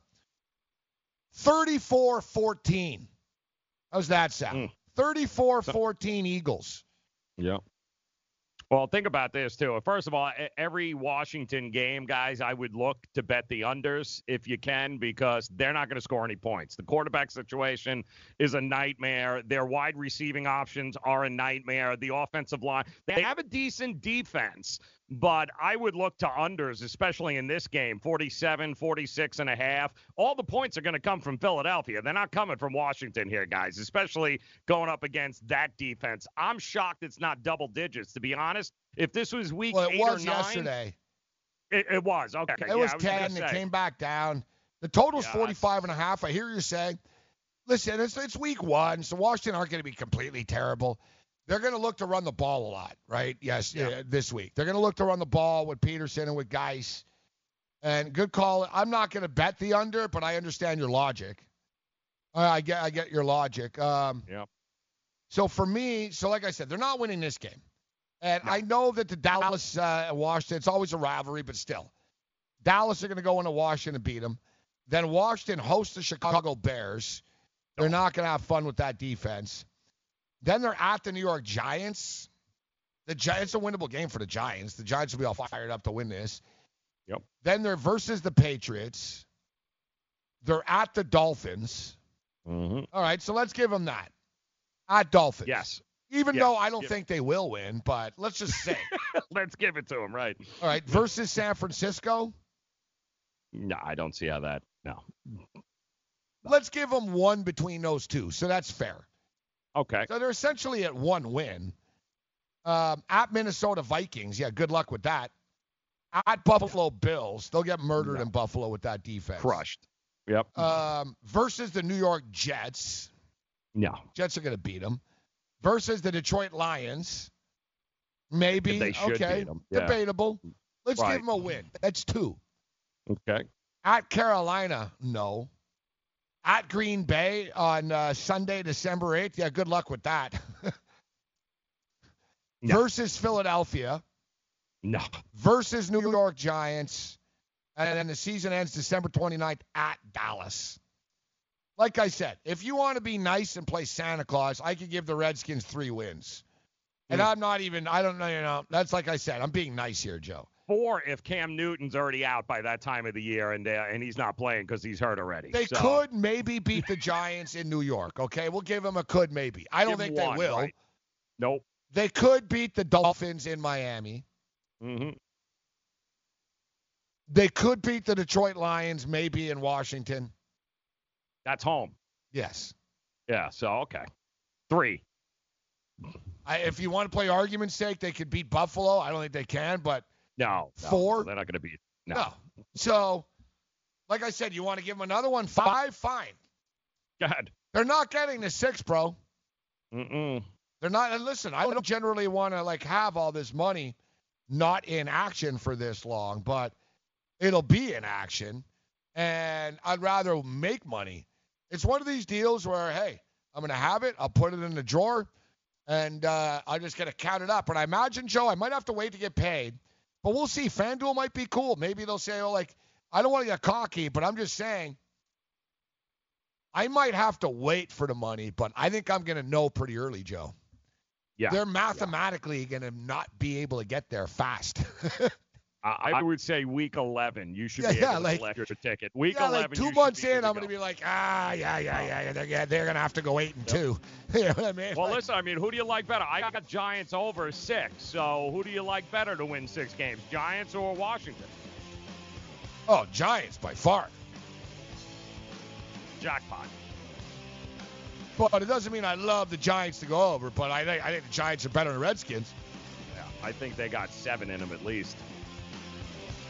34 14. How's that sound? Mm. 34 14 Eagles. Yeah. Well, think about this too. First of all, every Washington game, guys, I would look to bet the unders if you can because they're not going to score any points. The quarterback situation is a nightmare. Their wide receiving options are a nightmare. The offensive line, they have a decent defense, but I would look to unders, especially in this game 47, 46 and a half. All the points are going to come from Philadelphia. They're not coming from Washington here, guys, especially going up against that defense. I'm shocked it's not double digits, to be honest. If this was week well, it eight was or nine, yesterday. It, it was. Okay. It yeah, was, was 10. It came back down. The total's yeah, 45 and a half. I hear you say. Listen, it's, it's week one, so Washington aren't going to be completely terrible. They're going to look to run the ball a lot, right? Yes, yeah. uh, this week. They're going to look to run the ball with Peterson and with Guice. And good call. I'm not going to bet the under, but I understand your logic. I get I get your logic. Um, yeah. So for me, so like I said, they're not winning this game. And no. I know that the Dallas uh, Washington, it's always a rivalry, but still. Dallas are going to go into Washington and beat them. Then Washington hosts the Chicago Bears. They're not going to have fun with that defense. Then they're at the New York Giants. The Giants a winnable game for the Giants. The Giants will be all fired up to win this. Yep. Then they're versus the Patriots. They're at the Dolphins. Mm-hmm. All right, so let's give them that. At Dolphins. Yes. Even yes. though I don't think they will win, but let's just say. [laughs] let's give it to them, right? All right, versus San Francisco. No, I don't see how that. No. Let's give them one between those two, so that's fair. Okay. So they're essentially at one win. Um, at Minnesota Vikings, yeah, good luck with that. At Buffalo Bills, they'll get murdered in Buffalo with that defense. Crushed. Yep. Um, versus the New York Jets. No. Jets are going to beat them. Versus the Detroit Lions. Maybe. They should okay. Yeah. Debatable. Let's right. give them a win. That's two. Okay. At Carolina, no at Green Bay on uh, Sunday, December 8th. Yeah, good luck with that. [laughs] no. Versus Philadelphia. No. Versus New York Giants. And then the season ends December 29th at Dallas. like I said, if you want to be nice and play Santa Claus, I could give the Redskins three wins. And Hmm. I'm not even, I don't know, you know, that's like I said, I'm being nice here, Joe. Four if Cam Newton's already out by that time of the year and uh, and he's not playing because he's hurt already. They So, could maybe beat the Giants in New York, okay? We'll give them a could maybe. I don't Give think 'em they will. right. Nope. They could beat the Dolphins in Miami. Mm hmm They could beat the Detroit Lions maybe in Washington. That's home. Yes. Yeah. So okay. Three. I, if you want to play argument's sake, they could beat Buffalo. I don't think they can, but No. no, Four? They're not going to beat. No. no. So, like I said, you want to give them another one? Five? Fine. God. They're not getting the six, bro. Mm-mm. They're not. And listen, I don't generally want to like have all this money not in action for this long, but it'll be in action, and I'd rather make money. It's one of these deals where, hey, I'm gonna have it. I'll put it in the drawer, and uh, I'm just gonna count it up. And I imagine, Joe, I might have to wait to get paid, but we'll see. FanDuel might be cool. Maybe they'll say, oh, like I don't want to get cocky, but I'm just saying. I might have to wait for the money, but I think I'm going to know pretty early, Joe. Yeah. They're mathematically going to not be able to get there fast. [laughs] I, would say week 11. You should Yeah, be yeah, able to like- select your ticket. Week yeah, 11. like two months in, I'm going to be like, ah, yeah, yeah, yeah, yeah. They're, yeah, they're going to have to go eight and two. [laughs] you know what I mean? Well, Like, listen, I mean, who do you like better? I got Giants over six. So who do you like better to win six games, Giants or Washington? oh, Giants by far. Jackpot. But it doesn't mean I love the Giants to go over. But I think I think the Giants are better than the Redskins. Yeah, I think they got seven in them at least.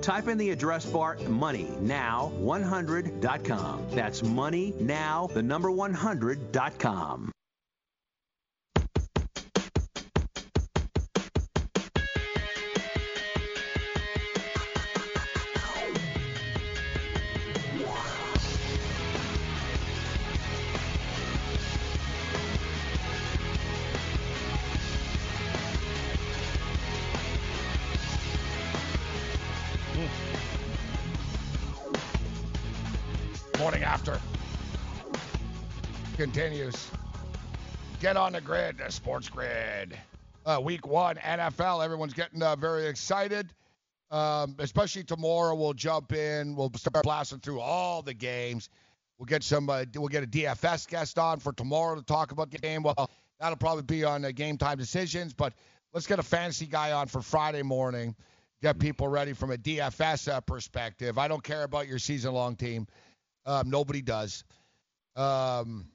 Type in the address bar MoneyNow100.com. That's MoneyNow, the number 100.com. continues. Get on the grid, the sports grid. Uh, week one, NFL. Everyone's getting uh, very excited. Um, especially tomorrow, we'll jump in. We'll start blasting through all the games. We'll get some. Uh, we'll get a DFS guest on for tomorrow to talk about the game. Well, that'll probably be on uh, game time decisions. But let's get a fantasy guy on for Friday morning. Get people ready from a DFS uh, perspective. I don't care about your season-long team. Um, nobody does. Um,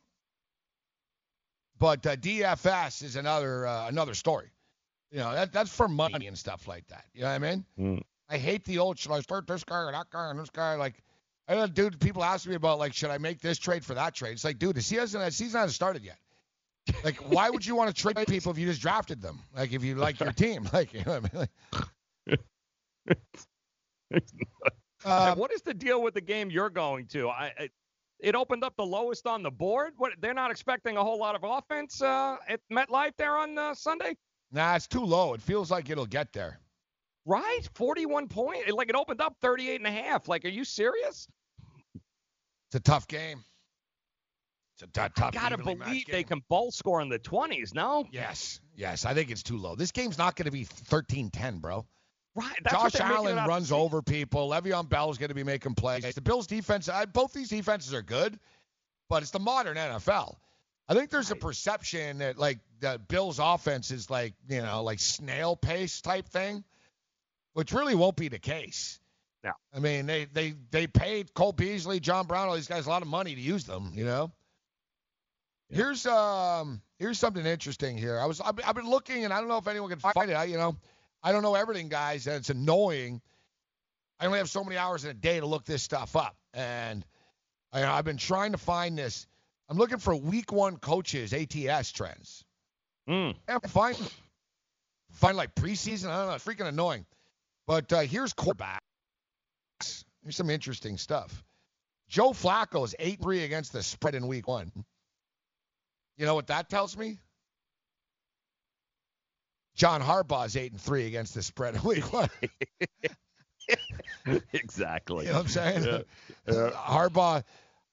but uh, DFS is another uh, another story. You know, that, that's for money and stuff like that. You know what I mean? Mm. I hate the old, should I start this guy or that guy and this guy? Like, I know, dude, people ask me about, like, should I make this trade for that trade? It's like, dude, the season, the season hasn't started yet. Like, why would you want to trade people if you just drafted them? Like, if you like your team. [laughs] Like, you know what I mean? Like, [laughs] Uh, what is the deal with the game you're going to? I, I it opened up the lowest on the board. What they're not expecting a whole lot of offense uh, at MetLife there on uh, Sunday, nah, it's too low. It feels like it'll get there. right? 41 point. Like it opened up 38 and a half. Like, are you serious? It's a tough game. It's a t- tough Gotta evenly matched believe game. they can both score in the 20s. No, Yes, yes. I think it's too low. This game's not going to be 13-10, bro. Right? That's Josh Allen it out to runs over people. Le'Veon Bell's going to be making plays. The Bills' defense, I, both these defenses are good, but it's the modern NFL. I think there's a perception that like the Bills' offense is like you know like snail pace type thing, which really won't be the case. No. I mean they they they paid Cole Beasley, John Brown, all these guys a lot of money to use them. You know. Here's um here's something interesting here. I was I've, been- I've been looking and I don't know if anyone can find it. I, you know, I don't know everything, guys, and it's annoying. I only have so many hours in a day to look this stuff up, and I, I've been trying to find this. I'm looking for week one coaches ATS trends. Mm. Yeah, find find like preseason. I don't know. It's freaking annoying. But uh, here's quarterbacks. Here's some interesting stuff. Joe Flacco is eight three against the spread in week one. You know what that tells me? John Harbaugh is eight and three against the spread in week one. [laughs] exactly. You know what I'm saying? Yeah. [laughs] Uh, Harbaugh.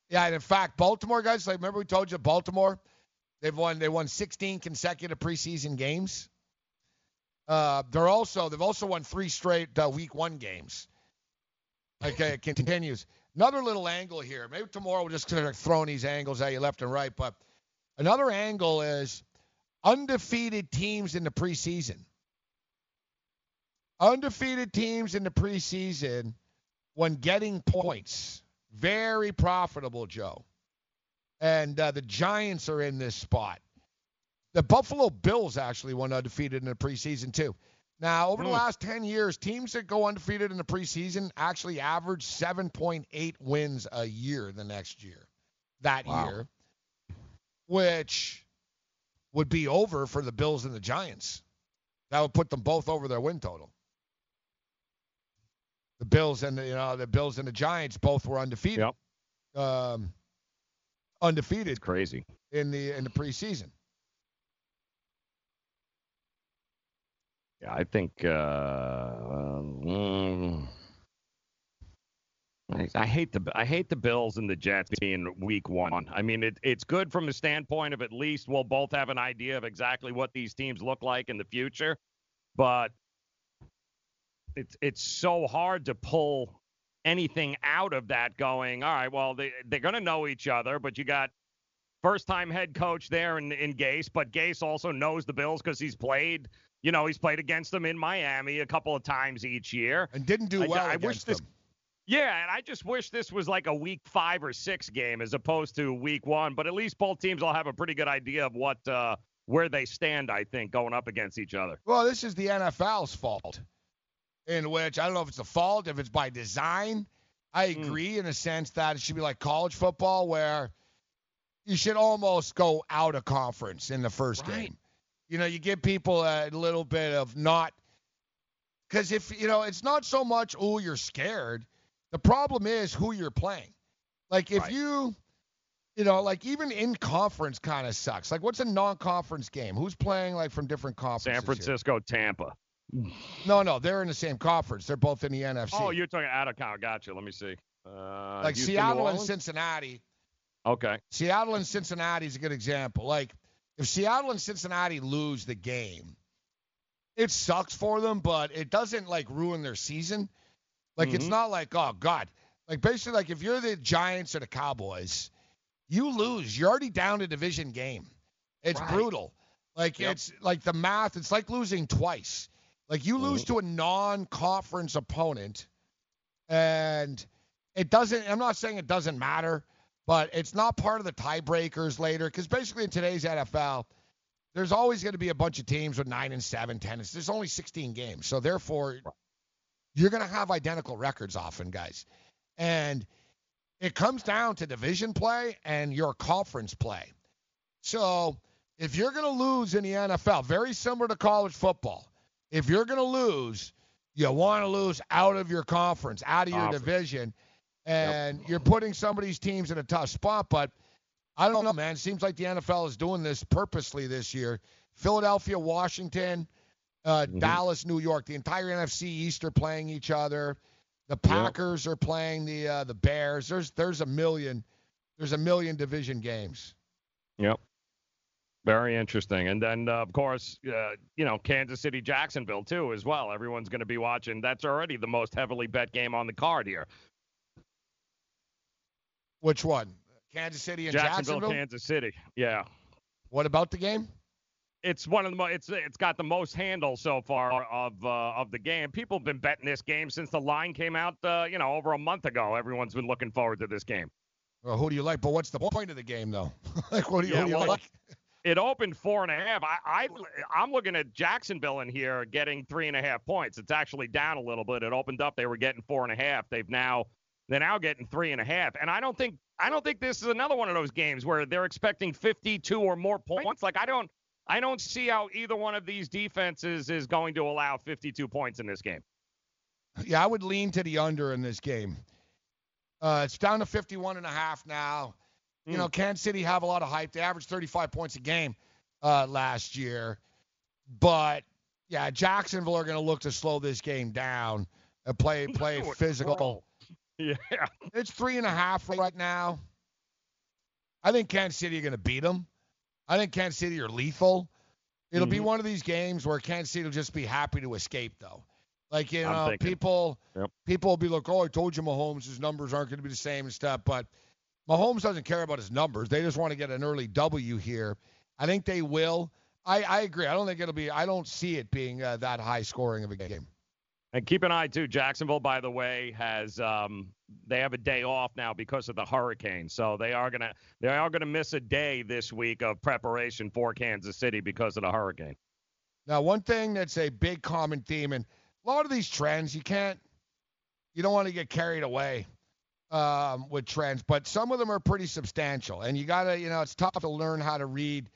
Yeah, and in fact, Baltimore guys, like remember we told you Baltimore, they've won they won 16 consecutive preseason games. Uh, they're also they've also won three straight uh, week one games. Okay, it continues. Another little angle here. Maybe tomorrow we'll just start throwing these angles at you left and right. But another angle is undefeated teams in the preseason. Undefeated teams in the preseason when getting points. Very profitable, Joe. And uh, the Giants are in this spot. The Buffalo Bills actually went undefeated in the preseason, too. Now, over the Hmm. last 10 years, teams that go undefeated in the preseason actually average 7.8 wins a year the next year, that Wow. year, which would be over for the Bills and the Giants. That would put them both over their win total. The Bills and the, you know the Bills and the Giants both were undefeated. Yep. Um, undefeated Crazy. in the in the preseason. Yeah, I think. Uh, mm, I, I hate the I hate the Bills and the Jets being week one. I mean, it, it's good from the standpoint of at least we'll both have an idea of exactly what these teams look like in the future, but it's it's so hard to pull anything out of that. Going, all right, well they they're gonna know each other, but you got first time head coach there in, in Gase, but Gase also knows the Bills because he's played, you know, he's played against them in Miami a couple of times each year. And didn't do well I wish against this- them. Yeah, and I just wish this was like a week five or six game as opposed to week one. But at least both teams will have a pretty good idea of what uh, where they stand. I think going up against each other. Well, this is the NFL's fault, in which I don't know if it's a fault, if it's by design. I Hmm. agree in a sense that it should be like college football, where you should almost go out of conference in the first game. You know, you give people a little bit of not because if you know, it's not so much oh you're scared. The problem is who you're playing. Like if Right. you, you know, like even in conference kind of sucks. Like what's a non-conference game? Who's playing like from different conferences? San here? Francisco, Tampa. No, no, they're in the same conference. They're both in the NFC. Oh, you're talking out of count. Gotcha. Let me see. Uh, like Houston, Seattle and Cincinnati. Okay. Seattle and Cincinnati is a good example. Like if Seattle and Cincinnati lose the game, it sucks for them, but it doesn't like ruin their season. Like it's Mhm. not like oh god. Like basically like if you're the Giants or the Cowboys, you lose. You're already down a division game. It's Right. brutal. Like Yep. it's like the math. It's like losing twice. Like you lose to a non-conference opponent, and it doesn't. I'm not saying it doesn't matter, but it's not part of the tiebreakers later. Because basically in today's NFL, there's always going to be a bunch of teams with nine and seven, ten. and- There's only 16 games, so therefore you're going to have identical records often, guys. And it comes down to division play and your conference play. So if you're going to lose in the NFL, very similar to college football, if you're going to lose, you want to lose out of your conference, out of your Conference. division, and you're putting some of these teams in a tough spot. But I don't know, man. It seems like the NFL is doing this purposely this year. Philadelphia, Washington, uh, Mm-hmm. Dallas, New York, the entire NFC East are playing each other. The Packers are playing the uh, the Bears. There's there's a million there's a million division games. Yep. Very interesting. And then, uh, of course, uh, you know, Kansas City, Jacksonville, too, as well. Everyone's going to be watching. That's already the most heavily bet game on the card here. Which one? Kansas City and Jacksonville, Jacksonville. Kansas City. Yeah. What about the game? It's one of the mo- it's it's got the most handle so far of uh, of the game. People have been betting this game since the line came out, uh, you know, over a month ago. Everyone's been looking forward to this game. Well, who do you like? But what's the point of the game though? [laughs] like what do you, Yeah, who do you well, like? It opened four and a half. I, I I'm looking at Jacksonville in here getting three and a half points. It's actually down a little bit. It opened up. They were getting four and a half. They've now they're now getting three and a half. And I don't think I don't think this is another one of those games where they're expecting 52 or more points. Like I don't I don't see how either one of these defenses is going to allow 52 points in this game. Yeah, I would lean to the under in this game. Uh, it's down to 51 and a half now. You Hmm. know, Kansas City have a lot of hype. They averaged 35 points a game uh, last year, but yeah, Jacksonville are going to look to slow this game down and play [laughs] play physical. Yeah. It's three and a half right now. I think Kansas City are going to beat them. I think Kansas City are lethal. It'll be Mhm. one of these games where Kansas City will just be happy to escape, though. Like you know, people Yep. people will be like, "Oh, I told you, Mahomes, his numbers aren't going to be the same and stuff." But Mahomes doesn't care about his numbers. They just want to get an early W here. I think they will. I, I agree. I don't think it'll be. I don't see it being uh, that high scoring of a game. And keep an eye too. Jacksonville, by the way, has um, they have a day off now because of the hurricane, so they are gonna they are gonna miss a day this week of preparation for Kansas City because of the hurricane. Now, one thing that's a big common theme, and a lot of these trends, you can't, you don't want to get carried away um, with trends, but some of them are pretty substantial, and you gotta, you know, it's tough to learn how to read,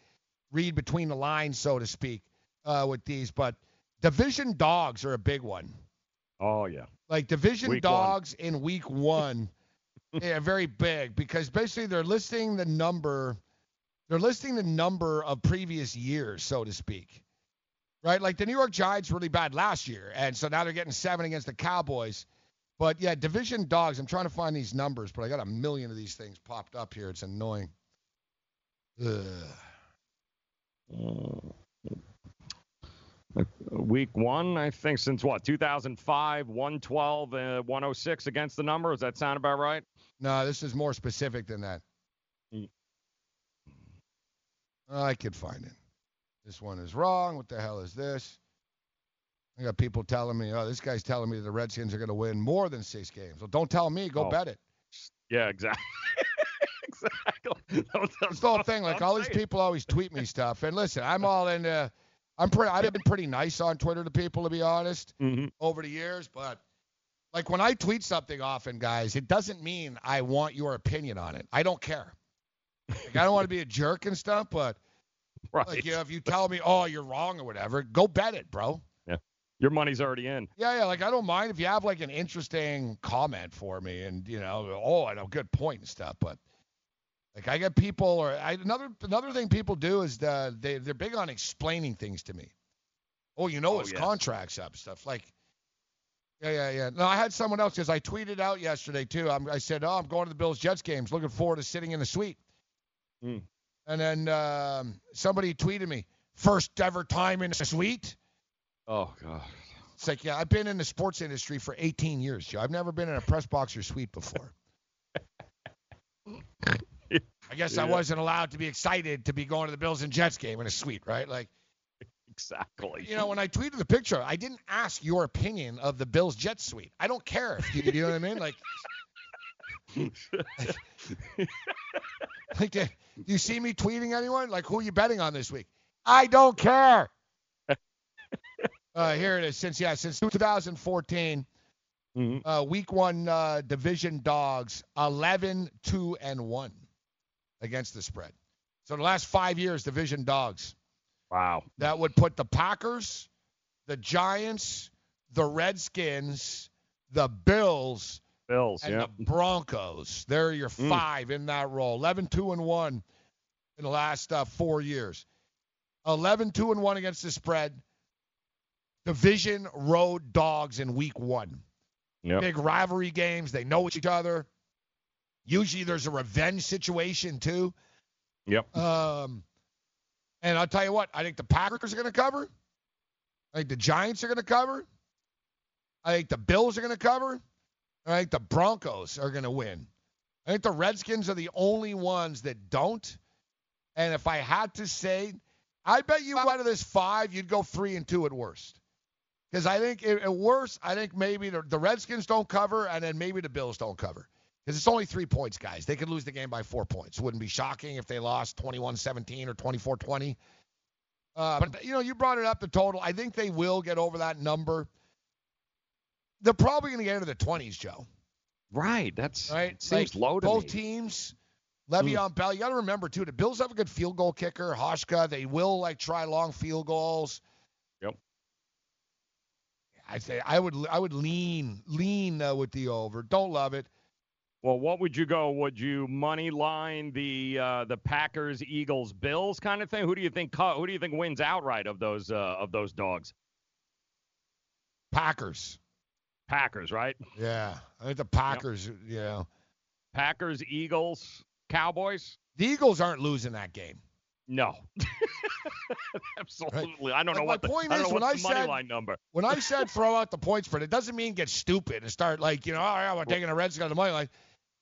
read between the lines, so to speak, uh, with these. But division dogs are a big one. Oh yeah. Like division Week one. dogs in week one, [laughs] yeah, very big because basically they're listing the number, they're listing the number of previous years, so to speak. Right? Like the New York Giants really bad last year, and so now they're getting seven against the Cowboys. But yeah, division dogs. I'm trying to find these numbers, but I got a million of these things popped up here. It's annoying. Ugh. Mm. Week one, I think since what 2005, 112, uh, 106 against the number. Does that sound about right? No, this is more specific than that. Mm. I could find it. This one is wrong. What the hell is this? I got people telling me, oh, this guy's telling me the Redskins are going to win more than six games. Well, don't tell me. Go Oh. bet it. Yeah, [laughs] exactly. exactly. It's the whole thing. Like [laughs] all these people always tweet me stuff. And listen, I'm all into. I'm pretty. I've been pretty nice on Twitter to people, to be honest, Mm-hmm. over the years. But like when I tweet something often, guys, it doesn't mean I want your opinion on it. I don't care. Like I don't want to be a jerk and stuff, but [laughs] Right. like you know, if you tell me, oh, you're wrong or whatever, go bet it, bro. Yeah. Your money's already in. Yeah, yeah. Like I don't mind if you have like an interesting comment for me, and you know, oh, I know, good point and stuff. But like I get people, or I, another another thing people do is the, they they're big on explaining things to me. Oh, you know, Oh, his yes. contracts up stuff like. Yeah, yeah, yeah. No, I had someone else because I tweeted out yesterday too. I'm, I said, "Oh, I'm going to the Bills Jets games. Looking forward to sitting in the suite." Mm. And then um, somebody tweeted me, first ever time in a suite. Oh God. It's like, yeah, I've been in the sports industry for 18 years, Joe. I've never been in a press box or suite before. I guess I wasn't allowed to be excited to be going to the Bills and Jets game in a suite, right? Like, [laughs] Exactly. you know, when I tweeted the picture, I didn't ask your opinion of the Bills Jets suite. I don't care if you, you know what I mean? Like, [laughs] like, do you see me tweeting anyone? Like, who are you betting on this week? I don't care. [laughs] uh, here it is. Since yeah, since 2014, uh, week one uh, division dogs 11, 2, and one against the spread. So the last five years, division dogs. Wow. That would put the Packers, the Giants, the Redskins, the Bills, Bills, and yeah. the Broncos. They're your Mm. five in that role. 11 2 and 1 in the last uh, four years. 11 2 and 1 against the spread. Division road dogs in week one. Yep. Big rivalry games. They know each other. Usually there's a revenge situation, too. Yep. Um, and I'll tell you what, I think the Packers are going to cover. I think the Giants are going to cover. I think the Bills are going to cover. I think the Broncos are going to win. I think the Redskins are the only ones that don't. And if I had to say, I bet you out of this five, you'd go three and two at worst. Because I think at worst, I think maybe the, the Redskins don't cover, and then maybe the Bills don't cover. Because it's only three points, guys. They could lose the game by four points. Wouldn't be shocking if they lost 21-17 or 24-20. Uh, but you know, you brought it up the total. I think they will get over that number. They're probably going to get into the 20s, Joe. Right. That's Right? seems Like, low to Both me. teams, Le'Veon Bell. You got to remember too. The Bills have a good field goal kicker, Hauschka. They will like try long field goals. Yep. I say I would I would lean lean uh, with the over. Don't love it. Well, what would you go? Would you money line the uh, the Packers, Eagles, Bills kind of thing? Who do you think? Who do you think wins outright of those uh, of those dogs? Packers. Packers, right? Yeah, I think the Packers. Yeah, Packers, Eagles, Cowboys. the Eagles aren't losing that game. No, [laughs] absolutely. I don't know what my the, point I don't is know when I money said- line number. When I said throw out the points spread, it doesn't mean get stupid and start like you know, all right, we're taking a Reds on the money line,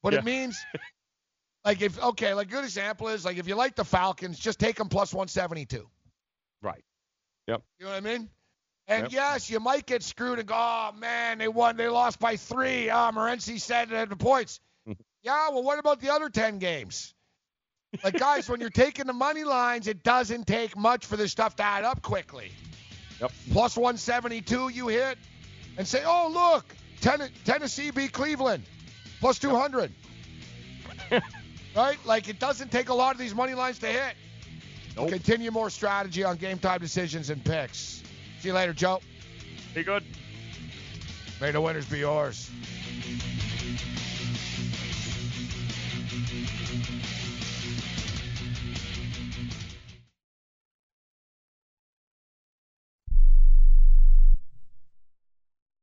but Yeah. it means [laughs] like if okay, like good example is like if you like the Falcons, just take them plus 172. Right. Yep. You know what I mean? And Yep. yes, you might get screwed and go, oh man, they won, they lost by three. Ah, Morency said uh, the points. yeah, well, what about the other 10 games? Like guys, when you're taking the money lines, it doesn't take much for this stuff to add up quickly. Yep. Plus 172, you hit, and say, oh look, Ten- Tennessee beat Cleveland, plus 200. [laughs] right? Like it doesn't take a lot of these money lines to hit. Nope. Continue more strategy on game time decisions and picks. See you later, Joe. Be good. May the winners be yours.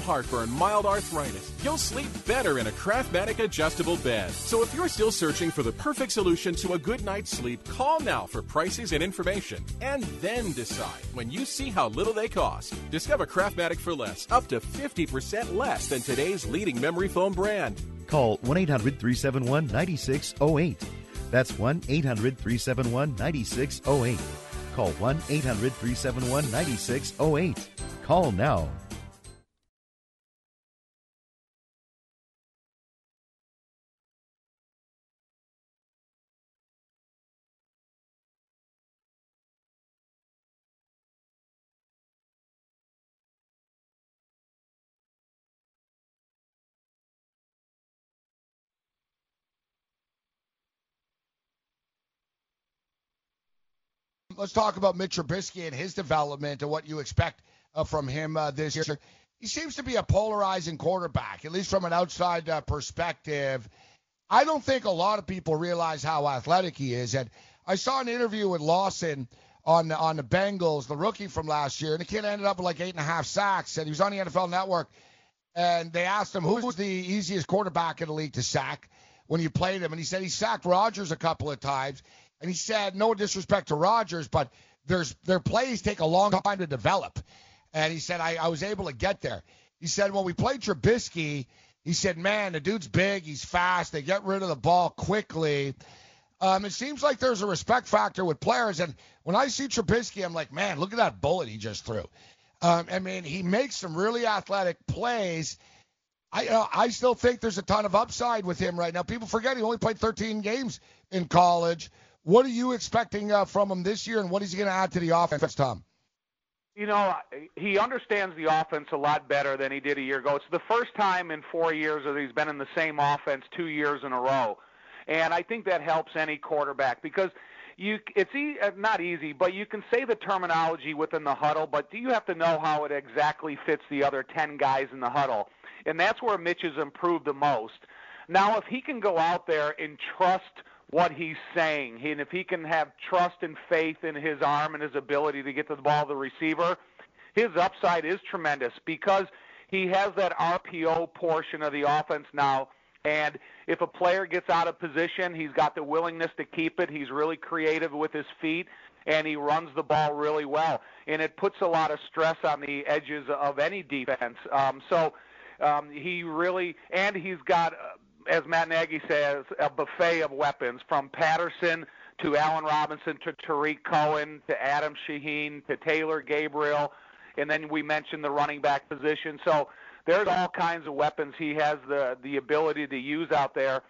heartburn, mild arthritis. You'll sleep better in a Craftmatic adjustable bed. So if you're still searching for the perfect solution to a good night's sleep, call now for prices and information, and then decide when you see how little they cost. Discover Craftmatic for less, up to 50% less than today's leading memory foam brand. Call 1 800 371 9608. That's 1 800 371 9608. Call 1 800 371 9608. Call now. Let's talk about Mitch Trubisky and his development and what you expect uh, from him uh, this year. He seems to be a polarizing quarterback, at least from an outside uh, perspective. I don't think a lot of people realize how athletic he is. And I saw an interview with Lawson on on the Bengals, the rookie from last year, and the kid ended up with like eight and a half sacks. And he was on the NFL Network, and they asked him who was the easiest quarterback in the league to sack when you played him, and he said he sacked Rodgers a couple of times. And he said, no disrespect to Rodgers, but there's their plays take a long time to develop. And he said, I, I was able to get there. He said, when we played Trubisky, he said, man, the dude's big, he's fast, they get rid of the ball quickly. Um, it seems like there's a respect factor with players. And when I see Trubisky, I'm like, man, look at that bullet he just threw. Um, I mean, he makes some really athletic plays. I uh, I still think there's a ton of upside with him right now. People forget he only played 13 games in college. What are you expecting uh, from him this year, and what is he going to add to the offense, Tom? You know, he understands the offense a lot better than he did a year ago. It's the first time in four years that he's been in the same offense two years in a row, and I think that helps any quarterback because you it's e- uh, not easy, but you can say the terminology within the huddle, but do you have to know how it exactly fits the other 10 guys in the huddle? And that's where Mitch has improved the most. Now, if he can go out there and trust – what he's saying. He, and if he can have trust and faith in his arm and his ability to get to the ball, of the receiver, his upside is tremendous because he has that RPO portion of the offense now. And if a player gets out of position, he's got the willingness to keep it. He's really creative with his feet, and he runs the ball really well. And it puts a lot of stress on the edges of any defense. Um, so um, he really, and he's got as Matt Nagy says, a buffet of weapons from Patterson to Allen Robinson to Tarik Cohen to Adam Shaheen to Taylor Gabriel, and then we mentioned the running back position. So there's all kinds of weapons he has the the ability to use out there.